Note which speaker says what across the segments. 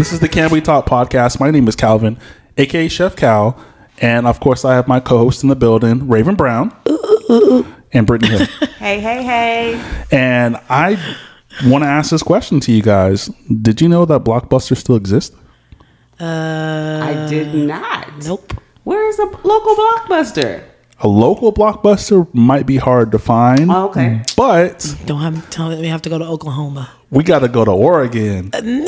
Speaker 1: This is the Can We Talk podcast. My name is Calvin, aka Chef Cal, and of course I have my co-host in the building, Raven Brown, and Brittany Hill.
Speaker 2: Hey, hey, hey.
Speaker 1: and I want to ask this question to you guys: Did you know that Blockbuster still exists?
Speaker 2: Uh, I did not.
Speaker 3: Nope.
Speaker 2: Where is a local blockbuster?
Speaker 1: A local Blockbuster might be hard to find,
Speaker 2: Oh, okay.
Speaker 1: but
Speaker 3: Don't have tell me we have to go to Oklahoma.
Speaker 1: we got to go to Oregon.
Speaker 2: And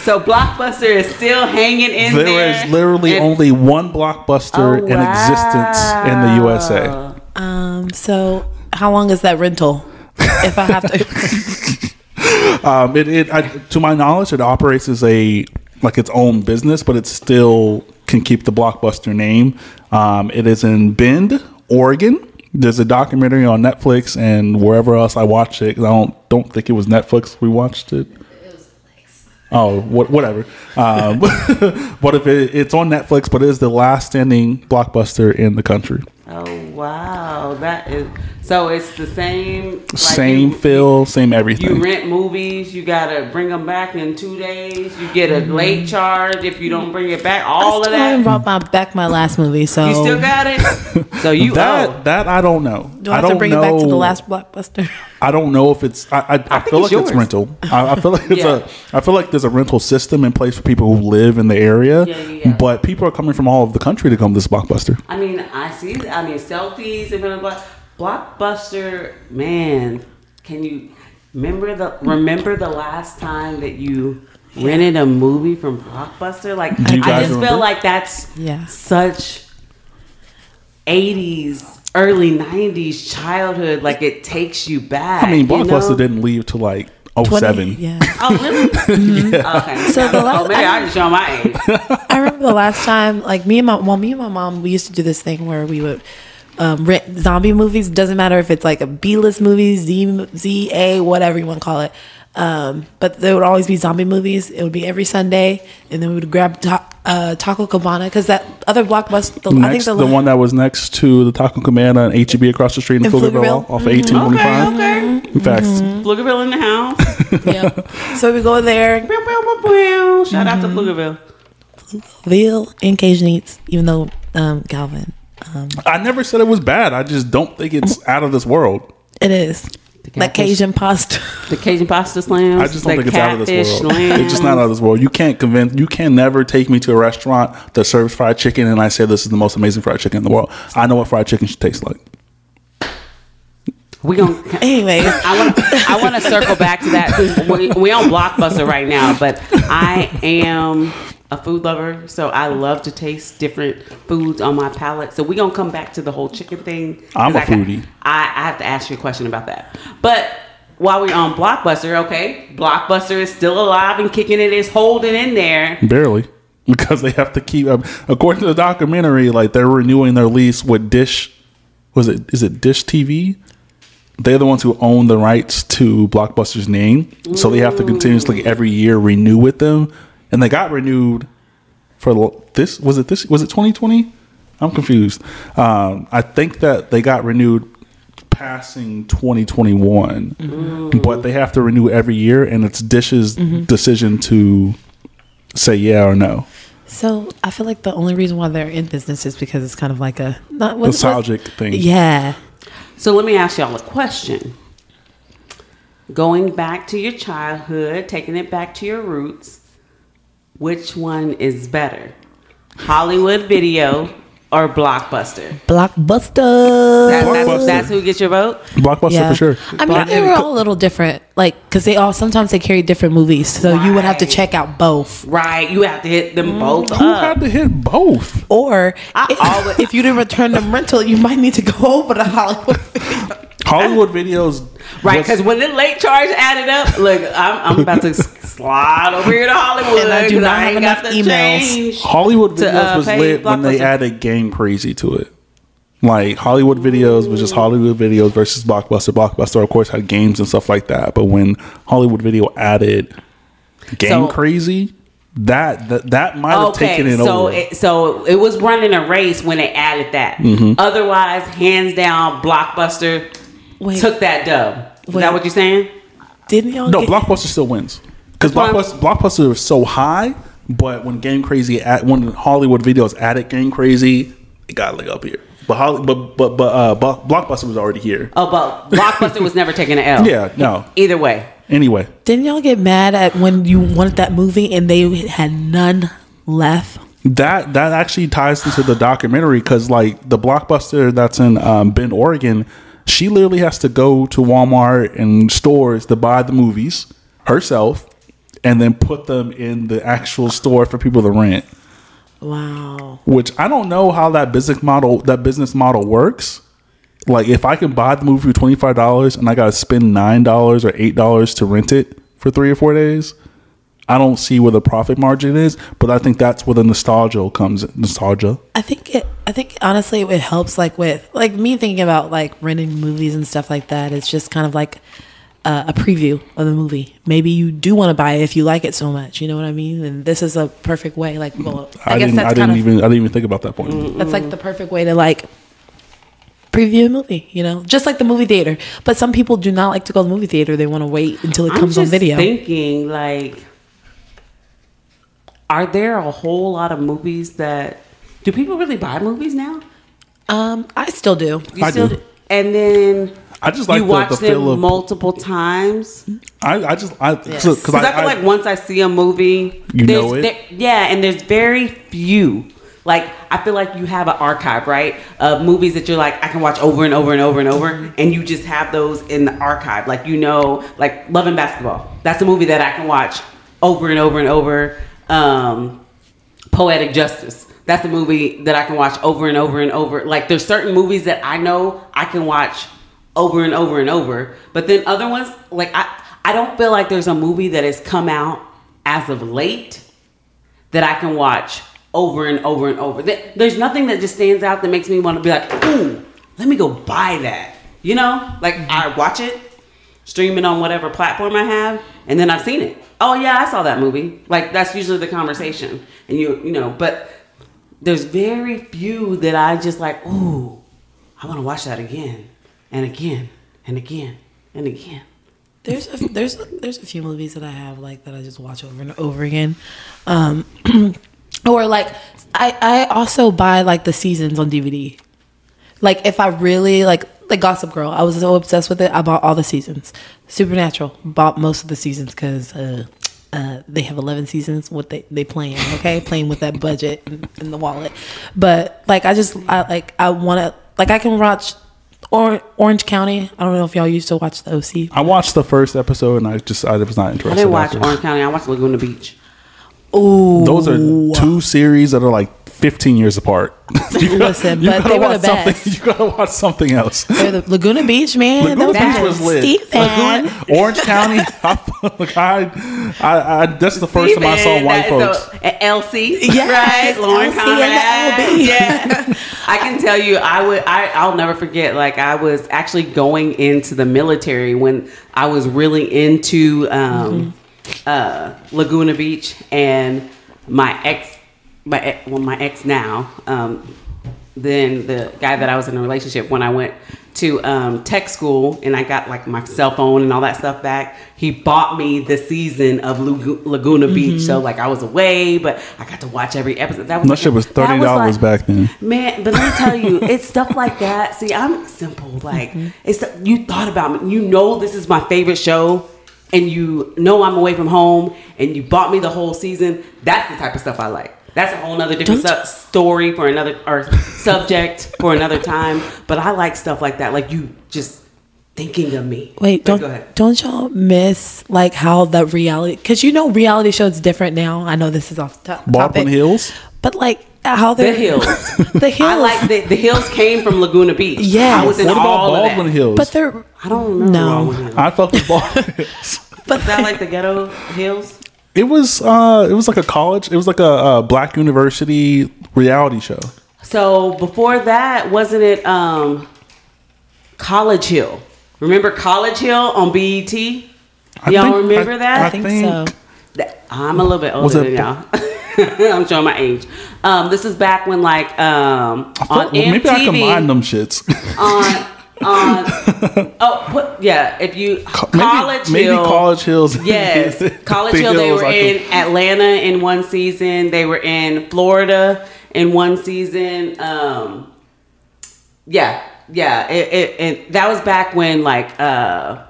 Speaker 2: so Blockbuster is still hanging in there.
Speaker 1: There is literally
Speaker 2: And-
Speaker 1: only one Blockbuster
Speaker 2: Oh,
Speaker 1: in existence in the USA.
Speaker 3: Um. So how long is that rental? if I have to.
Speaker 1: Um, it, it I, to my knowledge, it operates as a like its own business, but it still can keep the blockbuster name. Um, it is in Bend, Oregon. There's a documentary on Netflix and wherever else I watched it. I don't don't think it was Netflix. We watched it. Oh, what, whatever. Um, but if it, it's on Netflix, but it is the last standing blockbuster in the country.
Speaker 2: Oh wow, that is so. It's the same. like
Speaker 1: same
Speaker 2: you-
Speaker 1: feel, same everything.
Speaker 2: You rent movies, you gotta bring them back in two days. You get a mm-hmm. late charge if you don't bring it back. All
Speaker 3: I
Speaker 2: of
Speaker 3: still haven't brought my back my last movie, so
Speaker 2: You still got it. So you
Speaker 1: that
Speaker 2: owe.
Speaker 1: that I don't know.
Speaker 3: do I have
Speaker 1: don't
Speaker 3: to bring
Speaker 1: know.
Speaker 3: it back to the last blockbuster?
Speaker 1: I don't know if it's. I, I, I,
Speaker 2: think
Speaker 1: feel
Speaker 2: it's
Speaker 1: like it's rental. I, I feel like it's
Speaker 2: Yeah.
Speaker 1: a. I feel like there's a rental system in place for people who live in the area.
Speaker 2: Yeah, yeah, yeah.
Speaker 1: But people are coming from all over the country to come to this blockbuster.
Speaker 2: I mean, I see. I mean, selfies and blah, blah, blah. Blockbuster, man. Can you remember the remember the last time that you rented a movie from Blockbuster? Like, I just
Speaker 1: remember?
Speaker 2: feel like that's
Speaker 3: Yeah.
Speaker 2: such '80s, early '90s childhood. Like, it takes you back.
Speaker 1: I mean,
Speaker 2: you
Speaker 1: blockbuster
Speaker 2: know?
Speaker 1: didn't leave till like
Speaker 3: 20
Speaker 1: 07.
Speaker 3: Yeah.
Speaker 2: Oh, really? Okay.
Speaker 3: So the last,
Speaker 2: oh,
Speaker 3: last-
Speaker 2: maybe I just show my age.
Speaker 3: I remember the last time, like me and my well, me and my mom, we used to do this thing where we would um, rent zombie movies. Doesn't matter if it's like a B list movie, Z Z A, whatever you want to call it. Um, but there would always be zombie movies. It would be every Sunday, and then we would grab ta- uh, Taco Cabana because that other blockbuster. The, I think the,
Speaker 1: the, one that was next to the Taco Cabana and HEB across the street in,
Speaker 3: In
Speaker 1: Pflugerville,
Speaker 3: Pflugerville?
Speaker 1: off of 1825.
Speaker 2: Okay, okay.
Speaker 1: In fact,
Speaker 2: Pflugerville in the house.
Speaker 3: yeah. So we go there.
Speaker 2: Shout out to Pflugerville.
Speaker 3: Ville and Cajun Eats, even though um, Calvin, um,
Speaker 1: I never said it was bad. I just don't think it's out of this world.
Speaker 3: it is that
Speaker 2: catfish.
Speaker 3: Cajun pasta.
Speaker 2: The Cajun pasta slams.
Speaker 1: I just don't think it's out of this world.
Speaker 2: slams.
Speaker 1: It's just not out of this world. You can't convince. You can never take me to a restaurant that serves fried chicken and I say this is the most amazing fried chicken in the world. I know what fried chicken should taste like.
Speaker 2: We gonna.
Speaker 3: Anyways,
Speaker 2: I want. I want to circle back to that. 'cause We, we on Blockbuster right now, but I am a food lover, so I love to taste different foods on my palate. So we gonna come back to the whole chicken thing.
Speaker 1: I'm a
Speaker 2: I got-
Speaker 1: foodie.
Speaker 2: I, I have to ask you a question about that. But while we're on Blockbuster, okay, Blockbuster is still alive and kicking it. Is holding in there.
Speaker 1: Barely. Because they have to keep, according to the documentary, like they're renewing their lease with Dish. Was it? Is it Dish TV? They're the ones who own the rights to Blockbuster's name, so they have to continuously every year renew with them. And they got renewed for this. Was it this? Was it 2020? I'm confused. Um, I think that they got renewed passing 2021, but they have to renew every year, and it's Dish's decision to say yeah or no.
Speaker 3: So I feel like the only reason why they're in business is because it's kind of like a not what's-
Speaker 1: Nostalgic
Speaker 3: what's-
Speaker 1: thing.
Speaker 3: Yeah.
Speaker 2: So let me ask y'all a question. Going back to your childhood, taking it back to your roots, which one is better? Hollywood Video or Blockbuster?
Speaker 3: Blockbuster.
Speaker 2: That-
Speaker 1: Blockbuster.
Speaker 2: that's, that's who gets your vote?
Speaker 1: Blockbuster
Speaker 3: yeah.
Speaker 1: for sure.
Speaker 3: I mean, they were all a little different, like because they all sometimes they carry different movies, so you would have to check out both.
Speaker 2: Right, you have to hit them mm. both
Speaker 1: Who
Speaker 2: up.
Speaker 1: had to hit both?
Speaker 3: Or if,
Speaker 2: always-
Speaker 3: if you didn't return them rental, you might need to go over to Hollywood.
Speaker 1: Hollywood videos.
Speaker 2: Right, because when the late charge added up, look, I'm, I'm about to slide over here to Hollywood.
Speaker 3: And I do not have
Speaker 2: ain't
Speaker 3: enough emails.
Speaker 2: change.
Speaker 1: Hollywood
Speaker 2: to,
Speaker 1: videos
Speaker 2: uh,
Speaker 1: was lit when they added Game Crazy to it. Like Hollywood videos was just Hollywood videos versus Blockbuster. Blockbuster, of course, had games and stuff like that. But when Hollywood Video added Game
Speaker 2: So-
Speaker 1: Crazy, that that, that might have
Speaker 2: Okay,
Speaker 1: taken it
Speaker 2: so
Speaker 1: over.
Speaker 2: it, so it was running a race when they added that.
Speaker 1: Mm-hmm.
Speaker 2: Otherwise, hands down, Blockbuster
Speaker 3: Wait.
Speaker 2: took that dub. Is
Speaker 3: Wait.
Speaker 2: that what you're saying?
Speaker 3: Didn't y'all?
Speaker 1: no,
Speaker 3: get,
Speaker 1: Blockbuster still wins. because
Speaker 2: That's why
Speaker 1: blockbuster, blockbuster was so high, but when Game Crazy at when Hollywood Videos added Game Crazy, it got like up here. But Holly, but but but uh, Blo- blockbuster was already here.
Speaker 2: Oh, but Blockbuster was never taking an L.
Speaker 1: Yeah, no.
Speaker 2: Either way.
Speaker 1: Anyway,
Speaker 3: Didn't y'all get mad at when you wanted that movie and they had none left?
Speaker 1: that that actually ties into the documentary because like the blockbuster that's in um, Bend, Oregon, she literally has to go to Walmart and stores to buy the movies herself, and then put them in the actual store for people to rent.
Speaker 3: Wow.
Speaker 1: Which I don't know how that business model that business model works. Like if I can buy the movie for twenty five dollars and I gotta spend nine dollars or eight dollars to rent it for three or four days, I don't see where the profit margin is. But I think that's where the nostalgia comes. Nostalgia.
Speaker 3: I think it. I think honestly, it helps. Like with like me thinking about like renting movies and stuff like that. It's just kind of like uh, a preview of the movie. Maybe you do want to buy it if you like it so much. You know what I mean? And this is a perfect way. Like, well, I,
Speaker 1: I,
Speaker 3: guess
Speaker 1: didn't.
Speaker 3: that's
Speaker 1: I
Speaker 3: kind
Speaker 1: didn't
Speaker 3: of
Speaker 1: even. I didn't even think about that point.
Speaker 3: that's like the perfect way to like preview a movie. You know, just like the movie theater. But some people do not like to go to the movie theater. They want to wait until it
Speaker 2: I'm
Speaker 3: comes
Speaker 2: just
Speaker 3: on video.
Speaker 2: thinking, like, are there a whole lot of movies that do people really buy movies now?
Speaker 3: um, I still do.
Speaker 2: You
Speaker 1: I do.
Speaker 2: And then
Speaker 1: I just like
Speaker 2: you
Speaker 1: the,
Speaker 2: watch
Speaker 1: the
Speaker 2: them
Speaker 1: of.
Speaker 2: multiple times.
Speaker 1: I, I just I because
Speaker 2: Because I, feel like once I see a movie,
Speaker 1: You know it?
Speaker 2: there- yeah, and there's very few. Like I feel like you have an archive, right, of movies that you're like I can watch over and over and over and over, and you just have those in the archive. Like you know, like Love and Basketball. That's a movie that I can watch over and over and over. Um, Poetic Justice. That's a movie that I can watch over and over and over. Like there's certain movies that I know I can watch over and over and over. But then other ones, like I, I don't feel like there's a movie that has come out as of late that I can watch over and over and over. There- There's nothing that just stands out that makes me want to be like, ooh, let me go buy that. You know, like I watch it, stream it on whatever platform I have, and then I've seen it. Oh yeah, I saw that movie. Like that's usually the conversation, and you you know, but there's very few that I just like. Ooh, I want to watch that again and again and again and again.
Speaker 3: There's a, there's there's a few movies that I have like that I just watch over and over again, um, or like I I also buy like the seasons on DVD. Like if I really like like Gossip Girl, I was so obsessed with it. I bought all the seasons. Supernatural bought most of the seasons because uh, uh, they have eleven seasons. What they they playing okay, playing with that budget in, in the wallet. But like I just I like I want to like I can watch. Or, Orange County. I don't know if y'all used to watch the OC.
Speaker 1: I watched the first episode and I just I was not interested.
Speaker 2: I didn't watch
Speaker 1: after.
Speaker 2: Orange County. I watched Laguna Beach.
Speaker 3: Ooh,
Speaker 1: Those are two series that are like 15 years apart. You
Speaker 3: Listen,
Speaker 1: you
Speaker 3: but
Speaker 1: gotta
Speaker 3: they were the
Speaker 1: watch something-
Speaker 3: best.
Speaker 1: You gotta watch something else.
Speaker 3: The Laguna Beach, man.
Speaker 1: Laguna
Speaker 3: That
Speaker 1: Beach was lit.
Speaker 3: Stephen.
Speaker 1: Orange County. I, like, I, I, I, that's the first time I saw white
Speaker 2: that-
Speaker 1: folks.
Speaker 2: So, LC,
Speaker 3: Yes,
Speaker 2: right? Lauren
Speaker 3: LC and the
Speaker 2: Conrad. Yeah, I can tell you, I would. I, I'll never forget. Like I was actually going into the military when I was really into um, uh, Laguna Beach, and my ex, my ex, well, my ex now. Um, then the guy that I was in a relationship when I went to um, tech school and I got like my cell phone and all that stuff back. He bought me the season of Lagu- Laguna Beach, so like I was away, but I got to watch every episode. That was
Speaker 1: That shit was thirty dollars
Speaker 2: like-
Speaker 1: back then.
Speaker 2: Man, but let me tell you, it's stuff like that. See, I'm simple. Like, it's you thought about me. You know, this is my favorite show, and you know I'm away from home, and you bought me the whole season. That's the type of stuff I like. That's a whole nother different su- story for another or subject for another time. But I like stuff like that. Like you just thinking of me.
Speaker 3: Wait,
Speaker 2: But
Speaker 3: don't
Speaker 2: go ahead.
Speaker 3: don't y'all miss like how the reality? Because you know reality shows different now. I know this is off the top,
Speaker 1: Baldwin Hills.
Speaker 3: but like how
Speaker 2: The hills.
Speaker 3: the hills.
Speaker 2: I like the the hills came from Laguna Beach.
Speaker 3: Yeah,
Speaker 2: I was in
Speaker 1: What about
Speaker 2: all of
Speaker 1: Baldwin
Speaker 2: that.
Speaker 1: Hills?
Speaker 3: but they're
Speaker 2: I don't know.
Speaker 3: No.
Speaker 1: I fucked with Baldwin Hills.
Speaker 2: Is that like the ghetto hills?
Speaker 1: It was uh, it was like a college. It was like a, a black university reality show.
Speaker 2: So before that, wasn't it um College Hill? Remember College Hill on BET?
Speaker 1: I
Speaker 2: Y'all
Speaker 1: think-
Speaker 2: remember
Speaker 1: I-
Speaker 2: that?
Speaker 3: I think, so.
Speaker 2: That- I'm a little bit older than y'all. I'm showing my age. Um, this is back when like um
Speaker 1: I
Speaker 2: on
Speaker 1: felt- well, maybe I
Speaker 2: MTV
Speaker 1: combined them shits.
Speaker 2: on on. Oh, put, yeah. If you
Speaker 1: Maybe,
Speaker 2: College
Speaker 1: maybe
Speaker 2: Hill,
Speaker 1: College Hills.
Speaker 2: Yes, College
Speaker 1: The
Speaker 2: Hill. They were
Speaker 1: I
Speaker 2: in
Speaker 1: could-
Speaker 2: Atlanta in one season. They were in Florida in one season. Um, yeah, yeah. It, it, it that was back when like uh,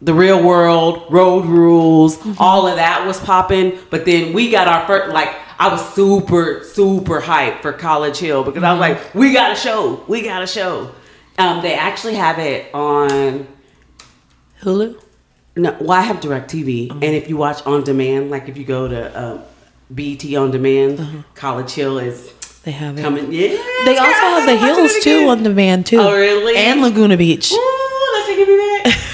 Speaker 2: the Real World, Road Rules, all of that was popping. But then we got our first like. I was super, super hyped for College Hill because I was like, we got a show. We got a show. Um, they actually have it on
Speaker 3: Hulu.
Speaker 2: no, well, I have DirecTV, and if you watch on demand, like if you go to um, BET on demand, College Hill is
Speaker 3: They have it.
Speaker 2: coming. Yeah,
Speaker 3: They also have the hills too on demand too.
Speaker 2: Oh, really?
Speaker 3: And Laguna Beach.
Speaker 2: Ooh, let's take it back.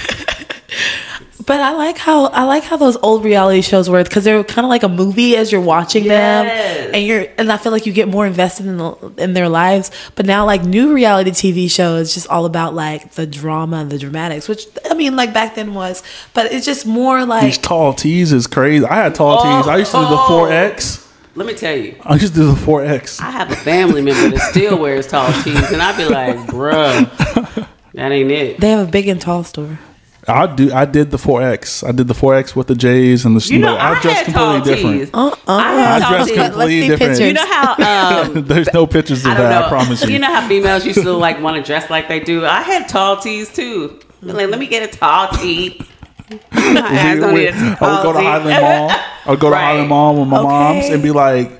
Speaker 3: But I like how I like how those old reality shows were because they're kind of like a movie as you're watching them, and you're and I feel like you get more invested in the, in their lives. But now like new reality TV shows, just all about like the drama and the dramatics, which I mean like back then was, but it's just more like
Speaker 1: These
Speaker 3: like
Speaker 1: tall tees is crazy. I had tall tees. I used to do the
Speaker 2: Oh.
Speaker 1: 4X.
Speaker 2: Let me tell you,
Speaker 1: I used to do the 4X.
Speaker 2: I have a family member that still wears tall tees, and I'd be like, bruh, that ain't it.
Speaker 3: they have a big and tall store.
Speaker 1: I do. I did the 4X. I did the 4X with the J's and the.
Speaker 2: You know,
Speaker 1: I
Speaker 2: I,
Speaker 1: dressed
Speaker 2: had tall
Speaker 1: completely different.
Speaker 2: tees.
Speaker 3: Uh uh
Speaker 2: I had
Speaker 1: I
Speaker 2: tall
Speaker 1: dressed
Speaker 2: tees.
Speaker 1: completely
Speaker 3: Let's see
Speaker 1: different.
Speaker 3: pictures.
Speaker 2: You know how um,
Speaker 1: There's no pictures of
Speaker 2: I don't
Speaker 1: that.
Speaker 2: know.
Speaker 1: I promise you.
Speaker 2: You know how females used to like want to dress like they do. I had tall tees too. Like, let me get a tall tee. My ass don't
Speaker 1: We-
Speaker 2: need a
Speaker 1: I would go to
Speaker 2: tee.
Speaker 1: Highland Mall. I would go to
Speaker 2: Right.
Speaker 1: Highland Mall with my
Speaker 3: Okay.
Speaker 1: moms and be like,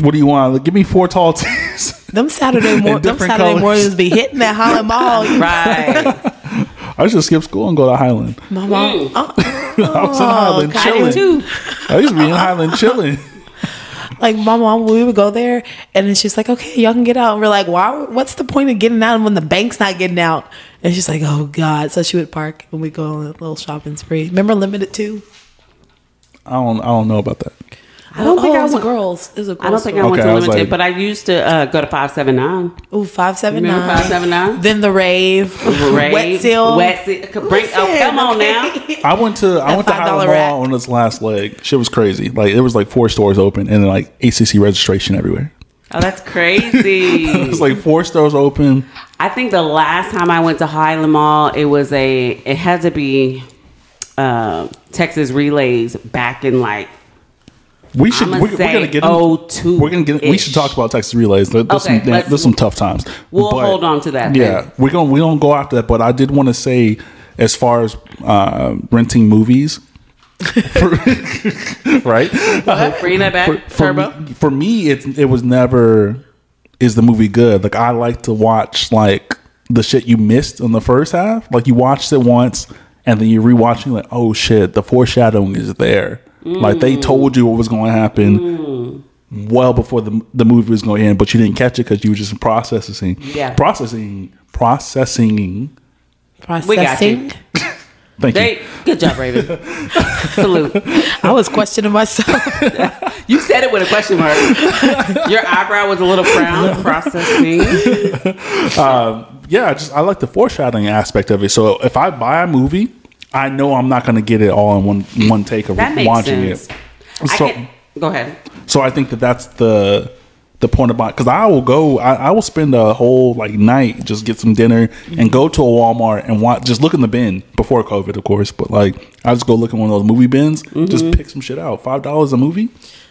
Speaker 1: "What do you want? Like, give me four tall tees."
Speaker 3: Them Saturday mor- them Saturday
Speaker 1: colors.
Speaker 3: mornings be hitting that Highland Mall.
Speaker 2: Right.
Speaker 1: I used to skip school and go to Highland.
Speaker 3: My mom, uh,
Speaker 1: I was in Highland
Speaker 3: okay.
Speaker 1: Chilling.
Speaker 2: do too.
Speaker 1: I used to be in Highland chilling.
Speaker 3: like my mom, we would go there, and then she's like, "Okay, y'all can get out." And we're like, "Why? What's the point of getting out when the bank's not getting out?" And she's like, "Oh God!" So she would park, and we go on a little shopping spree. Remember Limited Two?
Speaker 1: I don't. I don't know about that.
Speaker 2: I don't think
Speaker 3: oh,
Speaker 2: I
Speaker 3: it was a
Speaker 2: went.
Speaker 3: girls. It was a girls.
Speaker 2: I don't think I went
Speaker 1: Okay,
Speaker 2: to
Speaker 1: I was
Speaker 2: limited,
Speaker 1: like-
Speaker 2: but I used to uh, go to five seven nine.
Speaker 3: Ooh, five seven
Speaker 2: Remember
Speaker 3: nine.
Speaker 2: 579?
Speaker 3: Then the rave. Wet seal.
Speaker 2: Wet seal. Could Bring, oh, come on now.
Speaker 1: I went to I
Speaker 3: That
Speaker 1: went to
Speaker 3: $5
Speaker 1: Highland. Mall on this last leg. Shit was crazy. Like there was like four stores open and then like ACC registration everywhere.
Speaker 2: Oh, that's crazy.
Speaker 1: It was like four stores open.
Speaker 2: I think the last time I went to Highland Mall, it was a. It had to be uh, Texas Relays back in like.
Speaker 1: We should. We're, we're gonna get. in-
Speaker 2: 02
Speaker 1: We're gonna get. We should talk about Texas relays. There- There's,
Speaker 2: Okay,
Speaker 1: some, there's some tough times.
Speaker 2: We'll
Speaker 1: But,
Speaker 2: hold on to that.
Speaker 1: Yeah,
Speaker 2: then.
Speaker 1: we're gonna we don't go after that. But I did want to say, as far as uh, renting movies, right?
Speaker 2: Bring that back,
Speaker 1: for, for
Speaker 2: Turbo.
Speaker 1: Me, for me, it it was never is the movie good. Like I like to watch like the shit you missed in the first half. Like you watched it once and then you're rewatching like, oh shit, the foreshadowing is there. Like they told you what was going to happen well before the the movie was going to end, but you didn't catch it because you were just processing.
Speaker 2: Yeah.
Speaker 1: processing, processing.
Speaker 3: Processing.
Speaker 1: Thank you.
Speaker 2: They, good job, Raven. Salute.
Speaker 3: I was questioning myself.
Speaker 2: You said it with a question mark. Your eyebrow was a little frown. Processing.
Speaker 1: Um, yeah, I just I like the foreshadowing aspect of it. So if I buy a movie, I know I'm not going to get it all in one one take of
Speaker 2: That makes
Speaker 1: watching
Speaker 2: sense.
Speaker 1: it.
Speaker 2: I
Speaker 1: So
Speaker 2: can, go ahead.
Speaker 1: so I think that that's the the point about because I will go I, I will spend a whole like night just get some dinner and go to a Walmart and watch just look in the bin before COVID of course but like I just go look in one of those movie bins just mm-hmm. pick some shit out five dollars a movie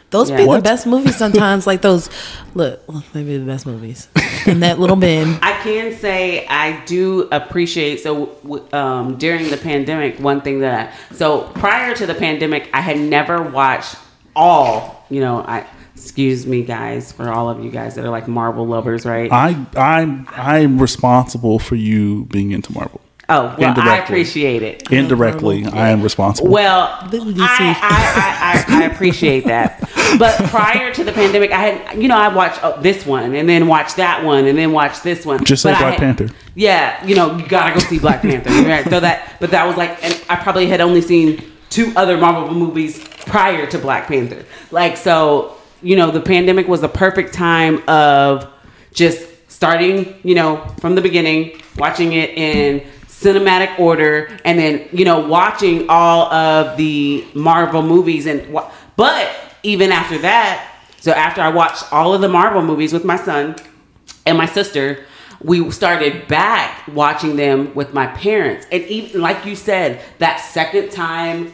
Speaker 3: Those
Speaker 2: Yeah.
Speaker 3: be the best movies sometimes. Like those. Look, maybe the best movies in that little bin.
Speaker 2: I can say I do appreciate so um, during the pandemic. One thing that I, so prior to the pandemic, I had never watched all. You know, I excuse me, guys, for all of you guys that are like Marvel lovers, right?
Speaker 1: I I'm I'm responsible for you being into Marvel
Speaker 2: oh, well, I appreciate it.
Speaker 1: indirectly I am responsible
Speaker 2: Well, I, I, I, I, I appreciate that. But prior to the pandemic, I had, you know, I watched oh, this one and then watched that one and then watched this one.
Speaker 1: Just
Speaker 2: But
Speaker 1: like
Speaker 2: I
Speaker 1: Black
Speaker 2: had-
Speaker 1: Panther.
Speaker 2: Yeah, you know, you gotta go see Black Panther. Right? So that, but that was like, and I probably had only seen two other Marvel movies prior to Black Panther. Like, so, you know, the pandemic was the perfect time of just starting, you know, from the beginning, watching it in cinematic order, and then, you know, watching all of the Marvel movies. And, but even after that, so after I watched all of the Marvel movies with my son and my sister, we started back watching them with my parents. And even like you said, that second time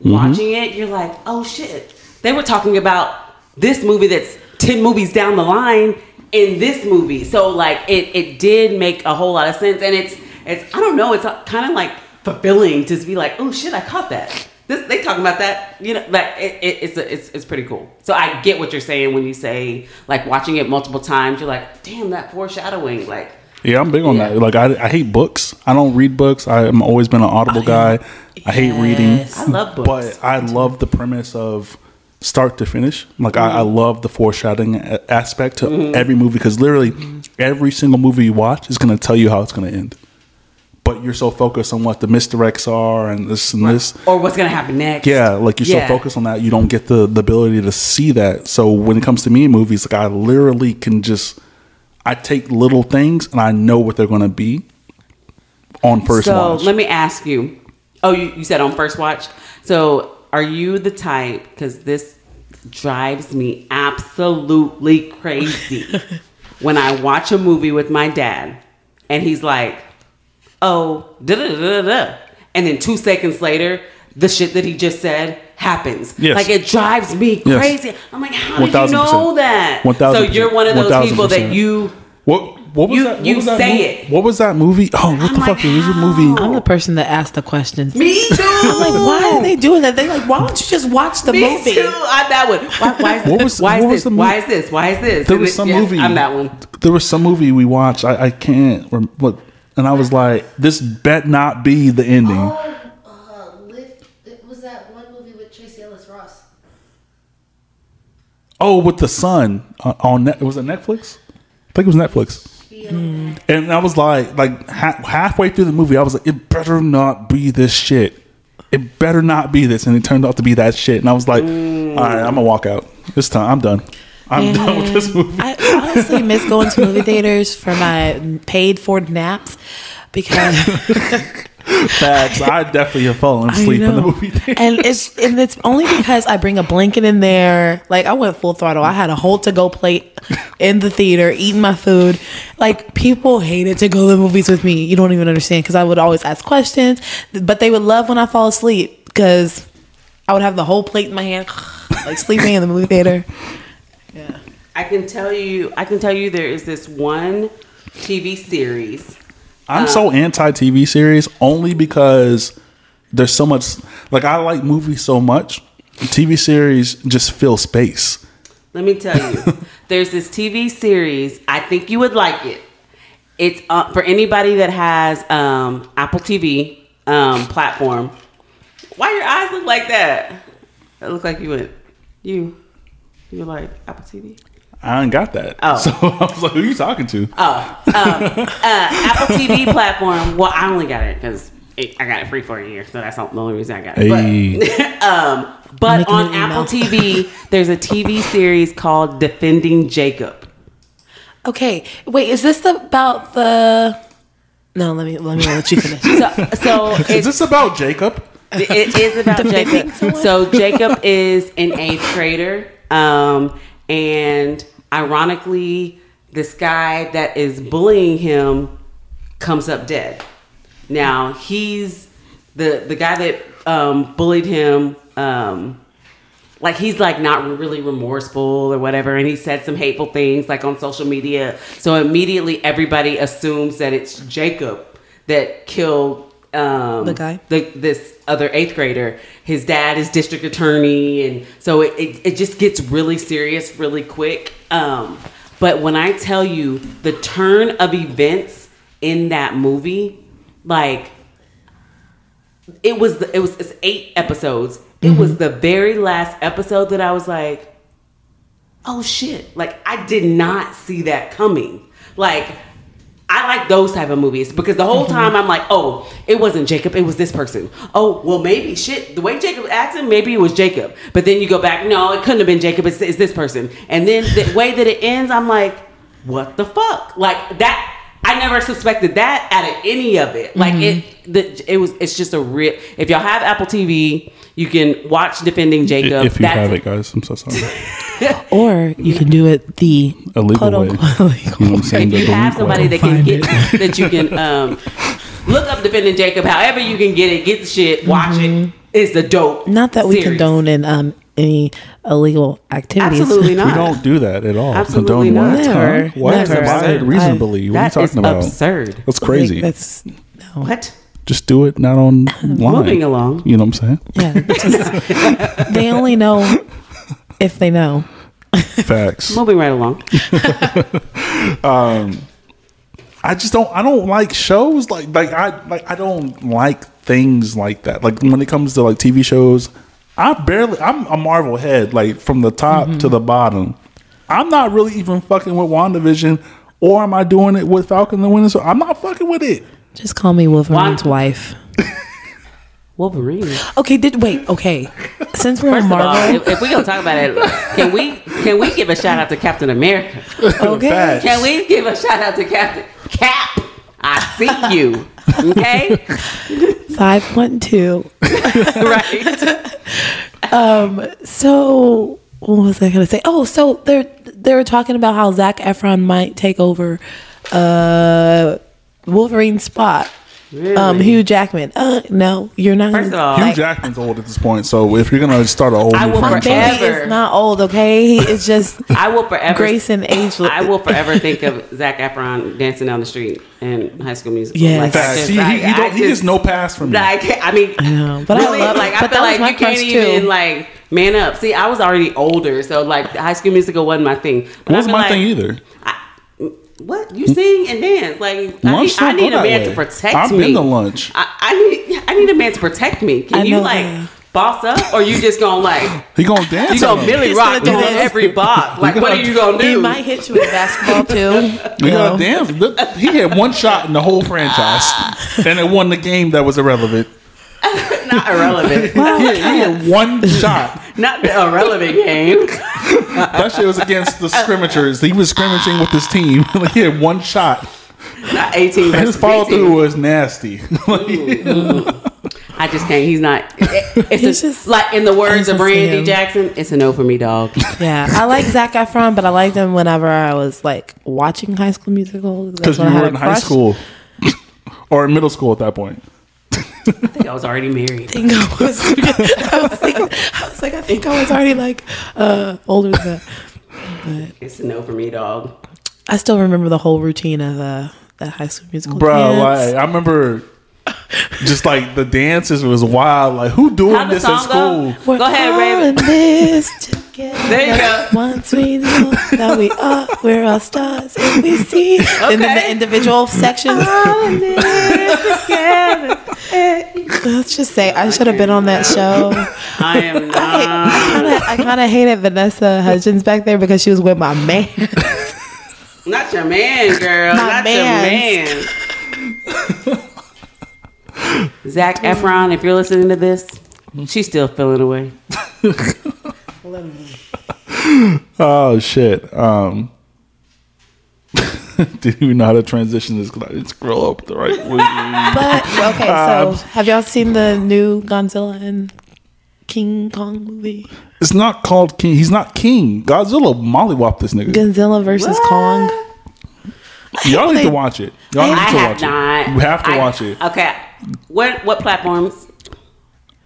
Speaker 1: Mm-hmm.
Speaker 2: watching it, you're like, oh shit. They were talking about this movie that's 10 movies down the line in this movie. So like it it did make a whole lot of sense. And it's it's I don't know, it's kind of like fulfilling to be like, oh shit, I caught that. This, they talking about that, you know, like it, it, it's, a, it's it's pretty cool. So I get what you're saying when you say like watching it multiple times. You're like, damn, that foreshadowing. Like,
Speaker 1: Yeah, I'm big on
Speaker 2: Yeah.
Speaker 1: that. Like I, I hate books. I don't read books. I'm always been an audible guy. I hate reading.
Speaker 2: I love books.
Speaker 1: But I love the premise of start to finish. Like I,
Speaker 2: Mm-hmm.
Speaker 1: I love the foreshadowing a- aspect to every movie because literally every single movie you watch is going to tell you how it's going to end. But you're so focused on what the misdirects are and this and this.
Speaker 2: or what's gonna happen next?
Speaker 1: Yeah, like you're
Speaker 2: Yeah.
Speaker 1: so focused on that, you don't get the, the ability to see that. So when it comes to me in movies, like I literally can just I take little things and I know what they're going to be on first
Speaker 2: so
Speaker 1: watch.
Speaker 2: let me ask you. Oh, you, you said on first watch. So are you the type? Because this drives me absolutely crazy when I watch a movie with my dad, and he's like, "Oh, da da da da," da," and then two seconds later, the shit that he just said happens.
Speaker 1: Yes.
Speaker 2: Like it drives me
Speaker 1: Yes.
Speaker 2: crazy. I'm like, how did you know that?
Speaker 1: 1000%.
Speaker 2: So you're one of those people that you.
Speaker 1: What what was
Speaker 2: You-
Speaker 1: that? What
Speaker 2: you
Speaker 1: was that
Speaker 2: say
Speaker 1: mo-
Speaker 2: it.
Speaker 1: What was that movie? Oh, what
Speaker 2: I'm
Speaker 1: the
Speaker 2: like,
Speaker 1: fuck? It was a movie.
Speaker 3: I'm the person that asked the questions.
Speaker 2: Me too.
Speaker 3: I'm like, why are they doing that? They're like, why don't you just watch the
Speaker 2: Me
Speaker 3: movie?
Speaker 2: too. I'm that one. Why, why is,
Speaker 1: What was-
Speaker 2: why is
Speaker 1: what was
Speaker 2: this?
Speaker 1: the
Speaker 2: why is this? Why is this?
Speaker 1: There was some
Speaker 2: yes,
Speaker 1: movie.
Speaker 2: I'm that one.
Speaker 1: There was some movie we watched. I, I can't rem- look, and I was like, this bet not be the ending.
Speaker 4: Oh, uh, lift, it was that one movie with Tracee Ellis Ross.
Speaker 1: Oh, with the sun uh, on net. Was it Netflix? I think it was Netflix. And I was like, like ha- halfway through the movie, I was like, it better not be this shit. It better not be this. And it turned out to be that shit. And I was like, all right, I'm gonna walk out. This time, I'm done. I'm done with this movie.
Speaker 3: I honestly miss going to movie theaters for my paid for naps because
Speaker 1: Facts. I definitely have fallen asleep in the movie theater.
Speaker 3: and it's and it's only because I bring a blanket in there. Like I went full throttle. I had a whole to go plate in the theater, eating my food. Like people hated to go to the movies with me. You don't even understand because I would always ask questions, but they would love when I fall asleep because I would have the whole plate in my hand, like sleeping in the movie theater.
Speaker 2: I can tell you. I can tell you there is this one TV series.
Speaker 1: I'm so anti TV series only because there's so much. Like I like movies so much. TV series just fill space.
Speaker 2: Let me tell you, there's this TV series. I think you would like it. It's uh, for anybody that has um, Apple TV um, platform. Why your eyes look like that? It look like you went. You, you like Apple TV?
Speaker 1: I ain't got that.
Speaker 2: Oh.
Speaker 1: So I was like, who are you talking to?
Speaker 2: Oh, um, uh, Apple TV platform. Well, I only got it because I got it free for a year, so that's not the only reason I got it. But- um, but on. Apple TV, there's a TV series called Defending Jacob.
Speaker 3: Okay, wait, is this about the? No, let me let me let you finish.
Speaker 2: So, so
Speaker 1: Is this about Jacob?
Speaker 2: it is about Jacob. So Jacob is an eighth grader, um, and ironically, this guy that is bullying him comes up dead. Now he's the the guy that um, bullied him. Um, like he's like not really remorseful or whatever, and he said some hateful things like on social media. So immediately everybody assumes that it's Jacob that killed um,
Speaker 3: The guy?
Speaker 2: the, this other eighth grader. His dad is district attorney, and so it, it, it just gets really serious really quick. Um, but when I tell you the turn of events in that movie, like it was the, it was it's eight episodes. It was the very last episode that I was like, oh shit! Like I did not see that coming. Like I like those type of movies because the whole time mm-hmm. I'm like, oh, it wasn't Jacob, it was this person. Oh, well, maybe shit. The way Jacob acted, maybe it was Jacob. But then you go back, no, it couldn't have been Jacob. It's, it's this person. And then the way that it ends, I'm like, what the fuck? Like that. I never suspected that out of any of it. Like mm-hmm. it, the, it was. It's just a real. If y'all have Apple TV, You can watch Defending Jacob.
Speaker 1: if you
Speaker 2: That's
Speaker 1: have it, guys, I'm so sorry.
Speaker 3: Or you can do it the
Speaker 1: Illegal way.
Speaker 3: quote-unquote
Speaker 1: You know what I'm saying?
Speaker 2: if you have
Speaker 1: legal way.
Speaker 2: somebody that can get that you can um, look up defending Jacob. However you can get it, get the shit, watch it. It's the dope.
Speaker 3: Mm-hmm. Not that we condone in um any illegal activities.
Speaker 2: Absolutely not.
Speaker 1: We don't do that at all.
Speaker 2: Absolutely
Speaker 1: Condone what?
Speaker 2: not.
Speaker 3: Never,
Speaker 1: Huh? What?
Speaker 3: never.
Speaker 1: Buy it
Speaker 3: I-
Speaker 1: reasonably. What are you
Speaker 2: That is
Speaker 1: talking about?
Speaker 2: absurd.
Speaker 1: That's
Speaker 3: I think
Speaker 1: crazy.
Speaker 3: That's no.
Speaker 2: What?
Speaker 1: Just do it not online.
Speaker 2: Moving along.
Speaker 1: You know what I'm saying?
Speaker 3: Yeah, just- they only know if they know.
Speaker 1: Facts.
Speaker 2: Moving right along.
Speaker 1: um, I just don't. I don't like shows like like I like I don't like things like that. Like when it comes to like TV shows, I barely. I'm a Marvel head. Like from the top to the bottom. I'm not really even fucking with WandaVision, or am I doing it with Falcon the Winter Soldier? I'm not fucking with it.
Speaker 3: Just call me Wolverine's
Speaker 2: Why-
Speaker 3: wife.
Speaker 2: Wolverine.
Speaker 3: Okay, did wait? Okay, since we're
Speaker 2: First
Speaker 3: on
Speaker 2: of all,
Speaker 3: Marvel,
Speaker 2: if, if we're gonna talk about it, can we can we give a shout out to Captain America?
Speaker 3: okay,
Speaker 1: Facts.
Speaker 2: Can we give a shout out to Captain Cap? I see you. Okay,
Speaker 3: five one two.
Speaker 2: right. Um.
Speaker 3: So what was I gonna say? Oh, so they're they were talking about how Zac Efron might take over uh Wolverine's spot. Um, Hugh Jackman. Uh, no, you're not.
Speaker 2: First of all,
Speaker 1: Hugh Jackman's old at this point, so if you're gonna start a whole
Speaker 2: I
Speaker 1: new
Speaker 2: will
Speaker 1: franchise,
Speaker 2: forever-
Speaker 3: is not old, okay? He is just
Speaker 2: I will forever
Speaker 3: grace and age.
Speaker 2: I will forever think of Zac Efron dancing down the street in High School Musical.
Speaker 3: Yeah,
Speaker 2: Like, I
Speaker 1: Facts.
Speaker 2: just-
Speaker 1: he, he,
Speaker 2: I-
Speaker 1: he,
Speaker 2: I
Speaker 1: don't, he gets no pass from me.
Speaker 2: Like, I mean,
Speaker 3: know, but I love-
Speaker 2: like, I
Speaker 3: but
Speaker 2: feel like you can't
Speaker 3: crush,
Speaker 2: even
Speaker 3: too.
Speaker 2: like man up. See, I was already older, so like High School Musical wasn't my thing. But
Speaker 1: It wasn't my
Speaker 2: like-
Speaker 1: thing either.
Speaker 2: What you sing and dance? Like I need,
Speaker 1: Lunch
Speaker 2: I
Speaker 1: don't
Speaker 2: need a man
Speaker 1: way.
Speaker 2: to protect
Speaker 1: I've
Speaker 2: me.
Speaker 1: been to lunch.
Speaker 2: I, I need I need a man to protect me. Can
Speaker 3: I
Speaker 2: you
Speaker 3: know
Speaker 2: like
Speaker 3: that.
Speaker 2: boss up, or you just gonna like
Speaker 1: He gonna dance.
Speaker 2: you gonna
Speaker 1: on
Speaker 2: Billy Rock
Speaker 3: gonna
Speaker 2: on
Speaker 3: do this.
Speaker 2: every block? Like what are you gonna do?
Speaker 3: He might hit you with basketball too.
Speaker 1: He
Speaker 3: you know.
Speaker 1: gonna dance. Look, He had one shot in the whole franchise, and it won the game that was irrelevant.
Speaker 2: Not irrelevant.
Speaker 1: He had, he had one shot.
Speaker 2: Not the irrelevant game.
Speaker 1: That shit was against the scrimmagers. He was scrimmaging with his team. Like, he had one shot.
Speaker 2: Not 18
Speaker 1: His
Speaker 2: versus
Speaker 1: follow
Speaker 2: 18.
Speaker 1: through was nasty.
Speaker 2: I just can't. He's not. it- It's
Speaker 3: He's
Speaker 2: a-
Speaker 3: just-
Speaker 2: like in the words of
Speaker 3: just
Speaker 2: Randy. Jackson. It's a no for me, dog.
Speaker 3: Yeah, I like Zac Efron, but I liked him whenever I was like watching High School Musical.
Speaker 1: Because you
Speaker 3: when I had
Speaker 1: were
Speaker 3: a
Speaker 1: in high school or in middle school at that point.
Speaker 2: I think I was already married.
Speaker 3: I think I was, I was, thinking, I was like, I think I was already like uh, older than that.
Speaker 2: It's a no for me, dog.
Speaker 3: I still remember the whole routine of uh, that High School Musical.
Speaker 1: Bro,
Speaker 3: dance.
Speaker 1: like I remember just like the dances was wild. Like who doing this at
Speaker 2: song go?
Speaker 1: school?
Speaker 2: Go ahead, Raven.
Speaker 3: this together.
Speaker 2: There you go.
Speaker 3: Once we know that we are, we're all stars, and we see. And then the individual sections. Let's just say I should have been on that show.
Speaker 2: I am not.
Speaker 3: I kind of, I kind of hated Vanessa Hudgens back there because she was with my man.
Speaker 2: Not your man, girl.
Speaker 3: My
Speaker 2: not
Speaker 3: mans.
Speaker 2: your man. Zac Efron, if you're listening to this, she's still feeling away.
Speaker 1: Oh shit. Um Didn't even know how to transition this because I didn't scroll up the right way.
Speaker 3: But okay, so have y'all seen the new Godzilla and King Kong movie?
Speaker 1: It's not called King. He's not King. Godzilla mollywop this nigga.
Speaker 3: Godzilla versus Kong.
Speaker 1: Y'all need to watch it. Y'all need
Speaker 2: I
Speaker 1: to
Speaker 2: have
Speaker 1: watch
Speaker 2: not.
Speaker 1: it. You have to
Speaker 2: I-
Speaker 1: watch it.
Speaker 2: Okay. What what platforms?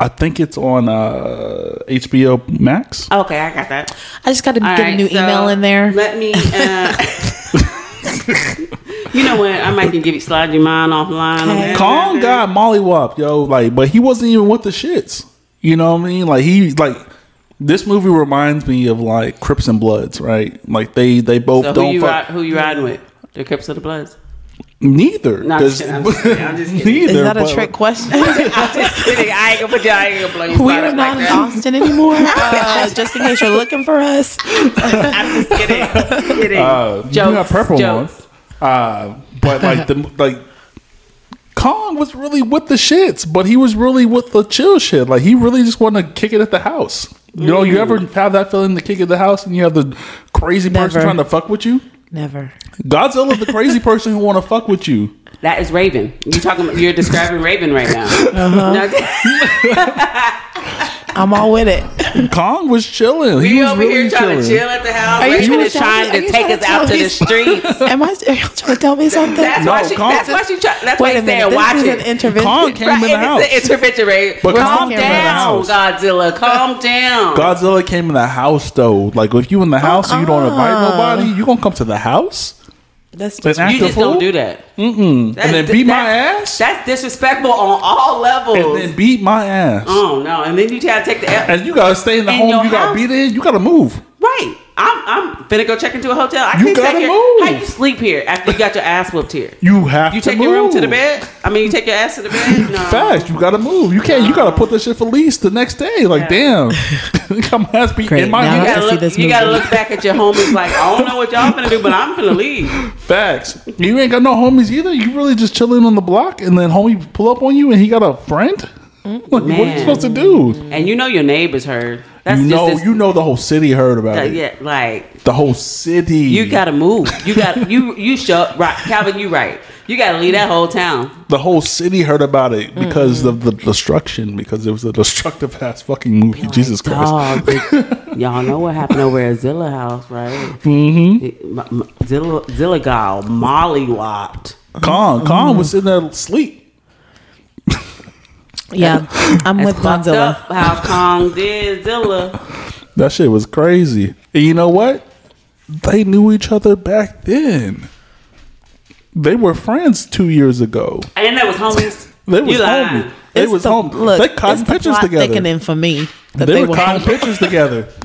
Speaker 1: I think it's on uh, HBO Max.
Speaker 2: Okay, I got that.
Speaker 3: I just got to
Speaker 2: All
Speaker 3: get a new
Speaker 2: so
Speaker 3: email in there.
Speaker 2: Let me. Uh, you know what? I might can give you slide your mind offline. on
Speaker 3: Okay.
Speaker 2: that.
Speaker 1: Kong got mollywop, yo. Like, but he wasn't even with the shits. You know what I mean? Like he like this movie reminds me of like Crips and Bloods, right? Like they they both
Speaker 2: So who
Speaker 1: don't
Speaker 2: you
Speaker 1: fuck.
Speaker 2: ride, who you riding with? The Crips or the Bloods?
Speaker 1: Neither.
Speaker 2: No, I'm
Speaker 1: 'cause-
Speaker 2: just kidding, I'm just kidding, I'm just kidding.
Speaker 1: neither.
Speaker 3: Is that a
Speaker 1: but-
Speaker 3: trick question?
Speaker 2: I'm just kidding. I ain't gonna put you. I ain't gonna blow you.
Speaker 3: we are not in Austin anymore. Uh, just in case you're looking for us.
Speaker 2: I'm just kidding. kidding.
Speaker 1: Uh, you got purple
Speaker 2: jokes.
Speaker 1: one. Uh, but like the like Kong was really with the shits, but he was really with the chill shit. Like he really just wanted to kick it at the house. You know, you ever have that feeling to kick it at the house and you have the crazy person
Speaker 3: Never.
Speaker 1: trying to fuck with you?
Speaker 3: Never.
Speaker 1: Godzilla's the crazy person who want to fuck with you.
Speaker 2: That is Raven. You talking? You're describing Raven right now.
Speaker 3: Uh-huh.
Speaker 2: No,
Speaker 3: I'm all with it.
Speaker 1: Kong was chilling.
Speaker 2: We
Speaker 1: he was
Speaker 2: over
Speaker 1: really
Speaker 2: here trying
Speaker 1: chilling.
Speaker 2: to chill at the house.
Speaker 3: Are you
Speaker 2: Raven
Speaker 3: trying to
Speaker 2: trying to take
Speaker 3: trying
Speaker 2: us
Speaker 3: to
Speaker 2: out to the streets.
Speaker 3: Am I? Are y'all trying to tell me something?
Speaker 2: That's
Speaker 1: No,
Speaker 2: why she.
Speaker 1: Kong-
Speaker 2: That's why she. Try, that's why
Speaker 3: Wait
Speaker 2: you
Speaker 3: a minute.
Speaker 2: saying
Speaker 3: This
Speaker 2: watch it.
Speaker 3: an intervention.
Speaker 1: Kong came in the house.
Speaker 2: it's an intervention, Ray.
Speaker 1: But
Speaker 2: calm
Speaker 1: Kong came in the
Speaker 2: down,
Speaker 1: house.
Speaker 2: Godzilla. Calm down.
Speaker 1: Godzilla came in the house though. Like if you in the oh, house and you don't invite
Speaker 3: Uh-uh.
Speaker 1: nobody, you gonna come to the house
Speaker 3: That's just
Speaker 2: you just
Speaker 1: fool?
Speaker 2: don't do that.
Speaker 1: Mm-mm.
Speaker 2: That-
Speaker 1: and then beat my ass.
Speaker 2: That's disrespectful on all levels.
Speaker 1: and then beat my ass.
Speaker 2: oh no! And then you try to take the L.
Speaker 1: And you gotta stay in the
Speaker 2: In
Speaker 1: home
Speaker 2: your
Speaker 1: you gotta
Speaker 2: house?
Speaker 1: be there. You gotta move.
Speaker 2: Right. I'm I'm finna go check into a hotel. I
Speaker 1: You
Speaker 2: can't
Speaker 1: gotta
Speaker 2: stay here.
Speaker 1: move.
Speaker 2: How you sleep here after you got your ass whooped here?
Speaker 1: You have
Speaker 2: You
Speaker 1: to
Speaker 2: take
Speaker 1: move.
Speaker 2: your room to the bed? I mean, you take your ass to the bed? No.
Speaker 1: Fast, you gotta move. You can't. You gotta put this shit for lease the next day. Like, damn, come ass be
Speaker 3: Great.
Speaker 1: in my
Speaker 3: Now
Speaker 2: You
Speaker 3: I
Speaker 1: house.
Speaker 3: can
Speaker 2: gotta,
Speaker 3: see
Speaker 2: look,
Speaker 3: this
Speaker 2: you gotta look back at your homies like, I don't know what y'all finna do, but I'm finna leave.
Speaker 1: Facts. You ain't got no homies either. You really just chilling on the block, and then homie pull up on you, and he got a friend. Like, what are you supposed to do?
Speaker 2: And you know your neighbors heard. That's
Speaker 1: you
Speaker 2: just
Speaker 1: know,
Speaker 2: this-
Speaker 1: you know the whole city heard about it.
Speaker 2: yeah, like
Speaker 1: The whole city.
Speaker 2: you gotta move. You got you you show right, Calvin. You right. You gotta leave that whole town.
Speaker 1: the whole city heard about it because of the destruction. Because it was a destructive ass fucking movie. Jesus Christ.
Speaker 2: Dog, it- y'all know what happened over at Zilla House, right? Mm-hmm. Zilla Zilla gal got mollywopped.
Speaker 1: Kong, Kong was sitting there asleep.
Speaker 3: Yeah. I'm with
Speaker 2: It's
Speaker 3: Godzilla.
Speaker 2: how Kong did Zilla.
Speaker 1: That shit was crazy. And you know what? They knew each other back then. They were friends two years ago.
Speaker 2: And that was homies.
Speaker 1: They was
Speaker 2: You
Speaker 1: homies. They
Speaker 3: It's
Speaker 1: was
Speaker 3: the-
Speaker 1: home.
Speaker 3: Look,
Speaker 1: they caught
Speaker 3: it's the
Speaker 1: pictures together.
Speaker 3: thickening for me that
Speaker 1: They,
Speaker 3: they,
Speaker 1: were
Speaker 3: were
Speaker 1: caught
Speaker 3: homies.
Speaker 1: pictures together.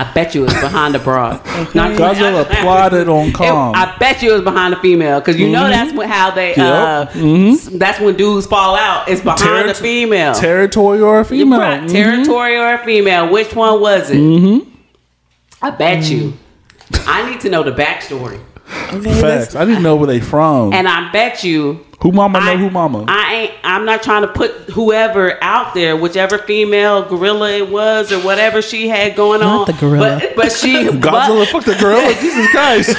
Speaker 2: I bet you it was behind the broad. Not-
Speaker 1: Godzilla plotted on
Speaker 2: It- I bet you it was behind the female because you know that's when, how they. Uh, s- That's when dudes fall out. It's behind
Speaker 1: Terri-
Speaker 2: the female.
Speaker 1: Territory or a female.
Speaker 2: Right,
Speaker 1: Mhm.
Speaker 2: Territory or a female? Which one was it? Mm-hmm. I bet you. I need to know the backstory,
Speaker 3: Okay,
Speaker 1: Facts. I didn't know where they from.
Speaker 2: and I bet you.
Speaker 1: Who mama know
Speaker 2: I,
Speaker 1: who mama?
Speaker 2: I ain't. I'm not trying to put whoever out there, whichever female gorilla it was or whatever she had going
Speaker 3: Not
Speaker 2: on.
Speaker 3: the gorilla.
Speaker 2: but, but she.
Speaker 1: Godzilla
Speaker 2: but-
Speaker 1: fucked the gorilla. Jesus Christ.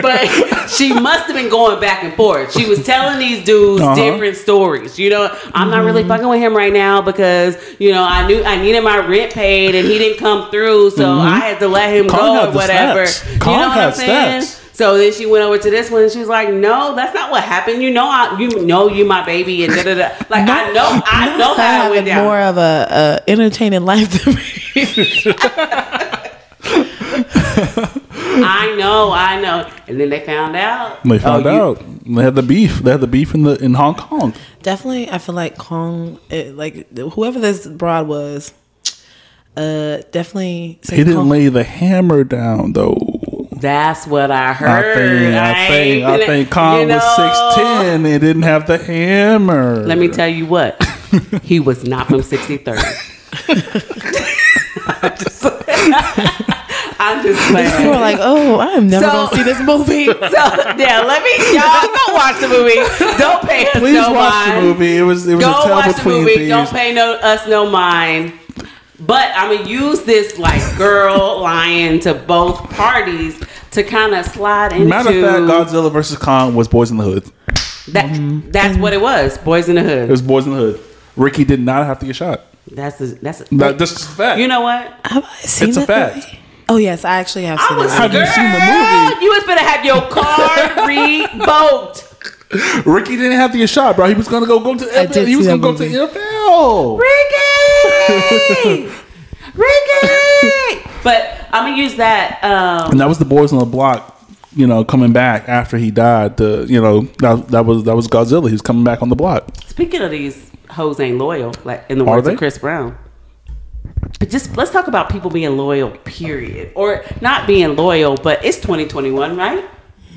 Speaker 2: but she must have been going back and forth. She was telling these dudes
Speaker 1: Uh-huh.
Speaker 2: different stories. You know, I'm not really fucking with him right now because you know I knew I needed my rent paid and he didn't come through, so I had to let him
Speaker 1: Kong
Speaker 2: go or
Speaker 1: the
Speaker 2: whatever.
Speaker 1: stats.
Speaker 2: You know what I'm saying?
Speaker 1: stats.
Speaker 2: So then she went over to this one and she was like, "No, that's not what happened. You know, I you know you my baby and da da da. Like I know, I know how it went down.
Speaker 3: more of a, a entertaining life than me.
Speaker 2: I know, I know. And then they found out.
Speaker 1: They found
Speaker 2: Oh, you-
Speaker 1: out. They had the beef. They had the beef in the in Hong Kong.
Speaker 3: Definitely, I feel like Kong, it, like whoever this broad was, uh, definitely.
Speaker 1: He didn't lay the hammer down though.
Speaker 2: That's what I heard.
Speaker 1: I
Speaker 2: heard.
Speaker 1: think I think I think
Speaker 2: finna-
Speaker 1: Kong
Speaker 2: you
Speaker 1: was
Speaker 2: know,
Speaker 1: six ten and didn't have the hammer.
Speaker 2: Let me tell you what. he was not from 63rd. I'm just, I'm just
Speaker 3: People are like, "Oh, I'm never
Speaker 2: So-
Speaker 3: gonna see this movie."
Speaker 2: So yeah, let me y'all go watch the movie. Don't pay us
Speaker 1: Please
Speaker 2: no
Speaker 1: watch
Speaker 2: mind.
Speaker 1: the movie. It was it was
Speaker 2: Go
Speaker 1: a tale
Speaker 2: watch the
Speaker 1: between
Speaker 2: movie.
Speaker 1: thieves.
Speaker 2: Don't pay no us no mind. But I'm gonna use this like girl lying to both parties to kind of slide into.
Speaker 1: Matter of fact, Godzilla versus Kong was Boyz n the Hood.
Speaker 2: that, That's what it was. Boyz n the Hood.
Speaker 1: It was Boyz n the Hood. Ricky did not have to get shot.
Speaker 2: That's a, that's a,
Speaker 1: That, that's a fact.
Speaker 2: you know what?
Speaker 3: Have I seen
Speaker 1: It's a fact.
Speaker 3: movie? Oh yes, I actually have
Speaker 2: I was.
Speaker 1: Have you seen the movie?
Speaker 2: You was gonna have your car revoked.
Speaker 1: Ricky didn't have to get shot, bro. He was gonna go go to
Speaker 3: I
Speaker 1: NFL.
Speaker 3: did
Speaker 1: He was gonna
Speaker 3: that
Speaker 1: go to NFL.
Speaker 2: Ricky, Ricky. But I'm gonna use that. Um,
Speaker 1: And that was the boys on the block. You know, coming back after he died. The you know that that was that was Godzilla. He was coming back on the block.
Speaker 2: speaking of these hoes ain't loyal, like in the
Speaker 1: Are
Speaker 2: words of Chris Brown. But just let's talk about people being loyal, period, or not being loyal. But it's 2021, right?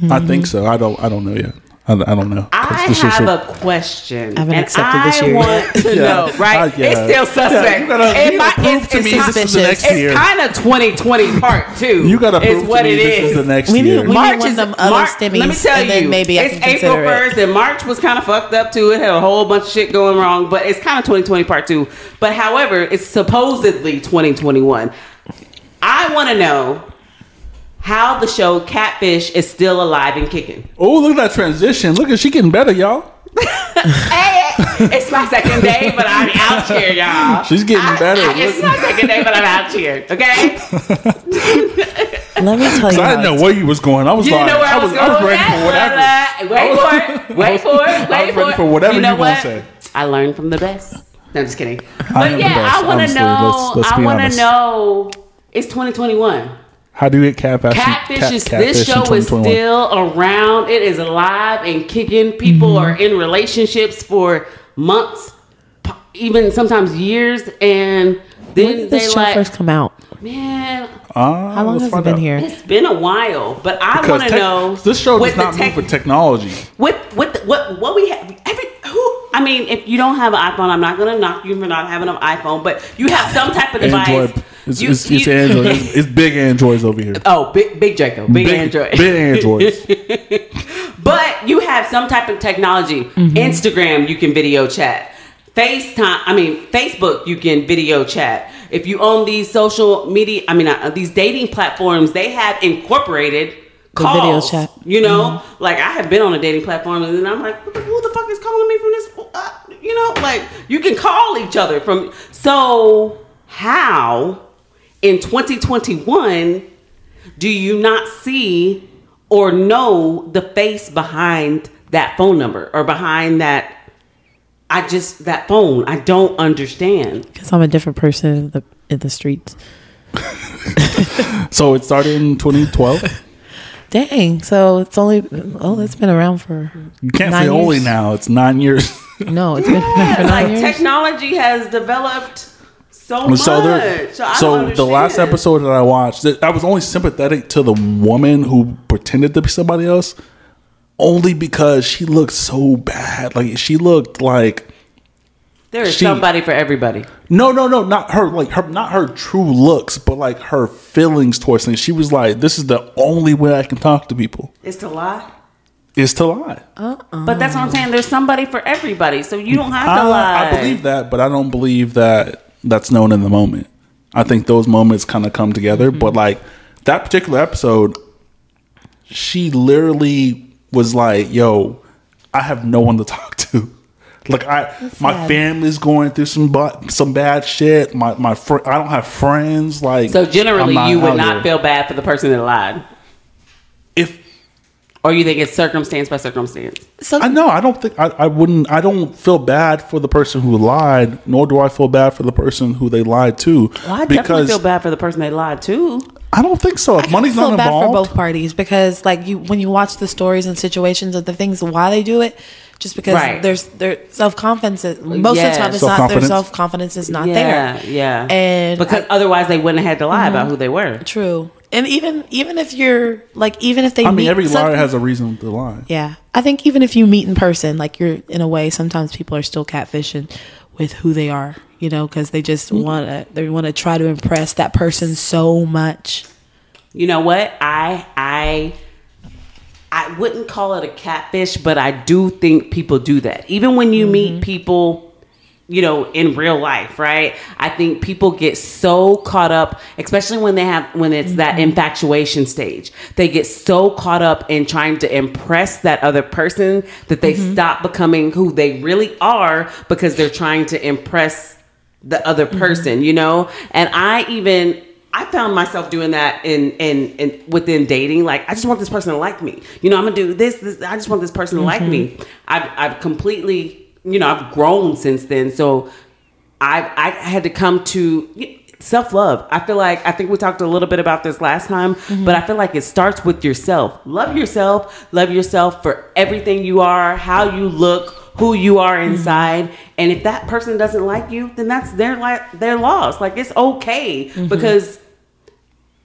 Speaker 1: I think so. I don't. I don't know yet. I, I don't know.
Speaker 2: I
Speaker 1: This is
Speaker 2: have
Speaker 1: shit.
Speaker 2: a question.
Speaker 3: I haven't
Speaker 2: and
Speaker 3: accepted this
Speaker 2: I want
Speaker 3: yet.
Speaker 2: to
Speaker 1: Yeah.
Speaker 2: know, right?
Speaker 1: Uh, yeah.
Speaker 2: It's still suspect.
Speaker 1: Yeah, you gotta-
Speaker 2: It
Speaker 1: you
Speaker 2: might-
Speaker 1: gotta prove
Speaker 2: it's-
Speaker 1: to
Speaker 2: it's
Speaker 1: me
Speaker 2: kind-
Speaker 1: this the next
Speaker 2: It's
Speaker 1: year.
Speaker 2: kind of 2020 part two.
Speaker 1: You gotta
Speaker 2: is
Speaker 1: prove
Speaker 2: what
Speaker 1: to me
Speaker 2: it
Speaker 1: this is
Speaker 2: is.
Speaker 1: the next
Speaker 3: We need-
Speaker 1: year.
Speaker 3: we need
Speaker 2: March
Speaker 3: one
Speaker 2: is
Speaker 3: of them other
Speaker 2: March,
Speaker 3: stimmies,
Speaker 2: Let me tell
Speaker 3: and then
Speaker 2: you,
Speaker 3: maybe
Speaker 2: it's April
Speaker 3: consider it.
Speaker 2: 1st, and March was kind of fucked up too. It had a whole bunch of shit going wrong, but it's kind of 2020 part two. But however, it's supposedly 2021. I want to know how the show Catfish is still alive and kicking.
Speaker 1: Oh, look at that transition. Look at she getting better, y'all.
Speaker 2: Hey, it's my second day, but I'm out here, y'all.
Speaker 1: She's getting
Speaker 2: I-
Speaker 1: better.
Speaker 2: I- it's my second day, but I'm out here. Okay.
Speaker 3: Let me tell you.
Speaker 1: I didn't know
Speaker 3: it's-
Speaker 1: where you was going. I was
Speaker 2: You
Speaker 1: like,
Speaker 2: didn't know where I
Speaker 1: I
Speaker 2: was,
Speaker 1: was,
Speaker 2: going.
Speaker 1: I was ready for whatever.
Speaker 2: that? Wait for it. Wait for it. Wait
Speaker 1: I was
Speaker 2: for
Speaker 1: ready
Speaker 2: it.
Speaker 1: for whatever
Speaker 2: you know
Speaker 1: you gonna say.
Speaker 2: I learned from the best. No, I'm just kidding. But
Speaker 1: am
Speaker 2: yeah,
Speaker 1: best,
Speaker 2: I want to know.
Speaker 1: Let's- let's
Speaker 2: I want to know. It's 2021.
Speaker 1: How do you get catfish?
Speaker 2: Catfish
Speaker 1: cat-
Speaker 2: is
Speaker 1: catfish
Speaker 2: this show is still around. It is alive and kicking. People
Speaker 1: Mm-hmm.
Speaker 2: are in relationships for months, even sometimes years, and then
Speaker 3: When
Speaker 2: then
Speaker 3: did
Speaker 2: they
Speaker 3: this show
Speaker 2: like,
Speaker 3: first come out?
Speaker 2: man,
Speaker 1: Ah,
Speaker 3: How long has it been
Speaker 1: out.
Speaker 3: here?
Speaker 2: it's been a while. But I want to
Speaker 1: tech-
Speaker 2: know.
Speaker 1: this show
Speaker 2: with
Speaker 1: does not
Speaker 2: the tech-
Speaker 1: move with technology.
Speaker 2: with with the- what what we have every who I mean if you don't have an iPhone I'm not gonna knock you for not having an iPhone but you have some type of device
Speaker 1: Android. It's,
Speaker 2: you-
Speaker 1: it's, it's
Speaker 2: you-
Speaker 1: Android. It's, it's big Androids over here.
Speaker 2: oh big big Draco big, Android
Speaker 1: Big Androids.
Speaker 2: but you have some type of technology Instagram you can video chat FaceTime I mean Facebook you can video chat if you own these social media I mean uh, these dating platforms they have incorporated
Speaker 3: The video
Speaker 2: calls,
Speaker 3: chat.
Speaker 2: You know, like I have been on a dating platform, and then I'm like, what the, who the fuck is calling me from this? Uh, you know, like you can call each other from. So how in 2021 do you not see or know the face behind that phone number or behind that? I just that phone. I don't understand.
Speaker 3: Because I'm a different person in the, in the streets.
Speaker 1: so it started in 2012.
Speaker 3: Dang. So it's only, oh, it's been around for.
Speaker 1: You can't
Speaker 3: Nine
Speaker 1: say only now. It's nine years.
Speaker 3: No, it's been around for
Speaker 2: like
Speaker 3: years.
Speaker 2: technology has developed so much.
Speaker 1: so there,
Speaker 2: So, I
Speaker 1: so
Speaker 2: don't
Speaker 1: the last episode that I watched, I was only sympathetic to the woman who pretended to be somebody else, only because she looked so bad. Like she looked like
Speaker 2: There is
Speaker 1: She-
Speaker 2: somebody for everybody.
Speaker 1: no, no, no, not her. Like her, not her true looks, but like her feelings towards things. She was like, "This is the only way I can talk to people
Speaker 2: It's to lie.
Speaker 1: is to lie." Uh-uh.
Speaker 2: But that's what I'm saying. There's somebody for everybody, so you don't have to
Speaker 1: I,
Speaker 2: lie.
Speaker 1: I believe that, but I don't believe that that's known in the moment. I think those moments kind of come together.
Speaker 2: Mm-hmm.
Speaker 1: But like that particular episode, she literally was like, "Yo, I have no one to talk to." Like I, my
Speaker 3: sad.
Speaker 1: family's going through some bu- some bad shit. My my fr- I don't have friends. Like
Speaker 2: So generally, you would not
Speaker 1: here.
Speaker 2: feel bad for the person that lied,
Speaker 1: if
Speaker 2: or you think it's circumstance by circumstance.
Speaker 3: So
Speaker 1: I know. I don't think I, I wouldn't. I don't feel bad for the person who lied, nor do I feel bad for the person who they lied to.
Speaker 2: Well, I definitely feel bad for the person they lied to.
Speaker 1: I don't think so. If
Speaker 3: I
Speaker 1: money's
Speaker 3: feel
Speaker 1: not
Speaker 3: bad for
Speaker 1: involved,
Speaker 3: both parties because, like, you when you watch the stories and situations of the things why they do it, just because
Speaker 2: Right.
Speaker 3: there's their self confidence. Most
Speaker 2: Yeah.
Speaker 3: of the time, it's not their
Speaker 1: Self-confidence.
Speaker 3: is not
Speaker 2: yeah,
Speaker 3: there.
Speaker 2: yeah.
Speaker 3: And
Speaker 2: because
Speaker 3: I-
Speaker 2: otherwise they wouldn't have had to lie about mm-hmm. who they were.
Speaker 3: True, and even even if you're like even if they
Speaker 1: I mean,
Speaker 3: meet
Speaker 1: every
Speaker 3: some-
Speaker 1: liar has a reason to lie.
Speaker 3: Yeah, I think even if you meet in person, like you're in a way, sometimes people are still catfishing with who they are, you know, because they just
Speaker 2: Mm-hmm.
Speaker 3: want to they want to try to impress that person so much.
Speaker 2: You know what? I I I wouldn't call it a catfish, but I do think people do that. Even when you meet people, you know, in real life, right? I think people get so caught up, especially when they have when it's that mm-hmm. infatuation stage. They get so caught up in trying to impress that other person that they mm-hmm. stop becoming who they really are because they're trying to impress the other mm-hmm. person, you know? And I even I found myself doing that in, in in within dating. Like, I just want this person to like me. You know, I'm gonna do this. this I just want this person to like me. I've I've completely, you know, I've grown since then. So I I had to come to self love. I feel like I think we talked a little bit about this last time, mm-hmm. but I feel like it starts with yourself. Love yourself. Love yourself for everything you are, how you look, who you are mm-hmm. inside. And if that person doesn't like you, then that's their like their loss. Like it's okay mm-hmm. because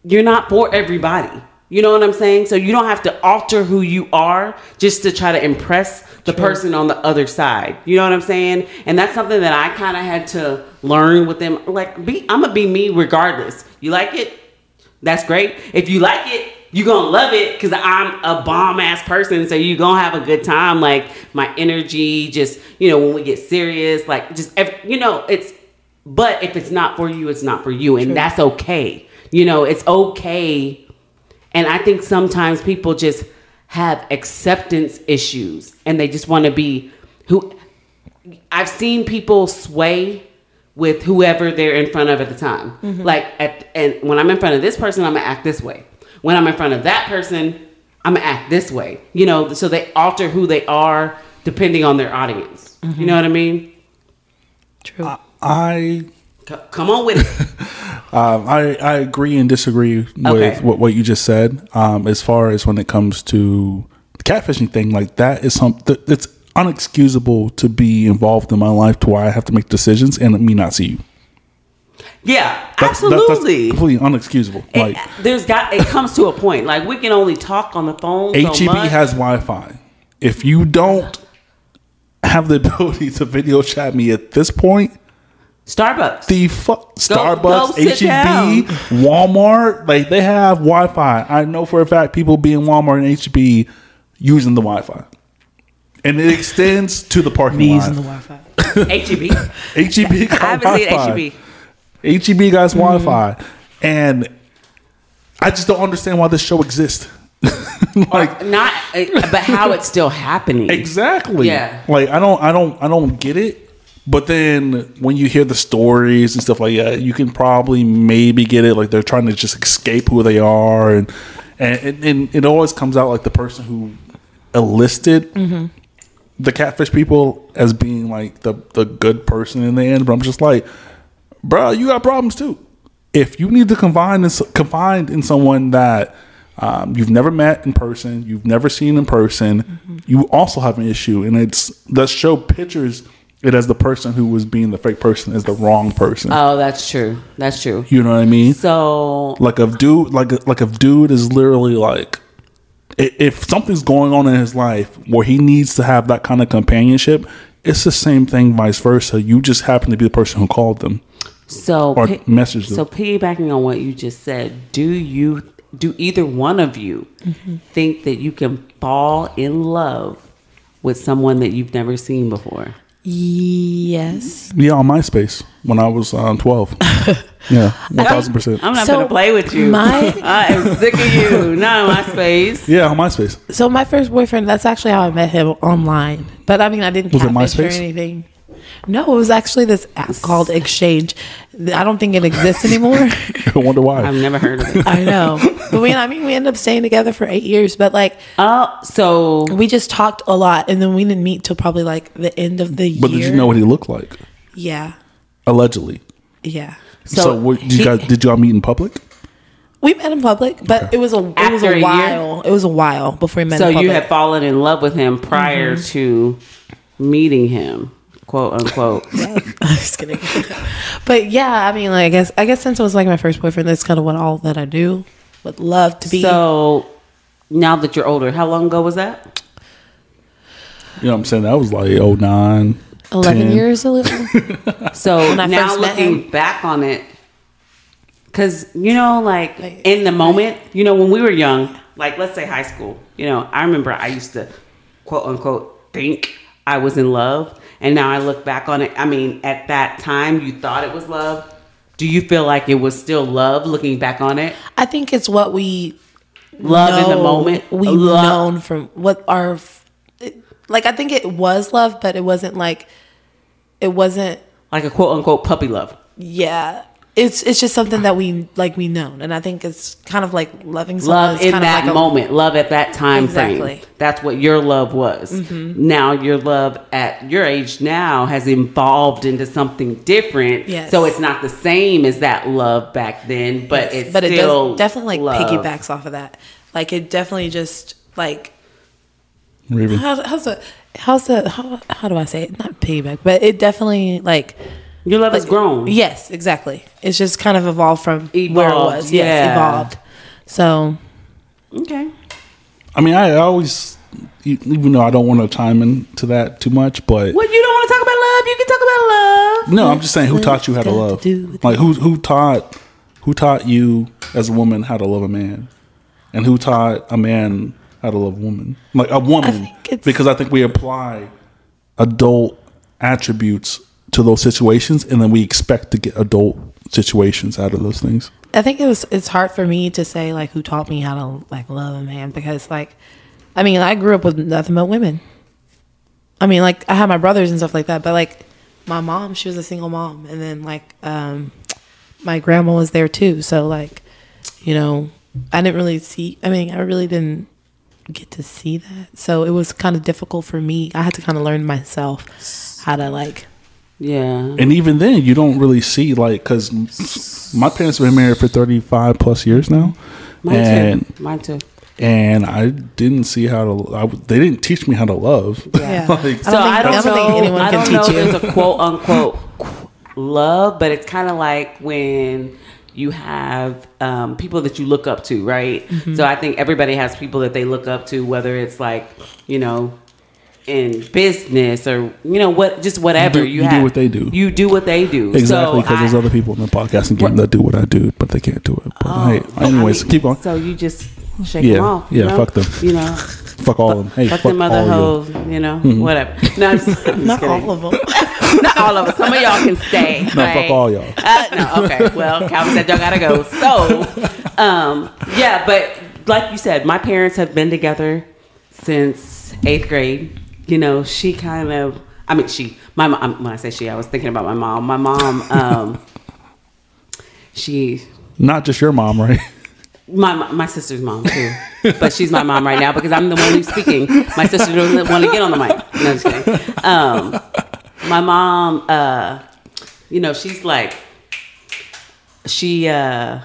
Speaker 2: you're not for everybody. You know what I'm saying? So you don't have to alter who you are just to try to impress the person on the other side. You know what I'm saying? And that's something that I kind of had to learn with them. Like, be I'm gonna be me regardless. You like it? That's great. If you like it, you're gonna love it because I'm a bomb ass person. So you're gonna have a good time. Like my energy, just you know, when we get serious, like just ev- you know, it's. But if it's not for you, it's not for you, and that's okay. You know, it's okay. And I think sometimes people just have acceptance issues, and they just want to be who I've seen people sway with whoever they're in front of at the time. Mm-hmm. Like at and when I'm in front of this person, I'm gonna act this way. When I'm in front of that person, I'm gonna act this way. You know, so they alter who they are depending on their audience. You mm-hmm. know what I mean?
Speaker 3: True.
Speaker 1: I
Speaker 2: C- come on with it.
Speaker 1: Um, I, I agree and disagree with
Speaker 2: Okay.
Speaker 1: what, what you just said. Um, as far as when it comes to the catfishing thing, like that is something it's unexcusable to be involved in my life to where I have to make decisions and me not see you.
Speaker 2: Yeah,
Speaker 1: That's, that-
Speaker 2: absolutely.
Speaker 1: that's completely unexcusable.
Speaker 2: It-
Speaker 1: Like
Speaker 2: there's got it comes to a point. Like we can only talk on the phone. so
Speaker 1: HEB
Speaker 2: much.
Speaker 1: has Wi-Fi. If you don't have the ability to video chat me at this point,
Speaker 2: Starbucks.
Speaker 1: the fuck Starbucks,
Speaker 2: go sit
Speaker 1: HEB. Walmart, like they have Wi-Fi. I know for a fact people be in Walmart and HEB using the Wi-Fi, and it extends to the parking
Speaker 3: Me
Speaker 1: lot.
Speaker 3: using the Wi-Fi.
Speaker 2: HEB.
Speaker 1: HEB got
Speaker 2: I haven't
Speaker 1: Wi-Fi.
Speaker 2: HEB.
Speaker 1: HEB got Wi-Fi, and I just don't understand why this show exists. like
Speaker 2: Not, uh, but how it's still happening.
Speaker 1: Exactly.
Speaker 2: Yeah.
Speaker 1: Like I don't I don't I don't get it. But then when you hear the stories and stuff like that, you can probably maybe get it. Like they're trying to just escape who they are, and and, and it always comes out like the person who enlisted the catfish people as being like the the good person in the end. But I'm just like, bro, you got problems too. If you need to confine in, confide in someone that um, you've never met in person, you've never seen in person, you also have an issue, and it's the show pictures it as the person who was being the fake person is the wrong person.
Speaker 2: Oh, that's true. That's true.
Speaker 1: you know what I mean?
Speaker 2: So
Speaker 1: like if dude like like if dude is literally like if something's going on in his life where he needs to have that kind of companionship it's the same thing vice versa you just happen to be the person who called them
Speaker 2: So,
Speaker 1: Or
Speaker 2: pi-
Speaker 1: message them.
Speaker 2: so piggybacking on what you just said, do you do either one of you mm-hmm. think that you can fall in love with someone that you've never seen before?
Speaker 3: Yes.
Speaker 1: yeah on myspace when i was um, 12 yeah 1000%
Speaker 2: I'm not
Speaker 3: So,
Speaker 2: gonna play with you.
Speaker 3: my-
Speaker 2: I am sick of you. Not in my space.
Speaker 1: yeah on myspace
Speaker 3: So my first boyfriend, that's actually how I met him online. But I mean, I didn't
Speaker 1: Was it
Speaker 3: catfish or anything. No, it was actually this app called Exchange. I don't think it exists anymore.
Speaker 1: i wonder why
Speaker 2: I've never heard of it.
Speaker 3: I know. But we, I mean, we ended up staying together for eight years. But like,
Speaker 2: Oh, so
Speaker 3: we just talked a lot, and then we didn't meet till probably like the end of the
Speaker 1: but
Speaker 3: year.
Speaker 1: But did you know what he looked like
Speaker 3: Yeah,
Speaker 1: allegedly
Speaker 3: yeah.
Speaker 1: so,
Speaker 2: So
Speaker 1: what, did you guys, did y'all meet in public
Speaker 3: We met in public, but it was a it was
Speaker 2: After a
Speaker 3: a
Speaker 2: year?
Speaker 3: while. It was a while before we met.
Speaker 2: so
Speaker 3: in public.
Speaker 2: you had fallen in love with him prior
Speaker 3: Mm-hmm.
Speaker 2: to meeting him, quote unquote.
Speaker 3: I'm just kidding. but yeah, I mean, like, I guess I guess since it was like my first boyfriend, that's kind of what all that I do. Would love to be.
Speaker 2: So now that you're older, how long ago was that?
Speaker 1: you know what i'm saying that was like 09
Speaker 3: Eleven
Speaker 1: 10.
Speaker 3: years a little.
Speaker 2: So now looking back on it, because you know, like in the moment, you know, when we were young, like let's say high school, you know, I remember I used to quote unquote think I was in love, and now I look back on it. I mean, at that time, you thought it was love. Do you feel like it was still love looking back on it?
Speaker 3: I think it's what we
Speaker 2: Love in the moment.
Speaker 3: We've
Speaker 2: Love-
Speaker 3: known from what our, it- like I think it was love, but it wasn't like, it wasn't.
Speaker 2: Like a quote unquote puppy love.
Speaker 3: Yeah, it's it's just something that we like we known, and I think it's kind of like loving someone.
Speaker 2: love
Speaker 3: is
Speaker 2: in
Speaker 3: kind
Speaker 2: that
Speaker 3: of like a-
Speaker 2: moment, love at that time
Speaker 3: Exactly.
Speaker 2: frame. That's what your love was. Mm-hmm. Now your love at your age now has evolved into something different.
Speaker 3: Yes.
Speaker 2: So it's not the same as that love back then, but it's
Speaker 3: but it does definitely like
Speaker 2: love.
Speaker 3: piggybacks off of that. Like it definitely just like
Speaker 1: Raven.
Speaker 3: how, how's the how's the how, how do I say it? Not piggyback, but it definitely like
Speaker 2: Your love has grown.
Speaker 3: yes, exactly. It's just kind of evolved from where it
Speaker 2: Evolved,
Speaker 3: was. Yes,
Speaker 2: yeah.
Speaker 3: evolved. So
Speaker 2: Okay.
Speaker 1: I mean, I always, even though I don't want to chime into that too much, but
Speaker 2: Well, you don't want to talk about love. You can talk about love.
Speaker 1: no, I'm just saying, who taught you how to
Speaker 3: Got to
Speaker 1: love?
Speaker 3: do
Speaker 1: Like, who who taught who taught you as a woman how to love a man, and who taught a man how to love a woman? Like a woman,
Speaker 3: think it's-
Speaker 1: because I think we apply adult attributes those situations, and then we expect to get adult situations out of those things.
Speaker 3: I think it was it's hard for me to say like who taught me how to like love a man because like I mean I grew up with nothing but women. I mean, like I had my brothers and stuff like that, but like my mom, she was a single mom, and then like um, my grandma was there too. So like, you know, I didn't really see. I mean, I really didn't get to see that, so it was kind of difficult for me. I had to kind of learn myself how to like.
Speaker 2: Yeah.
Speaker 1: And even then, you don't really see like because my parents have been married for thirty five plus years now,
Speaker 2: Mine
Speaker 1: and
Speaker 2: too. Mine too.
Speaker 1: and I didn't see how to. I, they didn't teach me how to love.
Speaker 3: Yeah.
Speaker 1: like,
Speaker 3: I don't
Speaker 2: So
Speaker 3: think-
Speaker 2: I don't,
Speaker 3: I don't think
Speaker 2: know.
Speaker 3: anyone
Speaker 2: I
Speaker 3: can
Speaker 2: don't know
Speaker 3: teach
Speaker 2: if
Speaker 3: you.
Speaker 2: there's a quote unquote love, but it's kind of like when you have um, people that you look up to, right?
Speaker 3: Mm-hmm.
Speaker 2: So I think everybody has people that they look up to, whether it's like you know in business or you know what, just whatever
Speaker 1: You
Speaker 2: you,
Speaker 1: do- you do
Speaker 2: have.
Speaker 1: what they do.
Speaker 2: You do what they do.
Speaker 1: exactly
Speaker 2: So
Speaker 1: because there's other people in the podcasting game that do what I do, but they can't do it. But
Speaker 2: Oh,
Speaker 1: hey,
Speaker 2: I
Speaker 1: anyways,
Speaker 2: mean,
Speaker 1: keep on.
Speaker 2: So you just shake
Speaker 1: Yeah,
Speaker 2: them off. you
Speaker 1: yeah,
Speaker 2: know?
Speaker 1: fuck them.
Speaker 2: You know,
Speaker 1: Fuck all of them. Hey,
Speaker 2: fuck,
Speaker 1: fuck,
Speaker 2: them other
Speaker 1: all of you.
Speaker 2: hoes. You know, whatever. No, I'm just, I'm just
Speaker 3: Not
Speaker 2: kidding.
Speaker 3: all of them.
Speaker 2: Not all of us. Some of y'all can stay.
Speaker 1: No, fuck all y'all.
Speaker 2: Uh, no, okay. Well, Calvin said y'all gotta go. So, um, yeah, but like you said, my parents have been together since eighth grade. You know, she kind of. I mean, she. My mom. When I say she, I was thinking about my mom. My mom. Um, she
Speaker 1: Not just your mom, right?
Speaker 2: my my sister's mom too, but she's my mom right now because I'm the one who's speaking. My sister doesn't want to get on the mic. No, just kidding. Um, my mom, uh, you know, she's like, she. Uh,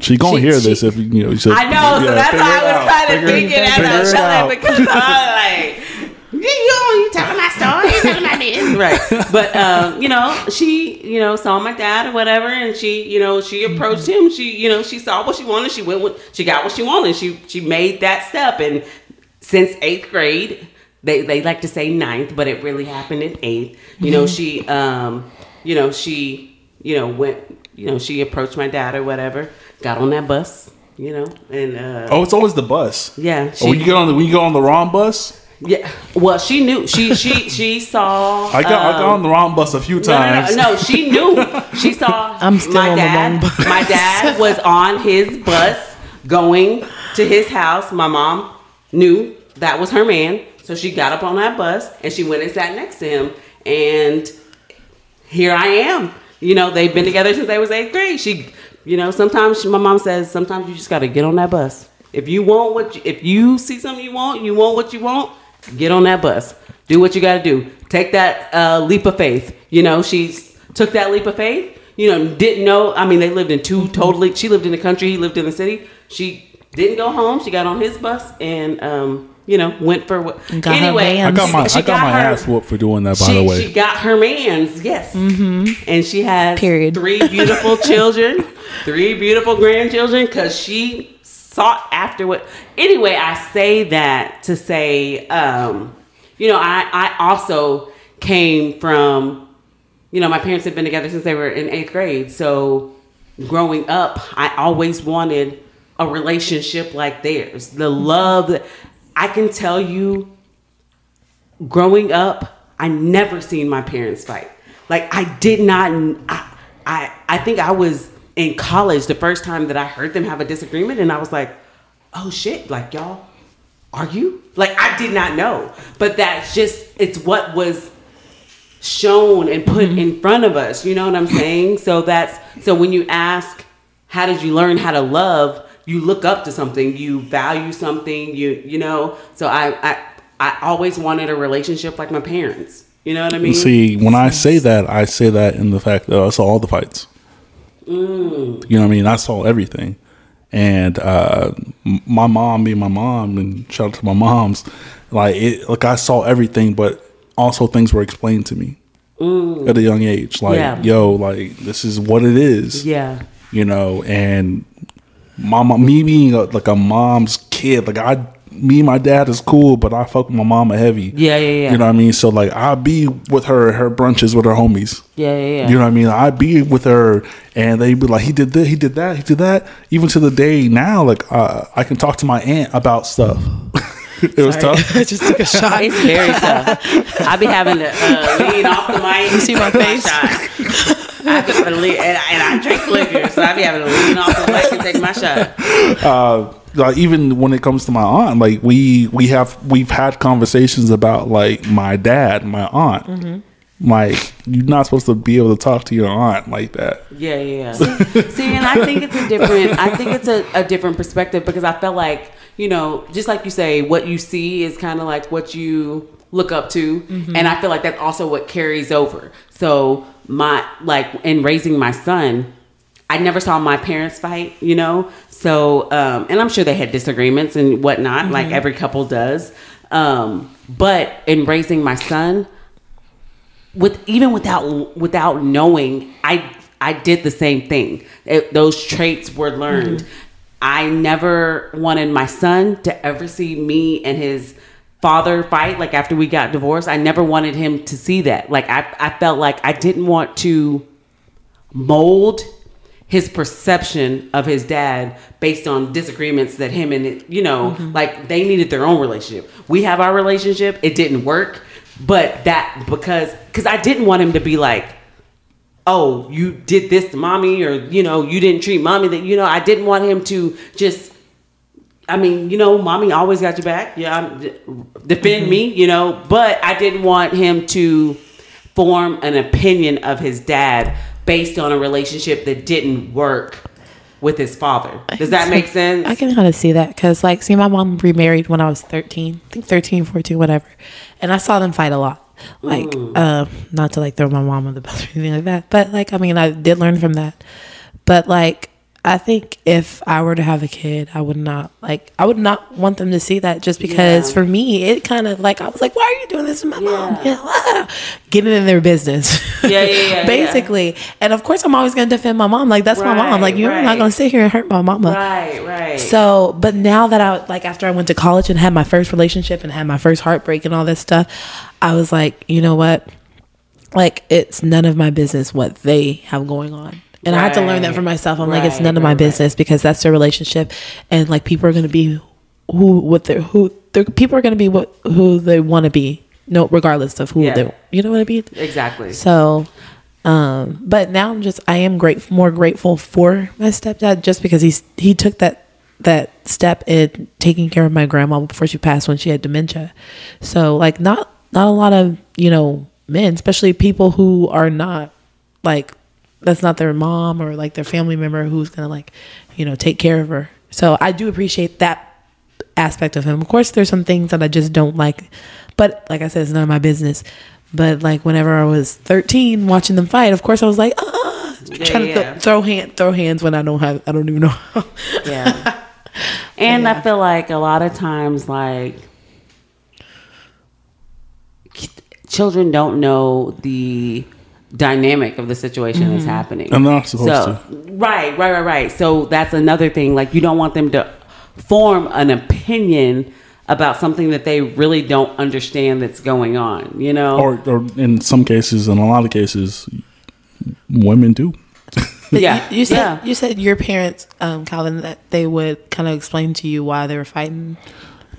Speaker 1: She gonna
Speaker 2: She-
Speaker 1: hear this if you know. Said,
Speaker 2: I know, so that's why I was
Speaker 1: out.
Speaker 2: trying to
Speaker 1: Figure-
Speaker 2: think it as I
Speaker 1: out.
Speaker 2: up because I was like. You, you, you telling my story, you telling my business. right? But um, you know, she, you know, saw my dad or whatever, and she, you know, she approached him. She, you know, she saw what she wanted. She went with, she got what she wanted. She, she made that step, and since eighth grade, they they like to say ninth, but it really happened in eighth. You know, she, um, you know, she, you know, went, you know, she approached my dad or whatever, got on that bus, you know, and uh,
Speaker 1: Oh, it's always the bus.
Speaker 2: yeah,
Speaker 1: Oh, when you get on the when you go on the wrong bus,
Speaker 2: yeah. Well, she knew. She she she saw.
Speaker 1: I got I got
Speaker 2: um,
Speaker 1: on the wrong bus a few
Speaker 2: no, no,
Speaker 1: times.
Speaker 2: no, no. She knew. She saw.
Speaker 3: I'm still
Speaker 2: my
Speaker 3: on the
Speaker 2: dad.
Speaker 3: wrong bus.
Speaker 2: My dad was on his bus going to his house. My mom knew that was her man, so she got up on that bus and she went and sat next to him. And here I am. You know, they've been together since they was eighth grade. She, you know, sometimes she, my mom says sometimes you just got to get on that bus. If you want what, you, if you see something you want, you want what you want, get on that bus. Do what you got to do. Take that uh, leap of faith. You know, she took that leap of faith. You know, didn't know. I mean, they lived in two totally. She lived in the country. He lived in the city. She didn't go home. She got on his bus and, um, you know, went for what.
Speaker 3: And got her
Speaker 2: anyway,
Speaker 1: I got my
Speaker 2: she
Speaker 1: I got, my
Speaker 2: her-
Speaker 1: ass whooped for doing that. By
Speaker 2: she,
Speaker 1: the way,
Speaker 2: she got her man's, yes. Mm-hmm. And she has
Speaker 3: Period.
Speaker 2: three beautiful children, three beautiful grandchildren, because she sought after what. Anyway, I say that to say, um, you know, I, I also came from, you know, my parents had been together since they were in eighth grade. So growing up, I always wanted a relationship like theirs. The love that I can tell you growing up, I never seen my parents fight. Like I did not. I, I I think I was in college the first time that I heard them have a disagreement, and I was like, "Oh shit!" Like y'all argue? Like I did not know, but that's just it's what was shown and put mm-hmm. in front of us. You know what I'm saying? So that's so when you ask, how did you learn how to love? You look up to something, you value something, you you know. So I I I always wanted a relationship like my parents. You know what I mean?
Speaker 1: see when I say that, I say that in the fact that I saw all the fights.
Speaker 2: Mm.
Speaker 1: You know what I mean? I saw everything, and uh, my mom being my mom, and shout out to my moms, like it, like I saw everything, but also things were explained to me at a young age. Like,
Speaker 2: Mm. Yeah.
Speaker 1: yo, like this is what it is.
Speaker 2: Yeah.
Speaker 1: you know, and mom, me being a, like a mom's kid, like I, me and my dad is cool, but I fuck with my mama heavy.
Speaker 2: Yeah, yeah, yeah.
Speaker 1: You know what I mean? So like, I be with her, her brunches with her homies.
Speaker 2: Yeah, yeah, yeah.
Speaker 1: You know what I mean? I be with her, and they be like, he did this, he did that, he did that. Even to the day now, like uh, I can talk to my aunt about stuff. it was tough.
Speaker 3: I just took a shot.
Speaker 2: It's very tough. I be having to uh, lean off the mic. You
Speaker 3: see my face?
Speaker 2: I have to lean, and, I- and I drink liquor, so I be having to lean off the mic and take my shot.
Speaker 1: Uh, like even when it comes to my aunt, like we we have we've had conversations about like my dad, my aunt.
Speaker 2: Mm-hmm.
Speaker 1: Like you're not supposed to be able to talk to your aunt like that.
Speaker 2: Yeah, yeah. yeah. See, and I think it's a different. I think it's a, a different perspective because I felt like you know, just like you say, what you see is kind of like what you look up to, and I feel like that's also what carries over. So my like in raising my son, I never saw my parents fight, you know. So, um, and I'm sure they had disagreements and whatnot, like every couple does. Um, but in raising my son, with even without without knowing, I I did the same thing. It, those traits were learned. I never wanted my son to ever see me and his father fight. Like after we got divorced, I never wanted him to see that. Like I I felt like I didn't want to mold his perception of his dad based on disagreements that him and you know mm-hmm. like they needed their own relationship. We have our relationship. It didn't work. But that because because i didn't want him to be like oh you did this to mommy or you know you didn't treat mommy that you know i didn't want him to just I mean, you know, mommy always got your back. Yeah, I'm, defend mm-hmm. me, you know, but I didn't want him to form an opinion of his dad based on a relationship that didn't work with his father. Does that make sense?
Speaker 3: I can kind of see that because, like, see, my mom remarried when I was 13, I think 13, 14, whatever. And I saw them fight a lot. Like, uh, not to like throw my mom on the bus or anything like that, but like, I mean, I did learn from that. But like, I think if I were to have a kid, I would not like, I would not want them to see that just because
Speaker 2: Yeah.
Speaker 3: for me, it kind of like, I was like, why are you doing this to my mom?
Speaker 2: Yeah.
Speaker 3: You know, ah, getting in their business.
Speaker 2: Yeah, yeah, yeah, yeah.
Speaker 3: Basically. And of course, I'm always going to defend my mom. Like, that's my mom. Like, you're
Speaker 2: right.
Speaker 3: not going to sit here and hurt my mama.
Speaker 2: right, right.
Speaker 3: So, but now that I like after I went to college and had my first relationship and had my first heartbreak and all this stuff, I was like, you know what? Like it's none of my business what they have going on. And I had to learn that for myself. I'm like, it's none of my
Speaker 2: right, right.
Speaker 3: business because that's their relationship, and like people are gonna be who what they who their people are gonna be what who they want to be, no, regardless of who
Speaker 2: Yeah.
Speaker 3: they you know what I mean.
Speaker 2: exactly.
Speaker 3: So, um, but now I'm just I am great more grateful for my stepdad just because he's he took that that step in taking care of my grandma before she passed when she had dementia. So like not not a lot of you know men, especially people who are not like that's not their mom or like their family member who's gonna like you know take care of her. So I do appreciate that aspect of him. Of course, there's some things that I just don't like, but like I said, it's none of my business. But like whenever I was 13, watching them fight, of course I was like, ah, trying to th- throw hand throw hands when I don't have I don't even know.
Speaker 2: Yeah. and I feel like a lot of times, like, children don't know the dynamic of the situation that's happening.
Speaker 1: And they're not supposed
Speaker 2: so, Right, right, right, right. So that's another thing. Like, you don't want them to form an opinion about something that they really don't understand that's going on, you know?
Speaker 1: Or, or in some cases, in a lot of cases, women do.
Speaker 2: Yeah,
Speaker 3: you, you said
Speaker 2: yeah.
Speaker 3: you said your parents, um, Calvin, that they would kind of explain to you why they were fighting.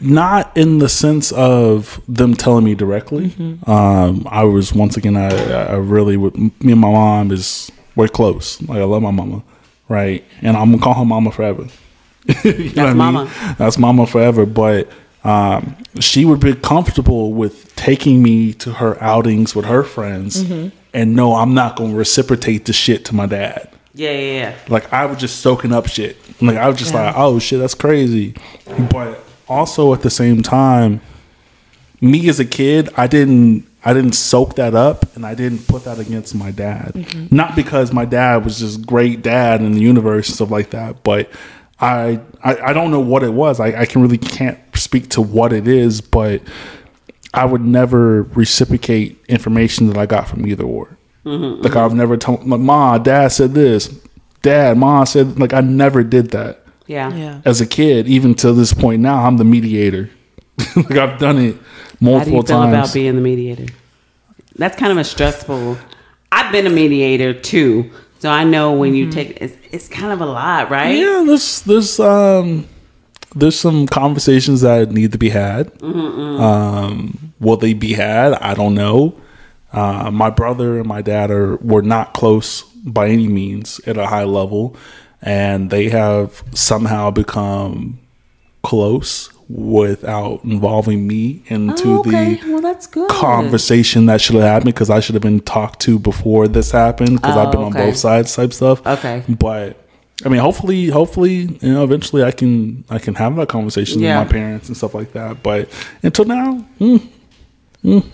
Speaker 1: Not in the sense of them telling me directly. Um, I was once again, I, I really would. Me and my mom is we're close. Like I love my mama, right? And I'm gonna call her mama forever. What I mean?
Speaker 2: mama.
Speaker 1: That's mama forever. But um, she would be comfortable with taking me to her outings with her friends, and no, I'm not gonna reciprocate the shit to my dad.
Speaker 2: yeah, yeah, yeah.
Speaker 1: Like I was just soaking up shit. Like I was just like, oh shit, that's crazy. But also at the same time, me as a kid, I didn't I didn't soak that up and I didn't put that against my dad. Mm-hmm. Not because my dad was just great dad in the universe and stuff like that, but I I, I don't know what it was. I, I can really can't speak to what it is, but I would never reciprocate information that I got from either or. Mm-hmm, like mm-hmm. I've never told my mom, dad said this, dad, mom said like I never did that
Speaker 2: Yeah.
Speaker 3: Yeah.
Speaker 1: as a kid. Even to this point now, I'm the mediator. like I've done it multiple
Speaker 2: How do
Speaker 1: multiple
Speaker 2: you feel
Speaker 1: times.
Speaker 2: about being the mediator? That's kind of a stressful. I've been a mediator too, so I know when you take it's, it's kind of a lot, right?
Speaker 1: yeah, there's there's um there's some conversations that need to be had. Um, will they be had? I don't know. Uh, my brother and my dad are were not close by any means at a high level, and they have somehow become close without involving me into
Speaker 2: Oh, okay.
Speaker 1: the
Speaker 2: well, that's good.
Speaker 1: conversation that should have happened because I should have been talked to before this happened because I've been
Speaker 2: Oh,
Speaker 1: on both sides type stuff.
Speaker 2: Okay.
Speaker 1: But I mean, hopefully, hopefully, you know, eventually I can I can have that conversation
Speaker 2: Yeah.
Speaker 1: with my parents and stuff like that. But until now, mm, mm,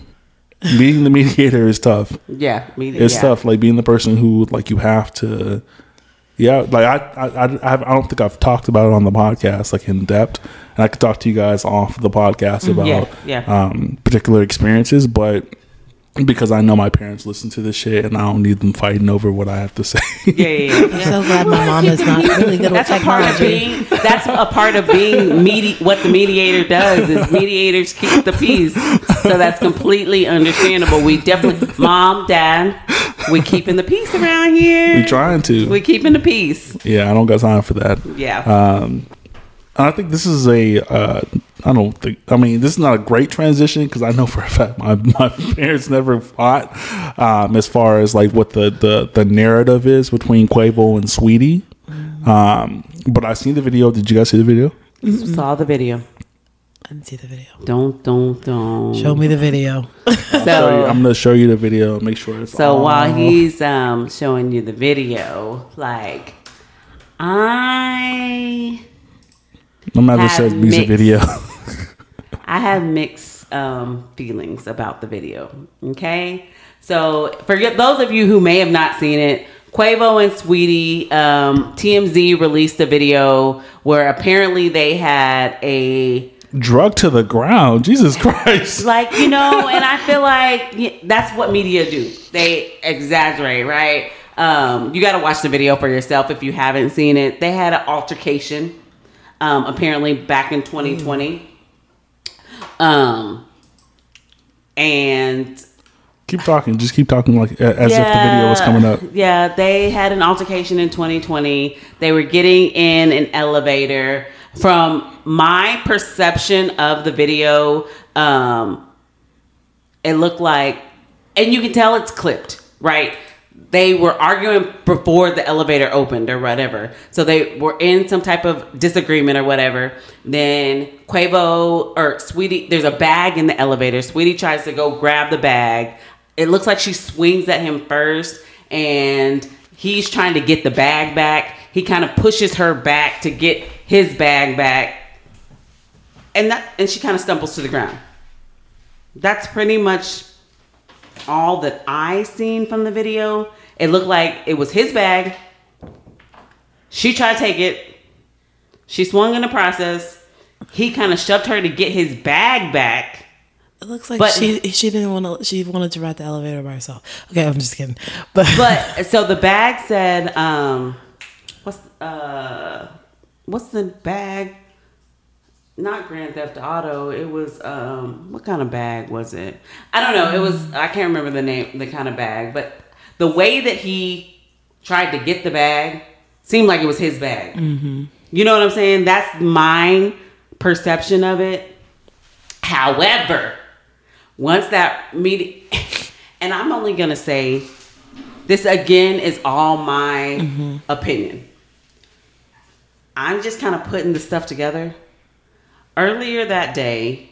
Speaker 1: being the mediator is tough.
Speaker 2: Yeah.
Speaker 1: It's
Speaker 2: yeah.
Speaker 1: tough, like being the person who like you have to. Yeah, like I, I, I, I have- I don't think I've talked about it on the podcast like in depth, and I could talk to you guys off the podcast about
Speaker 2: Mm-hmm. Yeah, yeah.
Speaker 1: Um, particular experiences, but because I know my parents listen to this shit, and I don't need them fighting over what I have to say.
Speaker 2: Yeah, yeah, yeah.
Speaker 3: I'm so glad my mom is not really good with
Speaker 2: That's a part of
Speaker 3: technology.
Speaker 2: being. That's a part of being medi- What the mediator does is mediators keep the peace. So that's completely understandable. We definitely, mom, dad, we keeping the peace around here.
Speaker 1: we trying to.
Speaker 2: We keeping the peace.
Speaker 1: yeah, I don't got time for that.
Speaker 2: Yeah.
Speaker 1: Um, and I think this is a. Uh, I don't think. I mean, this is not a great transition because I know for a fact my, my parents never fought. Um, as far as like what the the the narrative is between Quavo and Saweetie. Um, but I seen the video. Did you guys see the video?
Speaker 2: Saw the video.
Speaker 3: I didn't see the video.
Speaker 2: Don't, don't, don't.
Speaker 3: Show me the video.
Speaker 1: Show you-
Speaker 2: So,
Speaker 1: I'm gonna show you the video. Make sure it's
Speaker 2: so
Speaker 1: all-
Speaker 2: while he's um, showing you the video, like, I
Speaker 1: no matter says music video.
Speaker 2: I have mixed um, feelings about the video. Okay, so for those of you who may have not seen it, Quavo and Saweetie, um, TMZ released a video where apparently they had a
Speaker 1: Drug to the ground. Jesus Christ.
Speaker 2: like you know, and I feel like that's what media do. They exaggerate, right? Um, you got to watch the video for yourself if you haven't seen it. They had an altercation, um, apparently back in 2020. Um, and
Speaker 1: Keep talking. Just keep talking like as if the video was coming up.
Speaker 2: Yeah, they had an altercation in 2020. They were getting in an elevator. From my perception of the video, um, it looked like, and you can tell it's clipped, right? They were arguing before the elevator opened or whatever. So they were in some type of disagreement or whatever. Then Quavo or Saweetie, there's a bag in the elevator. Saweetie tries to go grab the bag. It looks like she swings at him first and he's trying to get the bag back. He kind of pushes her back to get his bag back. And that and she kind of stumbles to the ground. That's pretty much all that I seen from the video. It looked like it was his bag. She tried to take it. She swung in the process. He kind of shoved her to get his bag back.
Speaker 3: It looks like
Speaker 2: But-
Speaker 3: she she didn't want to. She wanted to ride the elevator by herself. Okay, I'm just kidding. But
Speaker 2: But so the bag said, um, what's uh, what's the bag? Not Grand Theft Auto. It was um, what kind of bag was it? I don't know. It was I can't remember the name, the kind of bag. But the way that he tried to get the bag seemed like it was his bag. You know what I'm saying? That's my perception of it. However, once that meeting, and I'm only gonna say this again is all my opinion. I'm just kind of putting the stuff together. Earlier that day,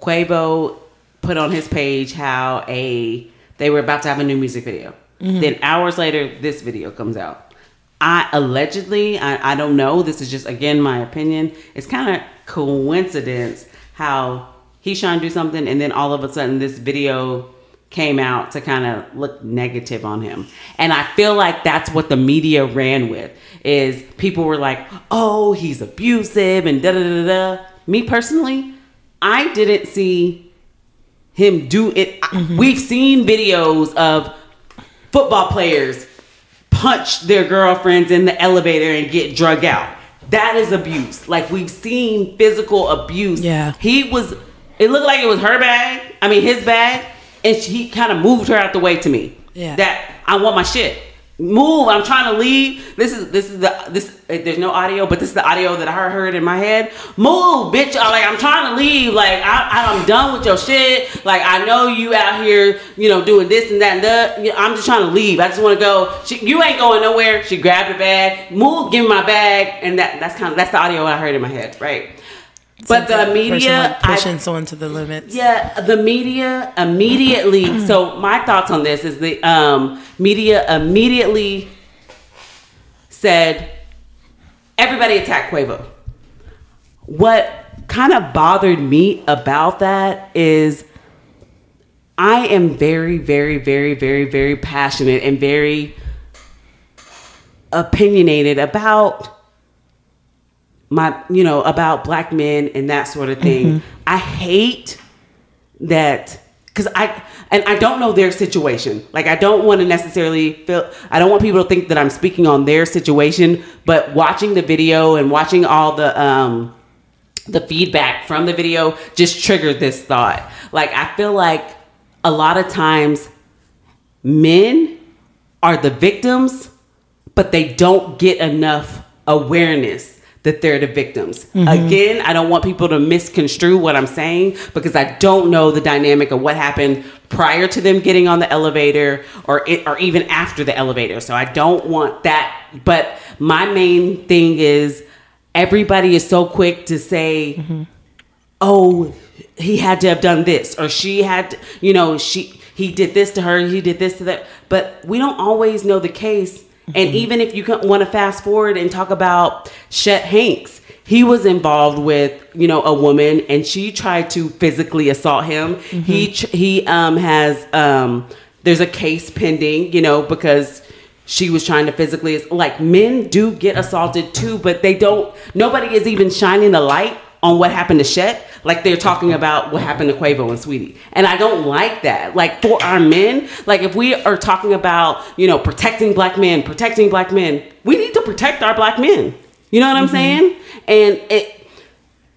Speaker 2: Quavo put on his page how a they were about to have a new music video. Mm-hmm. Then hours later, this video comes out. I allegedly, I, I don't know. This is just again my opinion. It's kind of coincidence how he's trying to do something, and then all of a sudden this video came out to kind of look negative on him. And I feel like that's what the media ran with. Is people were like, "Oh, he's abusive," and da da da da. Me personally, I didn't see him do it. I- mm-hmm. We've seen videos of football players punch their girlfriends in the elevator and get drug out. That is abuse. Like we've seen physical abuse.
Speaker 3: Yeah.
Speaker 2: He was it looked like it was her bag. I mean his bag. And she, he kind of moved her out the way to me.
Speaker 3: Yeah.
Speaker 2: That I want my shit. move. I'm trying to leave. This is this is the this. Eh, there's no audio, but this is the audio that I heard in my head. Move, bitch. I'm like I'm trying to leave. Like I, I'm done with your shit. Like I know you out here, you know, doing this and that and that. I'm just trying to leave. I just want to go. She, you ain't going nowhere. She grabbed her bag. Move. Give me my bag. And that that's kind of that's the audio I heard in my head. Right. But the media,
Speaker 3: like,
Speaker 2: I-
Speaker 3: pushing someone to the limits.
Speaker 2: yeah, the media immediately. so my thoughts on this is the um, media immediately said everybody attack Quavo. What kind of bothered me about that is I am very, very, very, very, very passionate and very opinionated about my you know about black men and that sort of thing. I hate that because i and i don't know their situation. Like i don't want to necessarily feel i don't want people to think that i'm speaking on their situation but watching the video and watching all the um the feedback from the video just triggered this thought. Like i feel like a lot of times men are the victims but they don't get enough awareness that they're the victims. Mm-hmm. Again, I don't want people to misconstrue what I'm saying because I don't know the dynamic of what happened prior to them getting on the elevator or it, or even after the elevator. So I don't want that. But my main thing is everybody is so quick to say, mm-hmm. "Oh, he had to have done this," or she had, to, you know, she he did this to her, he did this to that. But we don't always know the case. And even if you want to fast forward and talk about Chet Hanks, he was involved with you know a woman, and she tried to physically assault him. He tr- he um has um there's a case pending, you know, because she was trying to physically like men do get assaulted too, but they don't. Nobody is even shining the light on what happened to Chet. Like they're talking about what happened to Quavo and Saweetie, and I don't like that. Like for our men, like if we are talking about you know protecting black men, protecting black men, we need to protect our black men. You know what I'm mm-hmm. saying? And it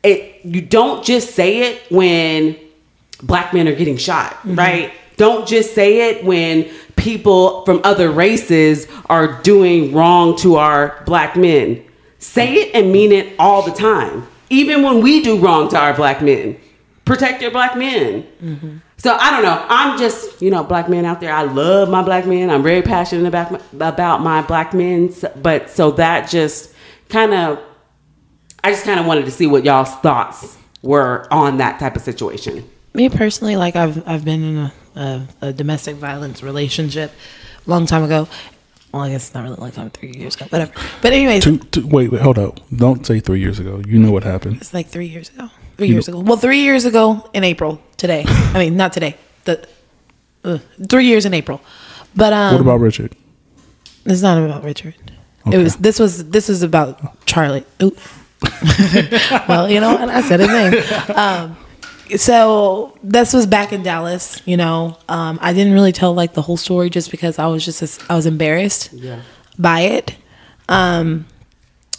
Speaker 2: it you don't just say it when black men are getting shot, mm-hmm. right? Don't just say it when people from other races are doing wrong to our black men. Say it and mean it all the time. Even when we do wrong to our black men. Protect your black men. So I don't know. I'm just, you know, black men out there. I love my black men. I'm very passionate about my, about my black men. But so that just kind of I just kind of wanted to see what y'all's thoughts were on that type of situation.
Speaker 3: Me personally, like I've I've been in a, a, a domestic violence relationship long time ago. Well, I guess it's not really a long time, three years ago, whatever. But anyways,
Speaker 1: Two, two, wait, wait, hold up. Don't say three years ago. You know what happened.
Speaker 3: it's like three years ago. Three years ago. Well, three years ago in April. Today. I mean, not today. The uh, three years in April. But um,
Speaker 1: What about Richard?
Speaker 3: It's not about Richard.
Speaker 1: Okay.
Speaker 3: It was. This was. This was about Charlie. Well, you know, and I said his name. Um, so this was back in Dallas. You know, um, I didn't really tell like the whole story just because I was just I was embarrassed
Speaker 2: Yeah.
Speaker 3: by it. Um,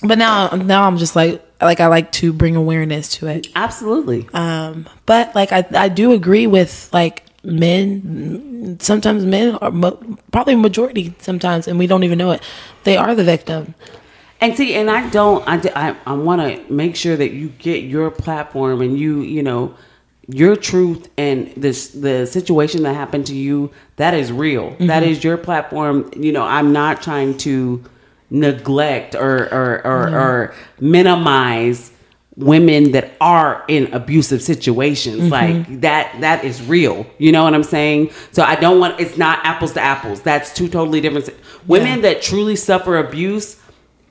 Speaker 3: but now now I'm just like like I like to bring awareness to it.
Speaker 2: Absolutely.
Speaker 3: Um, but like I, I do agree with like men. Sometimes men are mo- probably majority sometimes, and we don't even know it. They are the victim.
Speaker 2: And see, and I don't, I, I, I want to make sure that you get your platform and you, you know, your truth and this, the situation that happened to you, that is real. That mm-hmm. is your platform. You know, I'm not trying to neglect or, or, or, mm-hmm. or minimize women that are in abusive situations. Mm-hmm. Like that that is real. You know what i'm saying? So i don't want it's not apples to apples. That's two totally different si- women that truly suffer abuse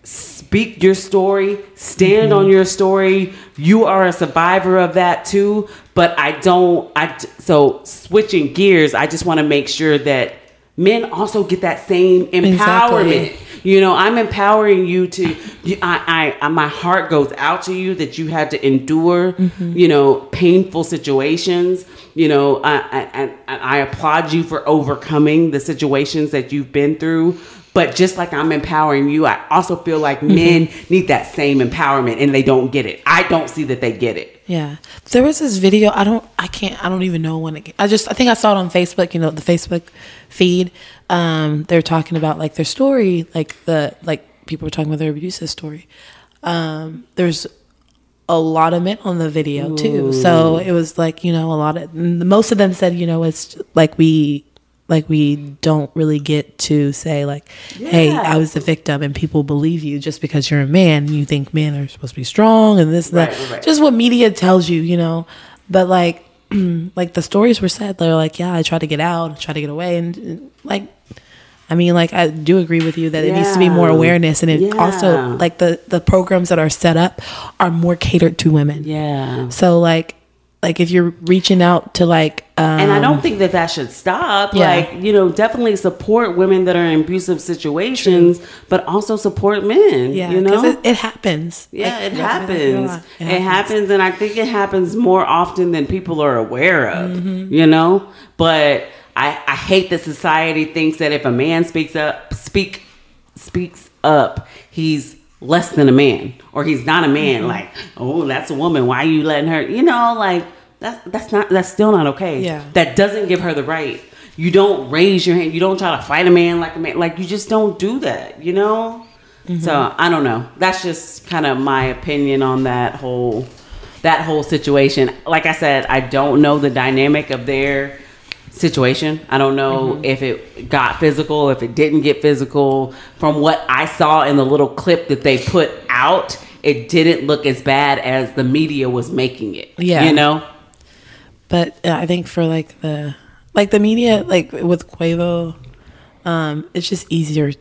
Speaker 2: speak your story stand on your story. You are a survivor of that too but i don't i so switching gears i just want to make sure that men also get that same empowerment.
Speaker 3: Exactly.
Speaker 2: you know i'm empowering you to I, I my heart goes out to you that you had to endure mm-hmm. you know painful situations. You know I I I applaud you for overcoming the situations that you've been through But just like I'm empowering you, I also feel like
Speaker 3: Mm-hmm.
Speaker 2: men need that same empowerment and they don't get it. I don't see that they get it.
Speaker 3: Yeah, there was this video. I don't. I can't. I don't even know when it. I just. I think I saw it on Facebook. You know, the Facebook feed. Um, they're talking about like their story, like the like people were talking about their abusive story. Um, there's a lot of men on the video too. So it was like you know a lot of most of them said you know it's like we like we don't really get to say like hey I was the victim and people believe you just because you're a man you think men are supposed to be strong and this and that
Speaker 2: Right, right, right.
Speaker 3: just what media tells you you know but like like the stories were said they're like yeah I tried to get out I tried to get away and, and, like I mean, like I do agree with you that it needs to be more awareness, and it
Speaker 2: Yeah.
Speaker 3: also like the the programs that are set up are more catered to women.
Speaker 2: Yeah.
Speaker 3: So like, like if you're reaching out to like, um,
Speaker 2: And I don't think that that should stop.
Speaker 3: Yeah.
Speaker 2: Like, you know, definitely support women that are in abusive situations, but also support men.
Speaker 3: yeah,
Speaker 2: you know?
Speaker 3: it, it happens.
Speaker 2: Yeah,
Speaker 3: Like,
Speaker 2: it
Speaker 3: yeah, I mean, like,
Speaker 2: happens. It happens, and I think it happens more often than people are aware of.
Speaker 3: Mm-hmm.
Speaker 2: You know, but I I hate that society thinks that if a man speaks up, speak speaks up, he's less than a man, or he's not a man.
Speaker 3: Mm-hmm.
Speaker 2: Like, oh, that's a woman. Why are you letting her? You know, like that's that's not that's still not okay.
Speaker 3: Yeah.
Speaker 2: that doesn't give her the right. You don't raise your hand. You don't try to fight a man like a man. Like you just don't do that. You know. So I don't know. That's just kind of my opinion on that whole that whole situation. Like I said, I don't know the dynamic of their situation. I don't know if it got physical, if it didn't get physical. From what I saw in the little clip that they put out, it didn't look as bad as the media was making it.
Speaker 3: Yeah.
Speaker 2: You know?
Speaker 3: but uh, I think for like the like the media, like with Quavo, um, it's just easier.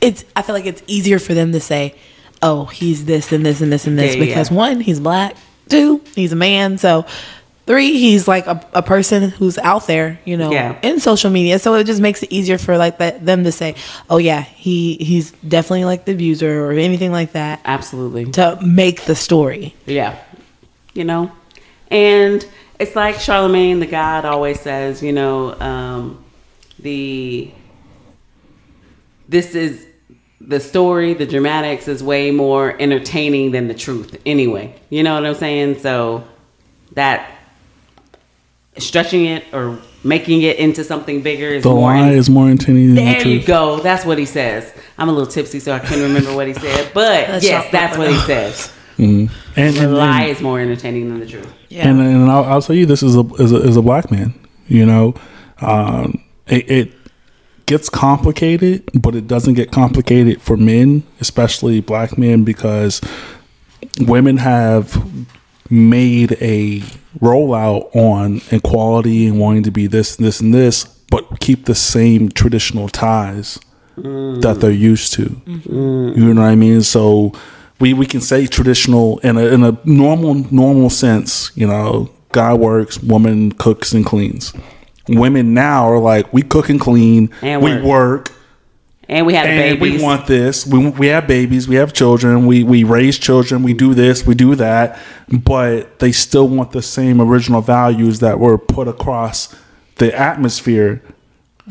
Speaker 3: It's I feel like it's easier for them to say, "Oh, he's this and this and this and this,"
Speaker 2: Yeah, yeah.
Speaker 3: because one, he's black. Two, he's a man. So. Three, he's like a, a person who's out there, you know,
Speaker 2: Yeah.
Speaker 3: in social media. So it just makes it easier for like that them to say, "Oh yeah, he he's definitely like the abuser or anything like that,"
Speaker 2: Absolutely.
Speaker 3: to make the story.
Speaker 2: Yeah. You know? And it's like Charlemagne the God always says, you know, um, the this is the story, the dramatics is way more entertaining than the truth anyway. You know what I'm saying? So that stretching it or making it into something bigger is
Speaker 1: The
Speaker 2: more
Speaker 1: lie is more entertaining than the
Speaker 2: there you
Speaker 1: truth.
Speaker 2: go. That's what he says. I'm a little tipsy, so I can't remember what he said. But
Speaker 3: That's
Speaker 2: yes, that's what he
Speaker 3: banana.
Speaker 2: says.
Speaker 1: And,
Speaker 2: The
Speaker 1: and,
Speaker 2: lie
Speaker 1: and,
Speaker 2: is more entertaining than the truth.
Speaker 3: Yeah.
Speaker 1: and, and I'll, I'll tell you this is a, as a as a black man. You know, um, it, it gets complicated, but it doesn't get complicated for men, especially black men, because women have made a rollout on equality and wanting to be this, this, and this, but keep the same traditional ties that they're used to. Mm-hmm. You know what I mean? So we, we can say traditional in a in a normal normal sense. You know, guy works, woman cooks and cleans. Women now are like we cook and clean,
Speaker 2: And
Speaker 1: we
Speaker 2: work.
Speaker 1: work,
Speaker 2: And we had
Speaker 1: and
Speaker 2: babies.
Speaker 1: we want this. We we have babies, we have children, we we raise children, we do this, we do that, but they still want the same original values that were put across the atmosphere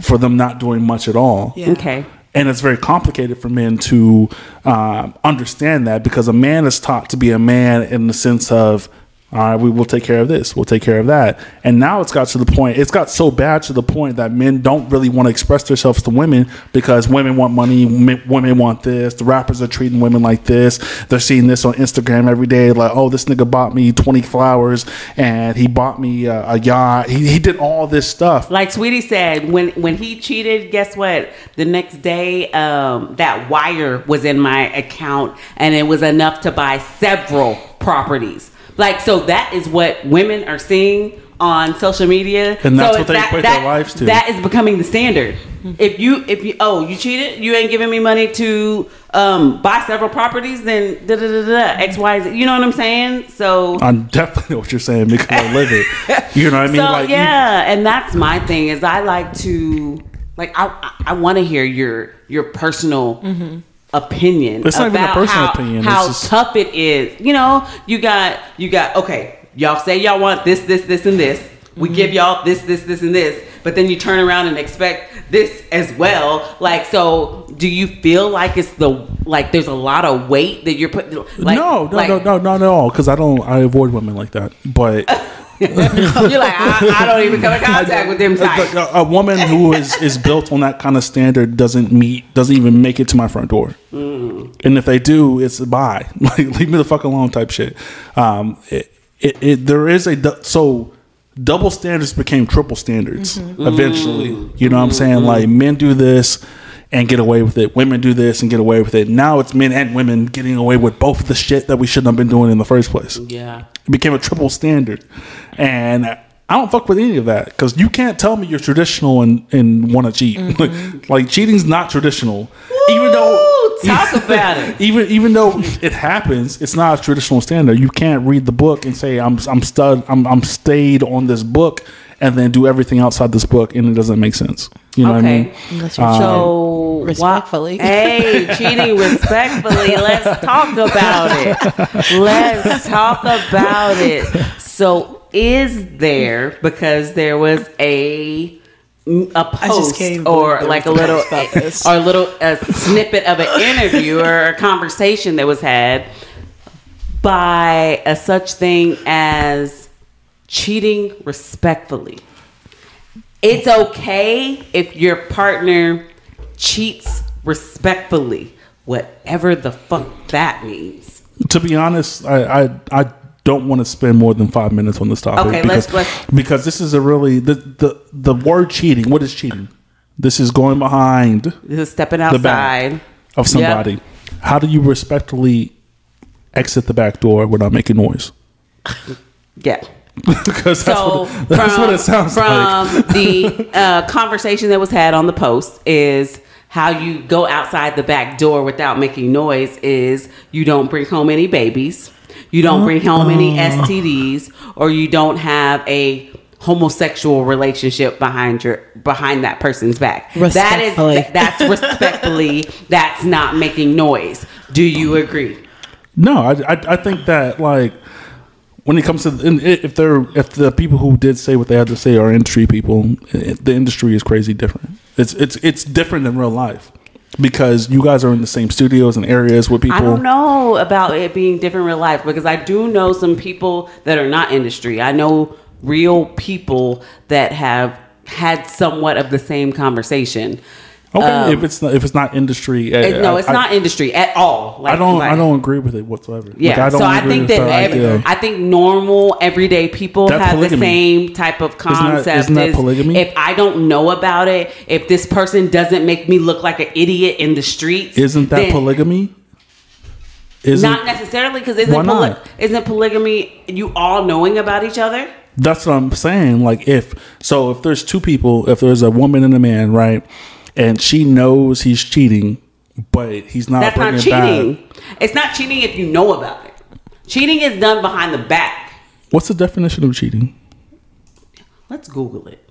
Speaker 1: for them not doing much at all.
Speaker 3: Yeah.
Speaker 2: okay.
Speaker 1: And it's very complicated for men to um, understand that because a man is taught to be a man in the sense of, all right, we will take care of this, we'll take care of that. And now it's got to the point, it's got so bad to the point that men don't really want to express themselves to women because women want money, women want this. The rappers are treating women like this. They're seeing this on Instagram every day, like, oh, this nigga bought me 20 flowers and he bought me a, a yacht. He, he did all this stuff.
Speaker 2: Like Saweetie said, when when he cheated, guess what? The next day, um, that wire was in my account, and it was enough to buy several properties. Like so, that is what women are seeing on social media,
Speaker 1: And that's
Speaker 2: so
Speaker 1: what they
Speaker 2: that,
Speaker 1: equate
Speaker 2: that,
Speaker 1: their lives to.
Speaker 2: That is becoming the standard. If you if you oh you cheated, you ain't giving me money to um, buy several properties, then da da da da X Y Z. You know what I'm saying? So
Speaker 1: I definitely know what you're saying because I live it. You know what I mean?
Speaker 2: so
Speaker 1: like, you-
Speaker 2: yeah, and that's my thing is I like to like I I, I want to hear your your personal opinion
Speaker 1: It's not even a
Speaker 2: about
Speaker 1: personal
Speaker 2: how,
Speaker 1: opinion, it's
Speaker 2: how
Speaker 1: just-
Speaker 2: tough it is. You know, you got you got okay. Y'all say y'all want this this this and this. We mm-hmm. give y'all this this this and this. but then you turn around and expect this as well. Like, so do you feel like it's the like there's a lot of weight that you're putting? Like,
Speaker 1: no, no,
Speaker 2: like,
Speaker 1: no, no, not at all. Because I don't. I avoid women like that. But
Speaker 2: You're like, I, I don't even come in contact with them.
Speaker 1: Like, a, a woman who is is built on that kind of standard doesn't meet doesn't even make it to my front door. Mm. And if they do, it's a bye. Like leave me the fuck alone type shit. Um, it, it, it there is a so double standards became triple standards mm-hmm. eventually. Mm. You know what I'm saying? Mm-hmm. Like men do this and get away with it. Women do this and get away with it. Now it's men and women getting away with both of the shit that we shouldn't have been doing in the first place
Speaker 2: Yeah.
Speaker 1: it became a triple standard and i don't fuck with any of that because you can't tell me you're traditional and, and want to cheat mm-hmm. like, like cheating's not traditional even though
Speaker 2: talk about it.
Speaker 1: even even though it happens it's not a traditional standard you can't read the book and say i'm i'm stud i'm, I'm stayed on this book and then do everything outside this book and it doesn't make sense you know what i mean
Speaker 2: Okay.
Speaker 3: Unless you're um,
Speaker 2: So
Speaker 3: Respectfully.
Speaker 2: why- hey, cheating respectfully. Let's talk about it. Let's talk about it. So, is there because there was a a post or like a little
Speaker 3: post about this.
Speaker 2: or a little a snippet of an interview or a conversation that was had by a such thing as cheating respectfully. It's okay if your partner cheats respectfully, whatever the fuck that means.
Speaker 1: to be honest, I I, I don't want to spend more than five minutes on this topic.
Speaker 2: Okay,
Speaker 1: because,
Speaker 2: let's- let's-
Speaker 1: because this is a really the, the the word cheating. What is cheating? This is going behind
Speaker 2: This is stepping outside.
Speaker 1: of somebody. How do you respectfully exit the back door without making noise?
Speaker 2: Yeah.
Speaker 1: Because that's,
Speaker 2: So
Speaker 1: what, that's
Speaker 2: from,
Speaker 1: what it sounds
Speaker 2: from
Speaker 1: like.
Speaker 2: the uh, conversation that was had on the post is how you go outside the back door without making noise is you don't bring home any babies, you don't bring home any STDs, or you don't have a homosexual relationship behind your behind that person's back. That is that's respectfully that's not making noise. Do you agree?
Speaker 1: No, I, I, I think that like when it comes to if they're if the people who did say what they had to say are industry people, eh, the industry is crazy different. It's it's it's different than real life because you guys are in the same studios and areas with people.
Speaker 2: I don't know about it being different in real life because I do know some people that are not industry. I know real people that have had somewhat of the same conversation.
Speaker 1: Okay,
Speaker 2: Um,
Speaker 1: if it's not, if it's not industry, uh,
Speaker 2: It- no, it's
Speaker 1: I-
Speaker 2: not industry at all. Like,
Speaker 1: I don't
Speaker 2: like-
Speaker 1: I don't agree with it whatsoever. Like,
Speaker 2: Yeah,
Speaker 1: don't
Speaker 2: so I think that every. I think normal everyday people have
Speaker 1: polygamy.
Speaker 2: the same type of concept.
Speaker 1: isn't that
Speaker 2: is
Speaker 1: polygamy?
Speaker 2: If I don't know about it, if this person doesn't make me look like an idiot in the streets,
Speaker 1: Isn't that polygamy? Isn't
Speaker 2: Not necessarily because isn't poly-
Speaker 1: not?
Speaker 2: isn't polygamy you all knowing about each other?
Speaker 1: That's what I'm saying. Like if so, if there's two people, if there's a woman and a man, right, and she knows he's cheating, but he's not
Speaker 2: That's not
Speaker 1: bringing it
Speaker 2: cheating. It's not cheating if you know about it. Cheating is done behind the back.
Speaker 1: What's the definition of cheating?
Speaker 2: Let's Google it.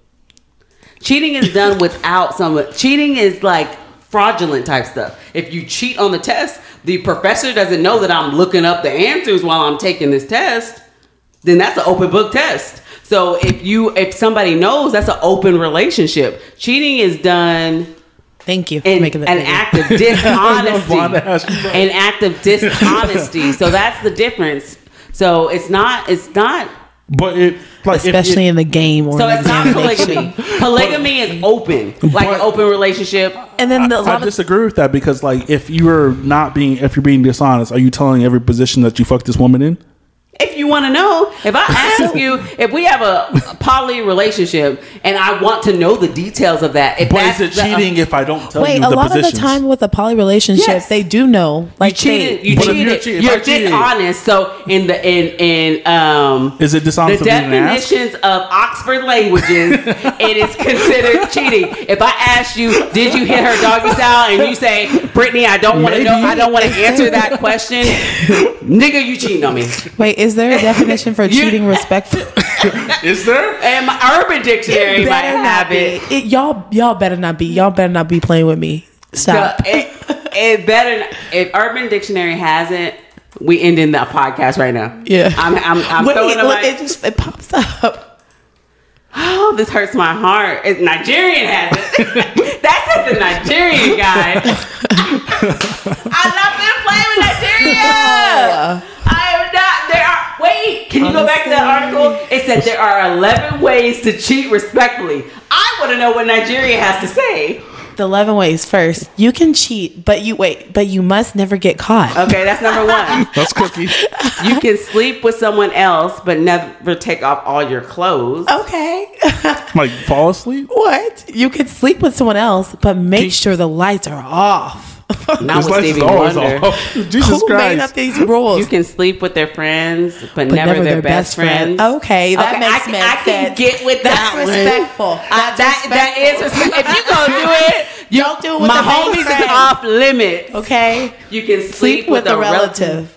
Speaker 2: Cheating is done without some. Cheating is like fraudulent type stuff. If you cheat on the test, the professor doesn't know that I'm looking up the answers while I'm taking this test. Then that's an open book test. So if you if somebody knows, that's an open relationship. Cheating is done
Speaker 3: Thank you for
Speaker 2: an,
Speaker 3: making that
Speaker 2: an act of dishonesty. an act of dishonesty. So that's the difference. So it's not. It's not.
Speaker 1: But it like
Speaker 3: especially
Speaker 1: it-
Speaker 3: in the game or
Speaker 2: So
Speaker 3: in
Speaker 2: it's not
Speaker 3: examination.
Speaker 2: polygamy. Polygamy is open, like an open relationship.
Speaker 3: And then the, a
Speaker 1: I
Speaker 3: lot of
Speaker 1: disagree with that because like if you're not being if you're being dishonest, are you telling every position that you fucked this woman in?
Speaker 2: If you want to know, if I ask you if we have a, a poly relationship and I want to know the details of that, if
Speaker 1: But
Speaker 2: that's
Speaker 1: is it
Speaker 2: the-
Speaker 1: cheating if I don't tell
Speaker 3: wait,
Speaker 1: you
Speaker 3: Wait,
Speaker 1: a
Speaker 3: lot
Speaker 1: positions?
Speaker 3: of the time with a poly relationship,
Speaker 2: Yes.
Speaker 3: they do know.
Speaker 2: you
Speaker 3: Like
Speaker 2: cheated,
Speaker 3: they,
Speaker 2: you
Speaker 1: But if you're
Speaker 2: cheated, you're dishonest. So in the in in um
Speaker 1: Is it dishonest
Speaker 2: the
Speaker 1: for being an ass?
Speaker 2: definitions of Oxford languages, it is considered cheating. If I ask you, did you hit her doggy style, and you say, Brittany, I don't want to know, I don't want to answer that question, nigga, you cheating on me.
Speaker 3: wait, is there a definition for cheating respectful?
Speaker 1: Is there?
Speaker 2: And my Urban Dictionary might
Speaker 3: Better
Speaker 2: have
Speaker 3: not be.
Speaker 2: it.
Speaker 3: It- Y'all, y'all better not be. Y'all better not be playing with me. Stop.
Speaker 2: So it, it better not- if Urban Dictionary has it. We ending the podcast right now.
Speaker 3: Yeah.
Speaker 2: I'm I'm, I'm
Speaker 3: Wait,
Speaker 2: throwing it
Speaker 3: look, it just it pops up.
Speaker 2: Oh, this hurts my heart. It's Nigerian has it. That's at the Nigerian guy. I'm not gonna play with Nigeria. I am not. There are. Wait, can you go back to that article? It said there are 11 ways to cheat respectfully. I want to know what Nigeria has to say.
Speaker 3: The 11 ways first. You can cheat, but you wait, but you must never get caught.
Speaker 2: Okay, that's number one.
Speaker 1: That's cookie.
Speaker 2: You can sleep with someone else, but never take off all your clothes.
Speaker 3: Okay.
Speaker 1: like fall asleep.
Speaker 3: what? You can sleep with someone else, but make sure the lights are off.
Speaker 2: Not
Speaker 1: His
Speaker 2: with
Speaker 1: life is
Speaker 2: Stevie
Speaker 1: always
Speaker 2: Wonder.
Speaker 1: off. Jesus
Speaker 3: Who made up these rules?
Speaker 2: You can sleep with their friends, but, never, their, best, friends.
Speaker 3: Okay, that
Speaker 2: Okay,
Speaker 3: makes
Speaker 2: I, can-
Speaker 3: sense.
Speaker 2: I can get with
Speaker 3: That's
Speaker 2: that. one.
Speaker 3: respectful.
Speaker 2: Uh,
Speaker 3: That's
Speaker 2: that that is respectful. If you gonna do it, you,
Speaker 3: Don't do it with
Speaker 2: my
Speaker 3: the main
Speaker 2: homies is off limits.
Speaker 3: Okay.
Speaker 2: You can sleep,
Speaker 3: Sleep with a relative.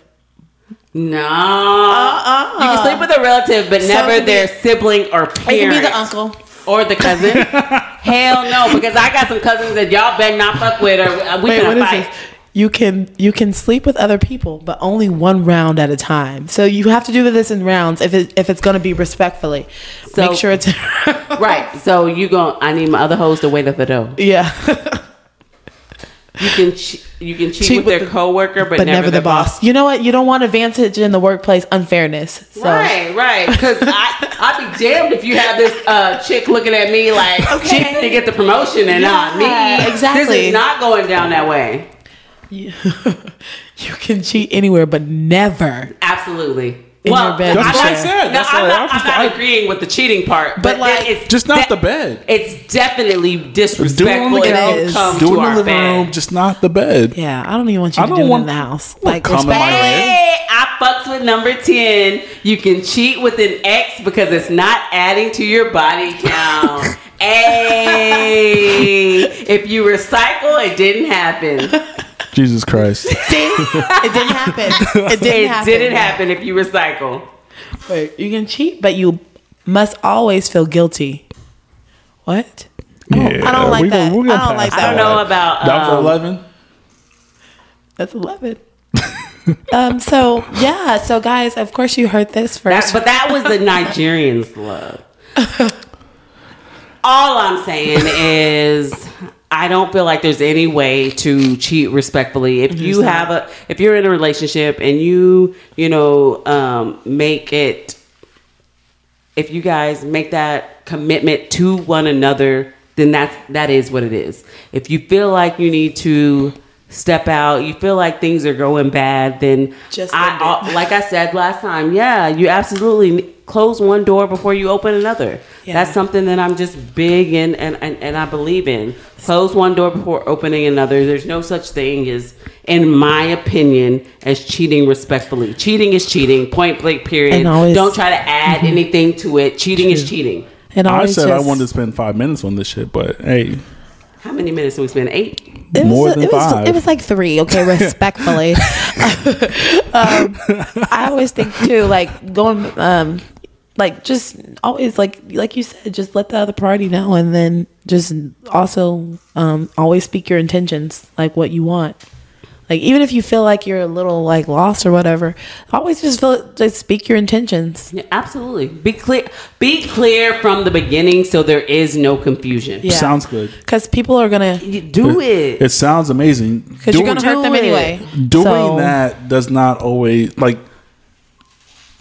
Speaker 2: No,
Speaker 3: Uh-uh.
Speaker 2: you can sleep with a relative, but
Speaker 3: So
Speaker 2: never
Speaker 3: it can be-
Speaker 2: their sibling or parent.
Speaker 3: It can be the uncle.
Speaker 2: Or the cousin. Hell no, because I got some cousins that y'all better not fuck with, or we
Speaker 3: Wait,
Speaker 2: gonna fight.
Speaker 3: You can you can sleep with other people, but only one round at a time. So you have to do this in rounds if it, if it's going to be respectfully.
Speaker 2: So-
Speaker 3: Make sure it's
Speaker 2: Right. So you go. I need my other hoes to wait at the door.
Speaker 3: yeah,
Speaker 2: You can che- you can cheat,
Speaker 3: Cheat
Speaker 2: with,
Speaker 3: with
Speaker 2: their
Speaker 3: the-
Speaker 2: coworker, but,
Speaker 3: but never the boss. You know what? You don't want advantage in the workplace unfairness. So
Speaker 2: Right, right. Because I I'd be damned if you have this uh, chick looking at me like
Speaker 3: Okay.
Speaker 2: she's to get the promotion and not me.
Speaker 3: Exactly.
Speaker 2: This is not going down that way.
Speaker 3: you can cheat anywhere, but never.
Speaker 2: Absolutely.
Speaker 3: In your bed
Speaker 2: I'm
Speaker 1: That's what I
Speaker 2: not-
Speaker 1: said.
Speaker 2: No,
Speaker 1: That's
Speaker 2: I'm
Speaker 1: what
Speaker 2: not,
Speaker 1: I
Speaker 2: I'm
Speaker 1: was-
Speaker 2: not
Speaker 1: I-
Speaker 2: agreeing with the cheating part, but,
Speaker 3: But, like,
Speaker 2: it's
Speaker 1: Just not
Speaker 2: de-
Speaker 1: the bed.
Speaker 2: It's definitely
Speaker 1: Do it
Speaker 2: disrespectful
Speaker 1: on the
Speaker 2: if
Speaker 3: couch.
Speaker 1: Do it in the
Speaker 2: our
Speaker 1: living
Speaker 2: bed.
Speaker 1: room, just not the bed.
Speaker 3: Yeah, I don't even want you
Speaker 1: I
Speaker 3: to
Speaker 1: don't
Speaker 3: do it in the house.
Speaker 1: want
Speaker 3: Like
Speaker 1: cum in my
Speaker 3: respect.
Speaker 1: bed.
Speaker 2: I fucks with number 10. You can cheat with an ex because it's not adding to your body count. hey, if you recycle, it didn't happen.
Speaker 1: Jesus Christ.
Speaker 3: See, it didn't happen. It didn't
Speaker 2: It
Speaker 3: happen.
Speaker 2: didn't happen if you recycle.
Speaker 3: Wait, you can cheat, but you must always feel guilty. What?
Speaker 1: Yeah,
Speaker 3: I don't like
Speaker 1: we
Speaker 3: that.
Speaker 1: we're gonna
Speaker 3: I don't like
Speaker 1: pass
Speaker 3: that.
Speaker 2: I don't know about.
Speaker 1: That was
Speaker 2: um,
Speaker 1: eleven.
Speaker 3: That's eleven. um. So yeah. So guys, of course you heard this
Speaker 2: That,
Speaker 3: first.
Speaker 2: but that was the Nigerians' love. All I'm saying is, I don't feel like there's any way to cheat respectfully. If you have a, if you're in a relationship and you, you know, um, make it, if you guys make that commitment to one another, then that's that is what it is. If you feel like you need to step out, you feel like things are going bad, then
Speaker 3: Just
Speaker 2: I. I- like I said last time, yeah, you absolutely close one door before you open another.
Speaker 3: Yeah.
Speaker 2: That's something that I'm just big in and, and, and I believe in. Close one door before opening another. There's no such thing as, in my opinion, as cheating respectfully. Cheating is cheating, point blank, period.
Speaker 3: Always-
Speaker 2: Don't try to add anything to it. Cheating is cheating.
Speaker 3: and
Speaker 1: I
Speaker 3: always
Speaker 1: said I wanted to spend five minutes on this shit, but hey,
Speaker 2: How many minutes did we spend? Eight?
Speaker 3: It was,
Speaker 1: more than
Speaker 3: it was,
Speaker 1: five.
Speaker 3: It was like three. Okay, respectfully. um, I always think too, like going, um, like just always like like you said, just let the other party know, and then just also um, always speak your intentions, like what you want. Like even if you feel like you're a little like lost or whatever, always just feel just speak your intentions.
Speaker 2: Yeah, absolutely. Be clear. Be clear from the beginning, so there is no confusion.
Speaker 3: Yeah.
Speaker 1: sounds good.
Speaker 3: Because people are gonna,
Speaker 2: You do it.
Speaker 1: It sounds amazing.
Speaker 3: because you're gonna hurt them
Speaker 2: it.
Speaker 3: anyway.
Speaker 1: doing
Speaker 3: So-
Speaker 1: that does not always like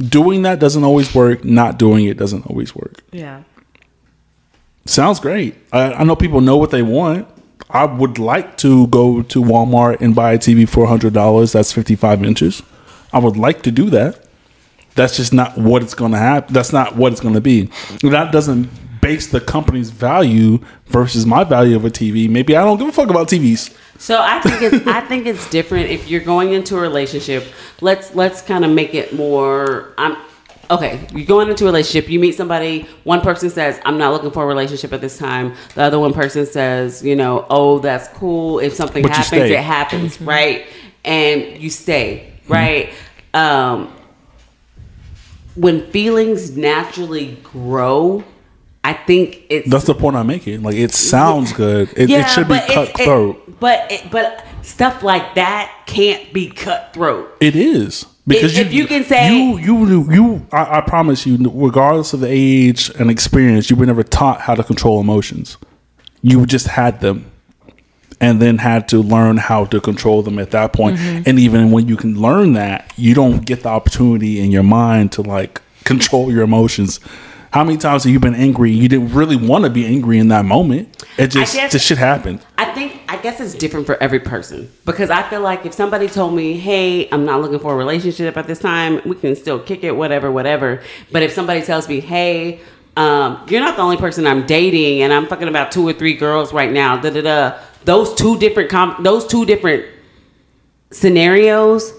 Speaker 1: doing that doesn't always work. Not doing it doesn't always work.
Speaker 3: Yeah.
Speaker 1: sounds great. I, I know people know what they want. I would like to go to walmart and buy a tv for $100 that's 55 inches. I would like to do that. That's just not what it's going to happen that's not what it's going to be. That doesn't base the company's value versus my value of a tv maybe i don't give a fuck about tvs
Speaker 2: So I think it's I think it's different if you're going into a relationship. Let's let's kind of make it more. I'm okay. You're going into a relationship. You meet somebody. One person says, "I'm not looking for a relationship at this time." The other one person says, "You know, oh, that's cool. If something
Speaker 1: But
Speaker 2: happens, it happens, right?" And you stay, right? Um, when feelings naturally grow, I think it's
Speaker 1: that's the point i'm making like it sounds good. It, it should be cutthroat
Speaker 2: It, but it, but stuff like that can't be cutthroat.
Speaker 1: It is.
Speaker 2: If- if you can say-
Speaker 1: you you you I, I promise you regardless of the age and experience you were never taught how to control emotions. You just had them and then had to learn how to control them at that point.
Speaker 2: Mm-hmm.
Speaker 1: and even when you can learn that you don't get the opportunity in your mind to like control your emotions how many times have you been angry you didn't really want to be angry in that moment it just
Speaker 2: guess-
Speaker 1: this shit happened
Speaker 2: I think I guess it's different for every person because I feel like if somebody told me, "Hey, I'm not looking for a relationship at this time. We can still kick it, whatever, whatever." But if somebody tells me, "Hey, um, you're not the only person I'm dating, and I'm fucking about two or three girls right now," da da da. Those two different com- those two different scenarios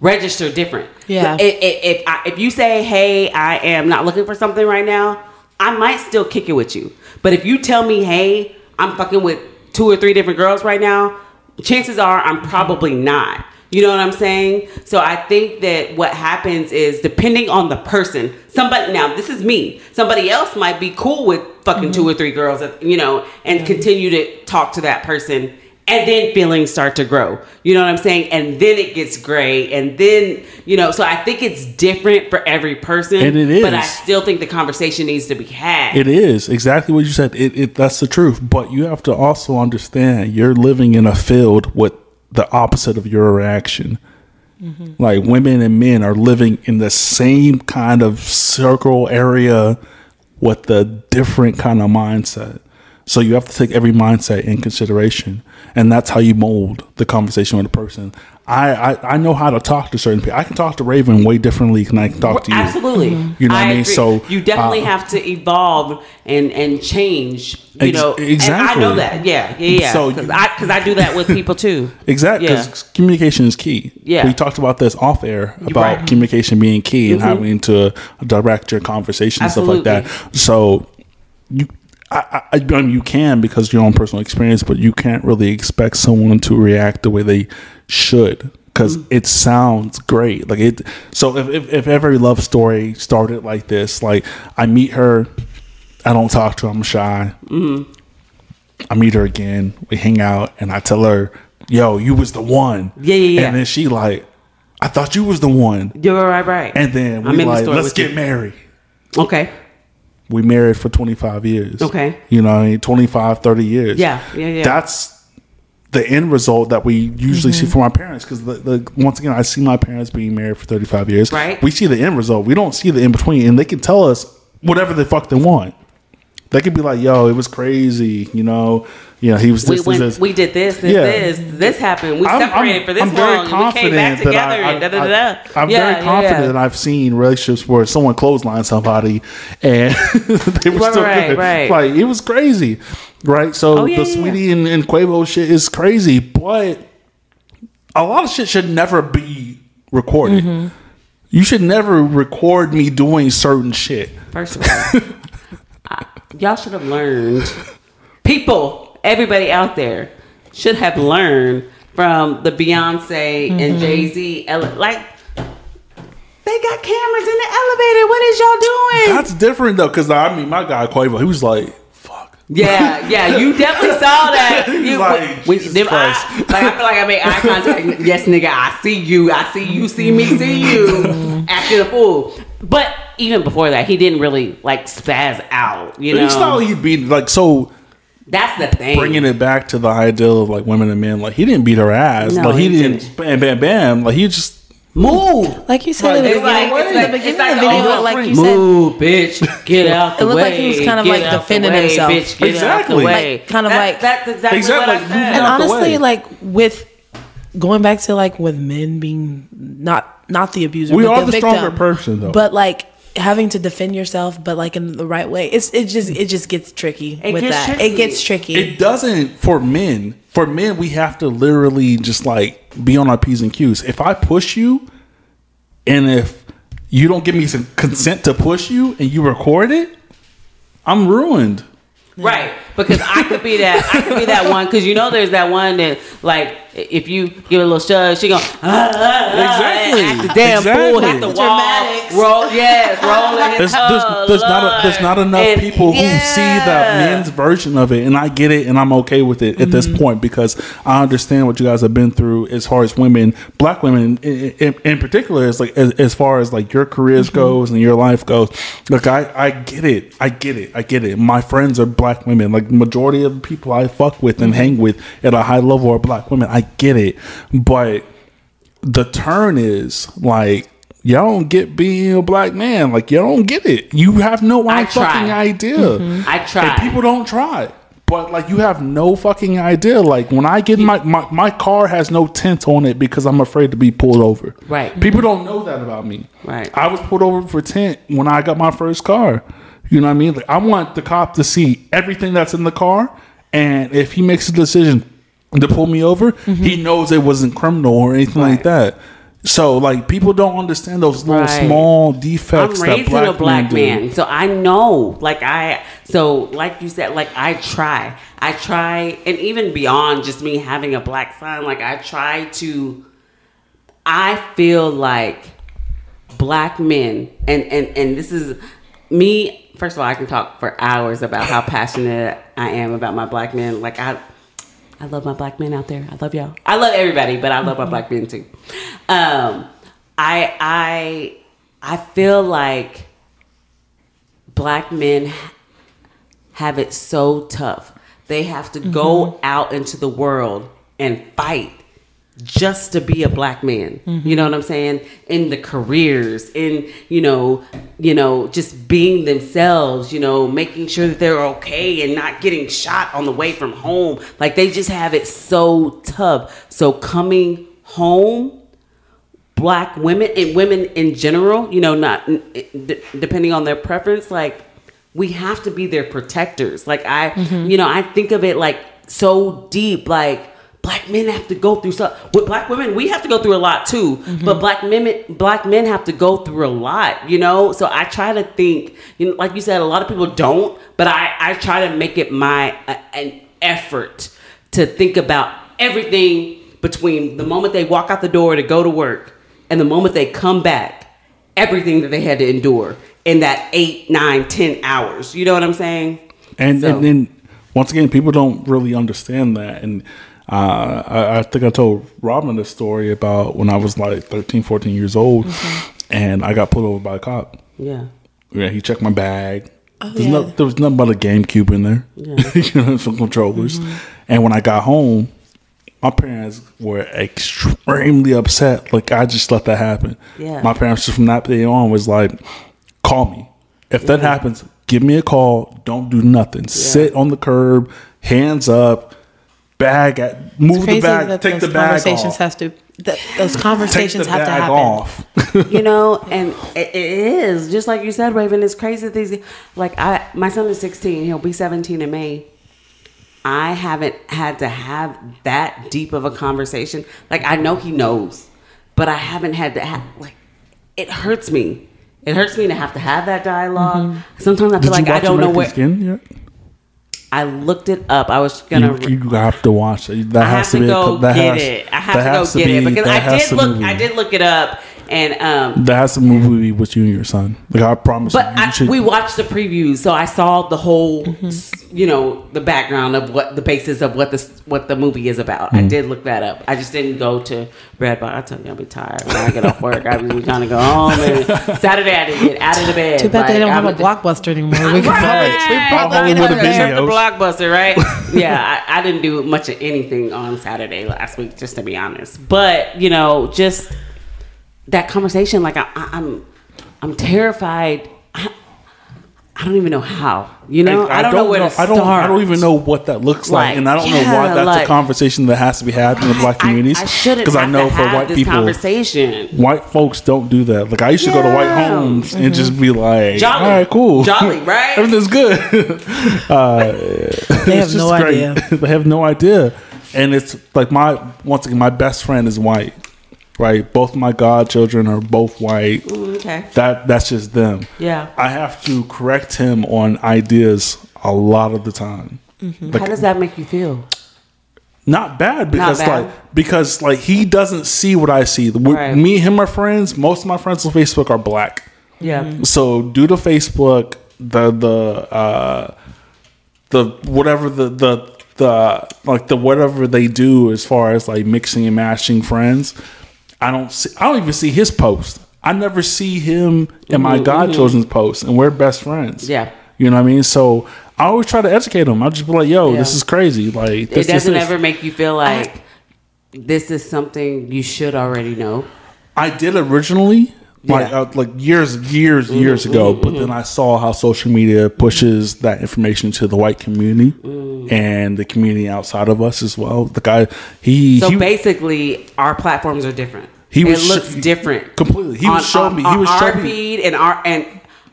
Speaker 2: register different.
Speaker 3: Yeah.
Speaker 2: If if, if, I, if you say, "Hey, I am not looking for something right now," I might still kick it with you. But if you tell me, "Hey, I'm fucking with two or three different girls right now," chances are I'm probably not. You know what I'm saying? So I think that what happens is depending on the person. Somebody now, this is me. Somebody else might be cool with fucking mm-hmm. two or three girls, you know, and continue to talk to that person and then feelings start to grow. You know what I'm saying? And then it gets gray, and then you know. So I think it's different for every person,
Speaker 1: And it
Speaker 2: But I still think the conversation needs to be had.
Speaker 1: It is exactly what you said. It, it that's the truth. But you have to also understand you're living in a field with the opposite of your reaction. Mm-hmm. Like women and men are living in the same kind of circle area with the different kind of mindset. So you have to take every mindset in consideration, and that's how you mold the conversation with a person. I, I, I know how to talk to certain people. I can talk to Raven way differently than I can talk to you.
Speaker 2: Absolutely,
Speaker 1: You know what I mean?
Speaker 2: agree.
Speaker 1: So,
Speaker 2: you definitely
Speaker 1: uh,
Speaker 2: have to evolve and and change. You
Speaker 1: Ex-
Speaker 2: know,
Speaker 1: exactly.
Speaker 2: And I know that. Yeah, yeah, yeah.
Speaker 1: So
Speaker 2: because I because I do that with people too.
Speaker 1: Exactly,
Speaker 2: Yeah.
Speaker 1: because communication is key.
Speaker 2: Yeah.
Speaker 1: we talked about this off air about
Speaker 2: right. Mm-hmm.
Speaker 1: communication being key and having to direct your conversation and stuff like that. So you, I, I, I mean, you can because of your own personal experience, but you can't really expect someone to react the way they should because
Speaker 2: Mm-hmm.
Speaker 1: it sounds great. Like it. So if, if if every love story started like this, like I meet her, I don't talk to her, I'm shy.
Speaker 2: Mm-hmm.
Speaker 1: I meet her again. We hang out, and I tell her, "Yo, you was the one."
Speaker 2: Yeah, yeah, yeah.
Speaker 1: And then she like, "I thought you was the one."
Speaker 2: You're right, right.
Speaker 1: And then we like, "Let's get
Speaker 2: you.
Speaker 1: married."
Speaker 2: Okay.
Speaker 1: We married for 25 years.
Speaker 2: Okay.
Speaker 1: You know, what I mean, 25, 30 years.
Speaker 2: Yeah, yeah, yeah.
Speaker 1: That's the end result that we usually
Speaker 2: Mm-hmm.
Speaker 1: see from our parents because the, the once again I see my parents being married for 35 years.
Speaker 2: Right.
Speaker 1: We see the end result. We don't see the in between, and they can tell us whatever the fuck they want. They could be like, "Yo, it was crazy," you know. You know, he was
Speaker 2: We went,
Speaker 1: this, this.
Speaker 2: we did this, this,
Speaker 1: Yeah.
Speaker 2: this, this happened. We
Speaker 1: I'm-
Speaker 2: separated
Speaker 1: I'm-
Speaker 2: for this
Speaker 1: I'm very
Speaker 2: long. and we came back together.
Speaker 1: that I-
Speaker 2: and da, da,
Speaker 1: I-
Speaker 2: da, da.
Speaker 1: I'm
Speaker 2: Yeah,
Speaker 1: very confident
Speaker 2: yeah.
Speaker 1: that I've seen relationships where someone clotheslined somebody and they were
Speaker 2: Right,
Speaker 1: still
Speaker 2: right,
Speaker 1: good.
Speaker 2: right.
Speaker 1: Like it was crazy, right? So
Speaker 2: Oh, yeah,
Speaker 1: the
Speaker 2: yeah, yeah.
Speaker 1: Saweetie and, and Quavo shit is crazy, but a lot of shit should never be recorded.
Speaker 2: Mm-hmm.
Speaker 1: You should never record me doing certain shit.
Speaker 2: First of all, y'all should have learned. People, everybody out there, should have learned from the Beyonce and mm-hmm. Jay Z. Like, they got cameras in the elevator. What is y'all doing?
Speaker 1: That's different though, because I mean, my guy Quavo, he was like, "Fuck."
Speaker 2: Yeah, yeah, you definitely saw that. You,
Speaker 1: like,
Speaker 2: we-
Speaker 1: Jesus
Speaker 2: them
Speaker 1: Christ.
Speaker 2: like I feel like I made eye contact. Yes, nigga, I see you. I see you. See me. See you. Acting a fool. But even before that, he didn't really like spaz out. You
Speaker 1: But
Speaker 2: know,
Speaker 1: it's not like he beat like so.
Speaker 2: that's the thing.
Speaker 1: bringing it back to the ideal of like women and men. Like he didn't beat her ass.
Speaker 2: No,
Speaker 1: like he,
Speaker 2: he
Speaker 1: didn't
Speaker 2: didn't.
Speaker 1: bam bam bam. Like he just
Speaker 2: move.
Speaker 3: Like you said
Speaker 1: Like,
Speaker 3: at the
Speaker 2: it's like-
Speaker 3: beginning,
Speaker 2: it's like-
Speaker 3: the beginning
Speaker 2: it's like
Speaker 3: of the video,
Speaker 2: the
Speaker 3: like you said,
Speaker 2: Move, bitch. Get out the
Speaker 3: It looked
Speaker 2: way.
Speaker 3: like he was kind of,
Speaker 2: Get
Speaker 3: like,
Speaker 2: out the
Speaker 3: defending
Speaker 2: way,
Speaker 3: himself.
Speaker 2: Bitch, get
Speaker 1: Exactly.
Speaker 2: out the way.
Speaker 3: Like, kind of
Speaker 2: That-
Speaker 3: like-
Speaker 2: that's exactly,
Speaker 1: Exactly,
Speaker 2: what I said.
Speaker 3: and honestly, like with going back to like with men being not not the abuser,
Speaker 1: We
Speaker 3: but
Speaker 1: are the
Speaker 3: victim,
Speaker 1: stronger person, though.
Speaker 3: But like having to defend yourself, but like in the right way, it's it just it just gets tricky
Speaker 2: It
Speaker 3: with
Speaker 2: gets
Speaker 3: that.
Speaker 2: tricky.
Speaker 3: It gets tricky.
Speaker 1: it doesn't for men. For men, we have to literally just like be on our p's and q's. If I push you, and if you don't give me some consent to push you, and you record it, I'm ruined.
Speaker 2: Right. Because I could be that. I could be that one because you know there's that one that like if you give a little shove, she gonna ah, ah, ah,
Speaker 1: Exactly.
Speaker 2: act the damn
Speaker 1: Exactly.
Speaker 2: fool, hit the wall, roll, yes, rolling
Speaker 1: there's, there's,
Speaker 2: toe,
Speaker 1: there's not a, there's not enough
Speaker 2: And-
Speaker 1: people who see that men's version of it, and I get it, and I'm okay with it at this
Speaker 2: Mm-hmm.
Speaker 1: point because I understand what you guys have been through as far as women, black women in, in, in particular, is like as, as far as like your careers
Speaker 2: Mm-hmm.
Speaker 1: goes and your life goes. Look, I I get it, I get it, I get it. My friends are black women, like majority of the people I fuck with
Speaker 2: Mm-hmm.
Speaker 1: and hang with at a high level are black women. I get it, but the turn is like y'all don't get being a black man. Like y'all don't get it. You have no
Speaker 2: I
Speaker 1: fucking
Speaker 2: try. Mm-hmm.
Speaker 1: idea.
Speaker 2: I try.
Speaker 1: And people don't try. But like you have no fucking idea. Like when I get my, my my car has no tint on it because I'm afraid to be pulled over.
Speaker 2: Right.
Speaker 1: People don't know that about me.
Speaker 2: Right.
Speaker 1: I was pulled over for tint when I got my first car. You know what I mean? Like I want the cop to see everything that's in the car, and if he makes a decision to pull me over, he knows it wasn't criminal or anything like
Speaker 2: Mm-hmm.
Speaker 1: That. So like people don't understand those little
Speaker 2: Right.
Speaker 1: small
Speaker 2: I'm
Speaker 1: defects that
Speaker 2: raised
Speaker 1: black
Speaker 2: a black
Speaker 1: men do.
Speaker 2: man, so I know. Like I, so like you said, like I try, I try, and even beyond just me having a black son, like I try to. I feel like black men, and and and this is me. First of all, I can talk for hours about how passionate I am about my black men. Like I, I love my black men out there. I love y'all. I love everybody, but I love my black men too. Um, I I I feel like black men have it so tough. They have to go out into the world and fight just to be a black man. You know what I'm saying? In the careers, in you know, you know, just being themselves, you know, making sure that they're okay and not getting shot on the way from home. Like they just have it so tough. So coming home black women and women in general, you know, not d- depending on their preference, like we have to be their protectors. Like I, mm-hmm. you know, I think of it like so deep, like black men have to go through stuff. With black women, we have to go through a lot too. But black men, black men have to go through a lot, you know. So I try to think, you know, like you said, a lot of people don't, but I, I try to make it my uh, an effort to think about everything between the moment they walk out the door to go to work and the moment they come back, everything that they had to endure in that eight, nine, ten hours. You know what I'm saying?
Speaker 1: And,
Speaker 2: So-
Speaker 1: and then once again, people don't really understand that. And uh, I, I think I told Robin this story about when I was like 13, 14 years old
Speaker 2: Mm-hmm.
Speaker 1: and I got pulled over by a cop.
Speaker 2: Yeah.
Speaker 1: Yeah, he checked my bag. There's
Speaker 3: yeah.
Speaker 1: no, there was nothing but a GameCube in there, you know, some controllers. And when I got home, my parents were extremely upset. Like I just let that happen.
Speaker 2: Yeah.
Speaker 1: My parents just from that day on was like, "Call me if that happens. Give me a call. Don't do nothing. Sit on the curb, hands up, bag at move the
Speaker 3: Crazy
Speaker 1: bag,
Speaker 3: that
Speaker 1: take
Speaker 3: those
Speaker 1: the bag
Speaker 3: conversations
Speaker 1: off.
Speaker 3: has to that those
Speaker 1: Take
Speaker 3: conversations
Speaker 1: the
Speaker 3: have to happen.
Speaker 1: off.
Speaker 2: you know, and it, it is just like you said, Raven. It's crazy that these like I my son is 16. He'll be 17 in May. I haven't had to have that deep of a conversation. Like I know he knows, but I haven't had to have like it hurts me. It hurts me to have to have that dialog mm-hmm. Sometimes I feel
Speaker 1: Did
Speaker 2: like
Speaker 1: you
Speaker 2: I don't know
Speaker 1: American
Speaker 2: where.
Speaker 1: Skin yet?
Speaker 2: I looked it up. I was gonna.
Speaker 1: You, you have to watch it. That
Speaker 2: I
Speaker 1: has
Speaker 2: have to
Speaker 1: be a
Speaker 2: go
Speaker 1: co- that
Speaker 2: get
Speaker 1: has-
Speaker 2: it. I have to go get it because I did look.
Speaker 1: be-
Speaker 2: I did look it up, and um,
Speaker 1: That has a movie with you and your son. Like I promise
Speaker 2: But
Speaker 1: you, you
Speaker 2: I,
Speaker 1: should-
Speaker 2: we watched the previews, so I saw the whole, you know, the background of what the basis of what the what the movie is about. I did look that up. I just didn't go to Redbox. I tell you, I'll be tired when I get off work. I be trying to go home. And Saturday, I didn't get out of the bed.
Speaker 3: Too bad they don't
Speaker 2: I
Speaker 3: have a
Speaker 2: would-
Speaker 3: blockbuster anymore. We could
Speaker 2: Right.
Speaker 3: probably, we probably
Speaker 1: All
Speaker 3: have
Speaker 1: videos.
Speaker 2: the blockbuster, right? yeah, I, I didn't do much of anything on Saturday last week, just to be honest. But you know, just that conversation, like I, I, I'm, I'm terrified. I, I don't even know how. You know, I, don't, know where to
Speaker 1: I
Speaker 2: start.
Speaker 1: don't. I don't even know what that looks like,
Speaker 2: Like,
Speaker 1: and I don't know why that's
Speaker 2: like-
Speaker 1: a conversation that has to be had in the black
Speaker 2: I,
Speaker 1: communities.
Speaker 2: I shouldn't
Speaker 1: because I know
Speaker 2: to
Speaker 1: for
Speaker 2: have
Speaker 1: white
Speaker 2: this
Speaker 1: people,
Speaker 2: conversation.
Speaker 1: white folks don't do that. Like I used to go to white
Speaker 2: Yeah.
Speaker 1: homes and just be like,
Speaker 2: Jolly.
Speaker 1: "All right, cool,
Speaker 2: Jolly, right?
Speaker 1: Everything's good." uh,
Speaker 3: They have no
Speaker 1: great.
Speaker 3: idea.
Speaker 1: they have no idea, and it's like my once again, my best friend is white. Right, both my godchildren are both white.
Speaker 2: Mm, Okay.
Speaker 1: That that's just them.
Speaker 2: Yeah.
Speaker 1: I have to correct him on ideas a lot of the time.
Speaker 2: How does that make you feel?
Speaker 1: not bad because
Speaker 2: bad.
Speaker 1: like because like he doesn't see what I see.
Speaker 2: Right.
Speaker 1: Me him my friends. Most of my friends on Facebook are black.
Speaker 2: Yeah.
Speaker 1: So due to Facebook, the the uh, the whatever the the the like the whatever they do as far as like mixing and matching friends, I don't see. I don't even see his post. I never see him in my godchildren's post, and we're best friends.
Speaker 2: Mm-hmm, Yeah.
Speaker 1: you know what I mean. So I always try to educate him. I'll just be like, "Yo,
Speaker 2: Yeah.
Speaker 1: this is crazy. Like, this,
Speaker 2: It doesn't
Speaker 1: this.
Speaker 2: ever make you feel like this is something you should already know.
Speaker 1: I did originally, like
Speaker 2: Yeah.
Speaker 1: uh, like years, years, mm-hmm, years ago. But mm-hmm. then I saw how social media pushes that information to the white community mm. and the community outside of us as well. The guy, he
Speaker 2: So
Speaker 1: he,
Speaker 2: basically, our platforms are different.
Speaker 1: He
Speaker 2: it
Speaker 1: was
Speaker 2: looks
Speaker 1: sh-
Speaker 2: different
Speaker 1: completely. He was showing me- he was
Speaker 2: our
Speaker 1: showing me-
Speaker 2: feed and our and